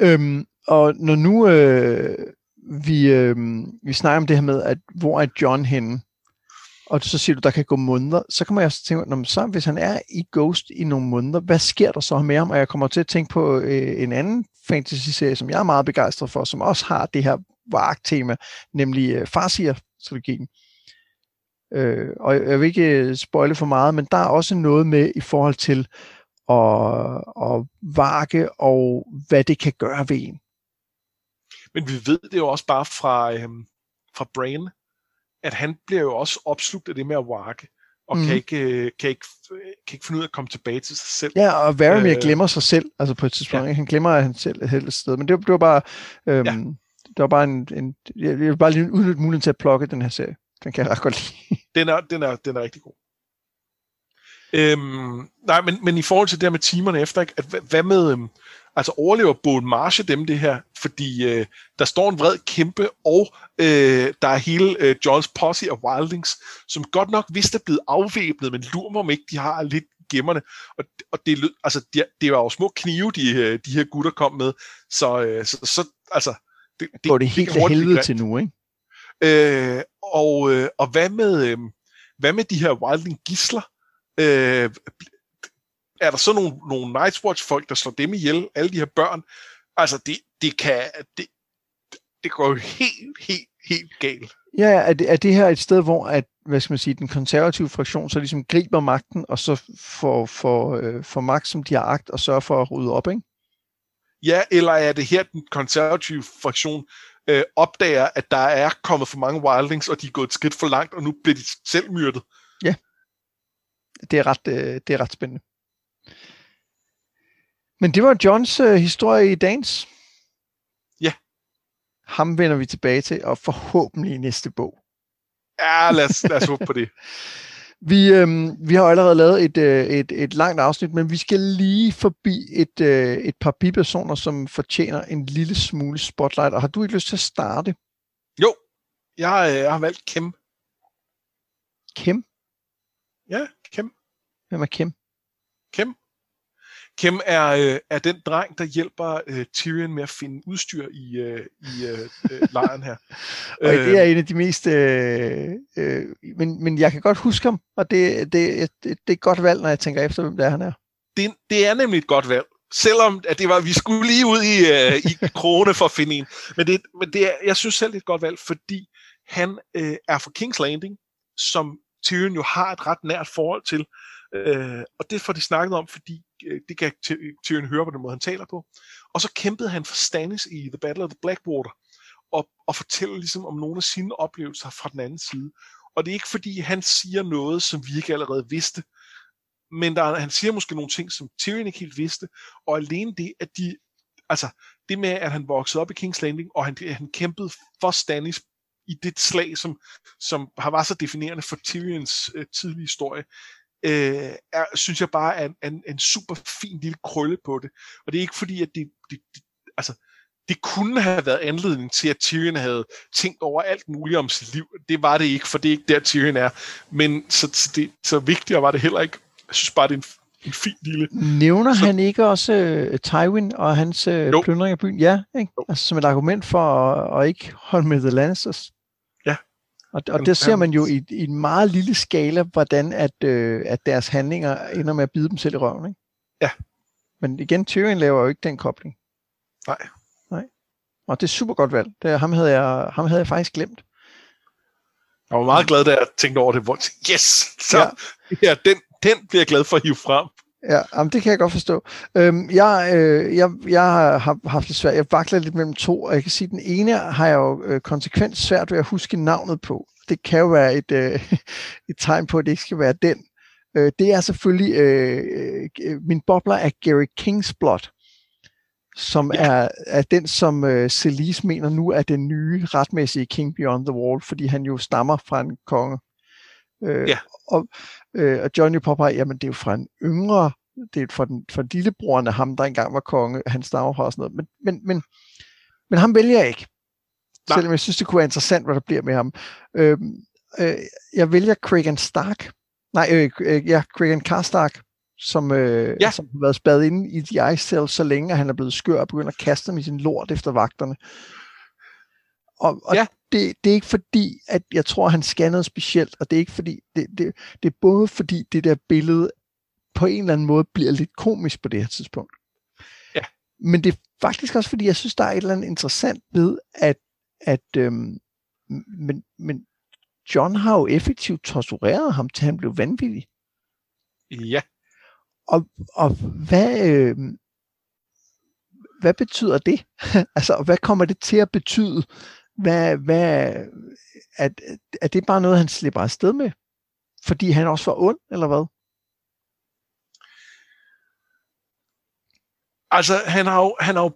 Øhm, og når nu øh, vi, øh, vi snakker om det her med, at hvor er John henne, og så siger du, der kan gå måneder, så kommer jeg også til at tænke, så hvis han er i Ghost i nogle måneder, hvad sker der så med ham? Og jeg kommer til at tænke på øh, en anden fantasy-serie, som jeg er meget begejstret for, som også har det her vark-tema, nemlig øh, Farsier-strategien. Øh, og jeg vil ikke øh, spoile for meget, men der er også noget med i forhold til at, at varke og hvad det kan gøre ved en. Men vi ved det jo også bare fra, øhm, fra Brain, at han bliver jo også opslugt af det med at varke, og mm. kan, ikke, øh, kan, ikke, kan ikke finde ud af at komme tilbage til sig selv. Ja, og Varamir øh, glemmer sig selv, altså på et tidspunkt. Ja. Han glemmer, at han selv er et sted. Men det, det var bare... Øhm, ja. Det var bare en, en jeg vil bare lige udnytte muligheden til at plukke den her serie. Den kan jeg ret godt lide. Den er, den er, den er rigtig god. Øhm, nej, men, men i forhold til det her med timerne efter, ikke, at, hvad med, øhm, altså overlever Bone Marche dem det her? Fordi øh, der står en vred kæmpe, og øh, der er hele øh, Johns posse af Wildings, som godt nok vist er blevet afvæbnet, men lurer mig om ikke, de har lidt gemmerne. Og, og det, altså, det, det var jo små knive, de, øh, de her gutter kom med, så, øh, så, så altså... Det, det, går det helt helvede til nu, ikke? Øh, og, øh, og hvad med, øh, hvad med de her Wildling gisler? Øh, er der så nogle, nogle Night's Watch-folk, der slår dem ihjel, alle de her børn? Altså, det, det kan... Det, det går jo helt, helt, helt galt. Ja, er det, er det her et sted, hvor at, hvad skal man sige, den konservative fraktion så ligesom griber magten, og så får, får, øh, får magt, som de har agt, og sørger for at rydde op, ikke? Ja, eller er det her, den konservative fraktion øh, opdager, at der er kommet for mange wildlings, og de er gået et skridt for langt, og nu bliver de selv myrdet. Ja, det er ret, øh, det er ret spændende. Men det var Johns øh, historie i dagens. Ja. Ham vender vi tilbage til, og forhåbentlig i næste bog. Ja, lad os, lad os håbe på det. [laughs] Vi, øh, vi har allerede lavet et, øh, et, et langt afsnit, men vi skal lige forbi et, øh, et par bipersoner, som fortjener en lille smule spotlight. Og har du ikke lyst til at starte? Jo, jeg, øh, jeg har valgt Kim. Kim? Ja, Kim. Hvem er Kim? Kim. Kim er, øh, er den dreng, der hjælper øh, Tyrion med at finde udstyr i, øh, i øh, øh, lejren her. [laughs] og det er en af de mest... Øh, øh, men, men jeg kan godt huske ham, og det, det, det, det er et godt valg, når jeg tænker efter, hvem det er, han er. Det, det er nemlig et godt valg. Selvom at det var, vi skulle lige ud i, øh, i [laughs] krone for at finde en. Men, det, men det er, jeg synes selv, det er et godt valg, fordi han øh, er fra King's Landing, som Tyrion jo har et ret nært forhold til. Øh, og det får de snakket om, fordi Øh, det kan Tyrion høre på den måde, han taler på. Og så kæmpede han for Stannis i The Battle of the Blackwater, og, og fortæller ligesom om nogle af sine oplevelser fra den anden side. Og det er ikke fordi, han siger noget, som vi ikke allerede vidste, men der, han siger måske nogle ting, som Tyrion ikke helt vidste, og alene det, at de, altså det med, at han voksede op i King's Landing, og han, han kæmpede for Stannis i det slag, som, som har været så definerende for Tyrions øh, tidlige historie, øh, er, synes jeg bare er en, en, en super fin lille krølle på det. Og det er ikke fordi, at det, det, det altså, det kunne have været anledning til, at Tyrion havde tænkt over alt muligt om sit liv. Det var det ikke, for det er ikke der, Tyrion er. Men så, så, det, så vigtigere var det heller ikke. Jeg synes bare, det er en, en fin lille... Nævner så, han ikke også uh, Tywin og hans uh, plyndring af byen? Ja, ikke? Altså, som et argument for at, at ikke holde med The Lannisters. Og, og der ser man jo i, i en meget lille skala, hvordan at, øh, at deres handlinger ender med at bide dem selv i røven. Ikke? Ja. Men igen, Tyrion laver jo ikke den kobling. Nej. Nej. Og det er super godt valg. Det, ham, havde jeg, ham havde jeg faktisk glemt. Jeg var meget glad, da jeg tænkte over det. Yes! Så, ja. [laughs] ja den, den bliver jeg glad for at hive frem. Ja, jamen, det kan jeg godt forstå. Øhm, jeg, øh, jeg, jeg har haft det svært. Jeg vakler lidt mellem to, og jeg kan sige, at den ene har jeg jo øh, konsekvent svært ved at huske navnet på. Det kan jo være et, øh, [laughs] et tegn på, at det ikke skal være den. Øh, det er selvfølgelig, øh, øh, min bobler er Gary Kingsblot, som ja. er, er den, som øh, Celise mener nu er den nye retmæssige King Beyond the Wall, fordi han jo stammer fra en konge. Øh, ja. Og, øh, og Johnny påpeger, jamen det er jo fra en yngre, det er fra, den, fra lillebroren af ham, der engang var konge, han stammer fra og sådan noget. Men, men, men, men ham vælger jeg ikke. Nej. Selvom jeg synes, det kunne være interessant, hvad der bliver med ham. Øh, øh, jeg vælger Craig Stark. Nej, øh, øh, ja, Craig Karstark, som, øh, ja. som har været spadet inde i The Ice Cell så længe, at han er blevet skør og begynder at kaste dem i sin lort efter vagterne. Og, og ja det, det er ikke fordi, at jeg tror, at han noget specielt, og det er ikke fordi, det, det, det er både fordi det der billede på en eller anden måde bliver lidt komisk på det her tidspunkt. Ja. Men det er faktisk også fordi, jeg synes, der er et eller andet interessant ved, at, at øhm, men, men John har jo effektivt tortureret ham, til han blev vanvittig. Ja. Og, og hvad, øh, hvad betyder det? [laughs] altså, hvad kommer det til at betyde, hvad, hvad, er, er det bare noget, han slipper afsted med? Fordi han også var ond, eller hvad? Altså, han har jo, han har jo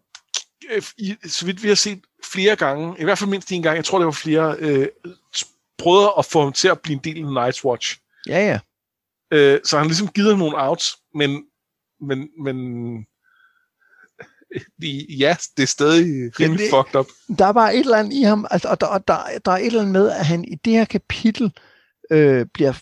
øh, i, så vidt vi har set flere gange, i hvert fald mindst en gang, jeg tror det var flere, øh, prøvet at få ham til at blive en del af Night's Watch. Ja, ja. Øh, så han har ligesom givet ham nogle outs, men, men, men [laughs] ja, det er stadig rimelig ja, det, fucked up. Der er bare et eller andet i ham, altså, og der, der, der er et eller andet med, at han i det her kapitel øh, bliver,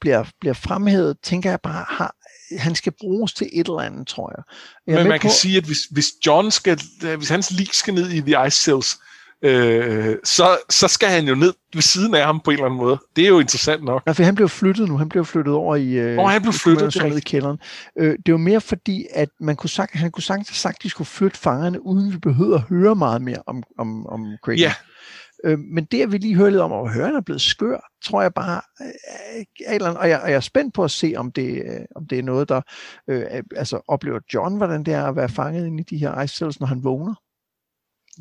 bliver, bliver fremhævet, tænker jeg bare, har, han skal bruges til et eller andet, tror jeg. jeg Men man på, kan sige, at hvis, hvis John skal, hvis hans lig skal ned i The Ice Cells, øh, så, så skal han jo ned ved siden af ham på en eller anden måde. Det er jo interessant nok. Ja, for han blev flyttet nu. Han blev flyttet over i, øh, oh, han blev flyttet i, i kælderen. Øh, det var mere fordi, at man kunne sagt, han kunne have sagt, at de skulle flytte fangerne, uden vi behøvede at høre meget mere om, om, om Craig. Ja. Øh, men det, at vi lige hørte lidt om, at høre, er blevet skør, tror jeg bare, øh, er eller andet, og, jeg, og jeg er spændt på at se, om det, øh, om det er noget, der øh, altså oplever John, hvordan det er at være fanget inde i de her ice cells, når han vågner.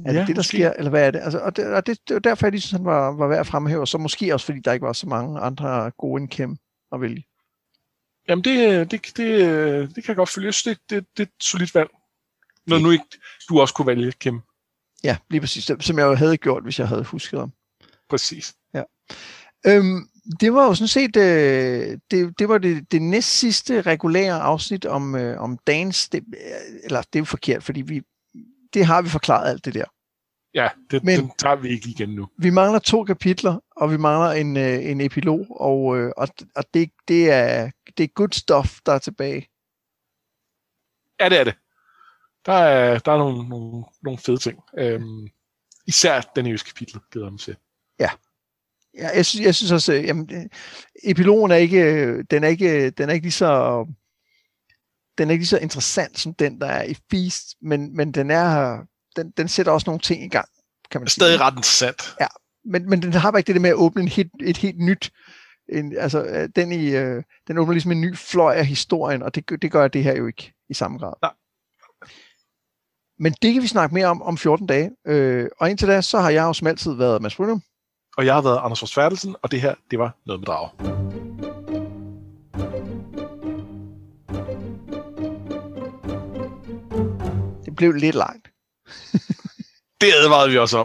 Er ja, det det, der måske. sker, eller hvad er det? Altså, og det, og det, det var derfor, jeg lige synes, han var, var værd at fremhæve, og så måske også, fordi der ikke var så mange andre gode end Kim at vælge. Jamen, det, det, det, det kan jeg godt følge. Det, det, det er et solidt valg. Når nu ikke du også kunne vælge Kim. Ja, lige præcis. Som jeg jo havde gjort, hvis jeg havde husket ham. Præcis. Ja. Øhm, det var jo sådan set, øh, det, det var det, det næst sidste regulære afsnit om, øh, om dans. Det, eller det er jo forkert, fordi vi, det har vi forklaret alt det der. Ja, det, Men, den tager vi ikke igen nu. Vi mangler to kapitler, og vi mangler en, øh, en epilog, og, øh, og, og det, det, er, det er good stuff, der er tilbage. Ja, det er det. Der er, der er nogle, nogle, nogle fede ting. Øhm, især den her kapitel, gider jeg til. Ja. ja jeg, synes, jeg synes også, øh, jamen, epilogen er ikke, den er ikke, den er ikke lige så, den er ikke lige så interessant som den, der er i Feast, men, men den er, den, den sætter også nogle ting i gang, kan man sige. Stadig ret interessant. Ja, men, men den har bare ikke det der med at åbne en helt, et helt nyt, en, altså øh, den, i, øh, den åbner ligesom en ny fløj af historien, og det, det gør det her jo ikke i samme grad. Nej. Men det kan vi snakke mere om om 14 dage. Øh, og indtil da, så har jeg jo som altid været Mads Brynum. Og jeg har været Anders Forsfærdelsen, og det her, det var Noget med Drager. Det blev lidt langt. det advarede vi også om.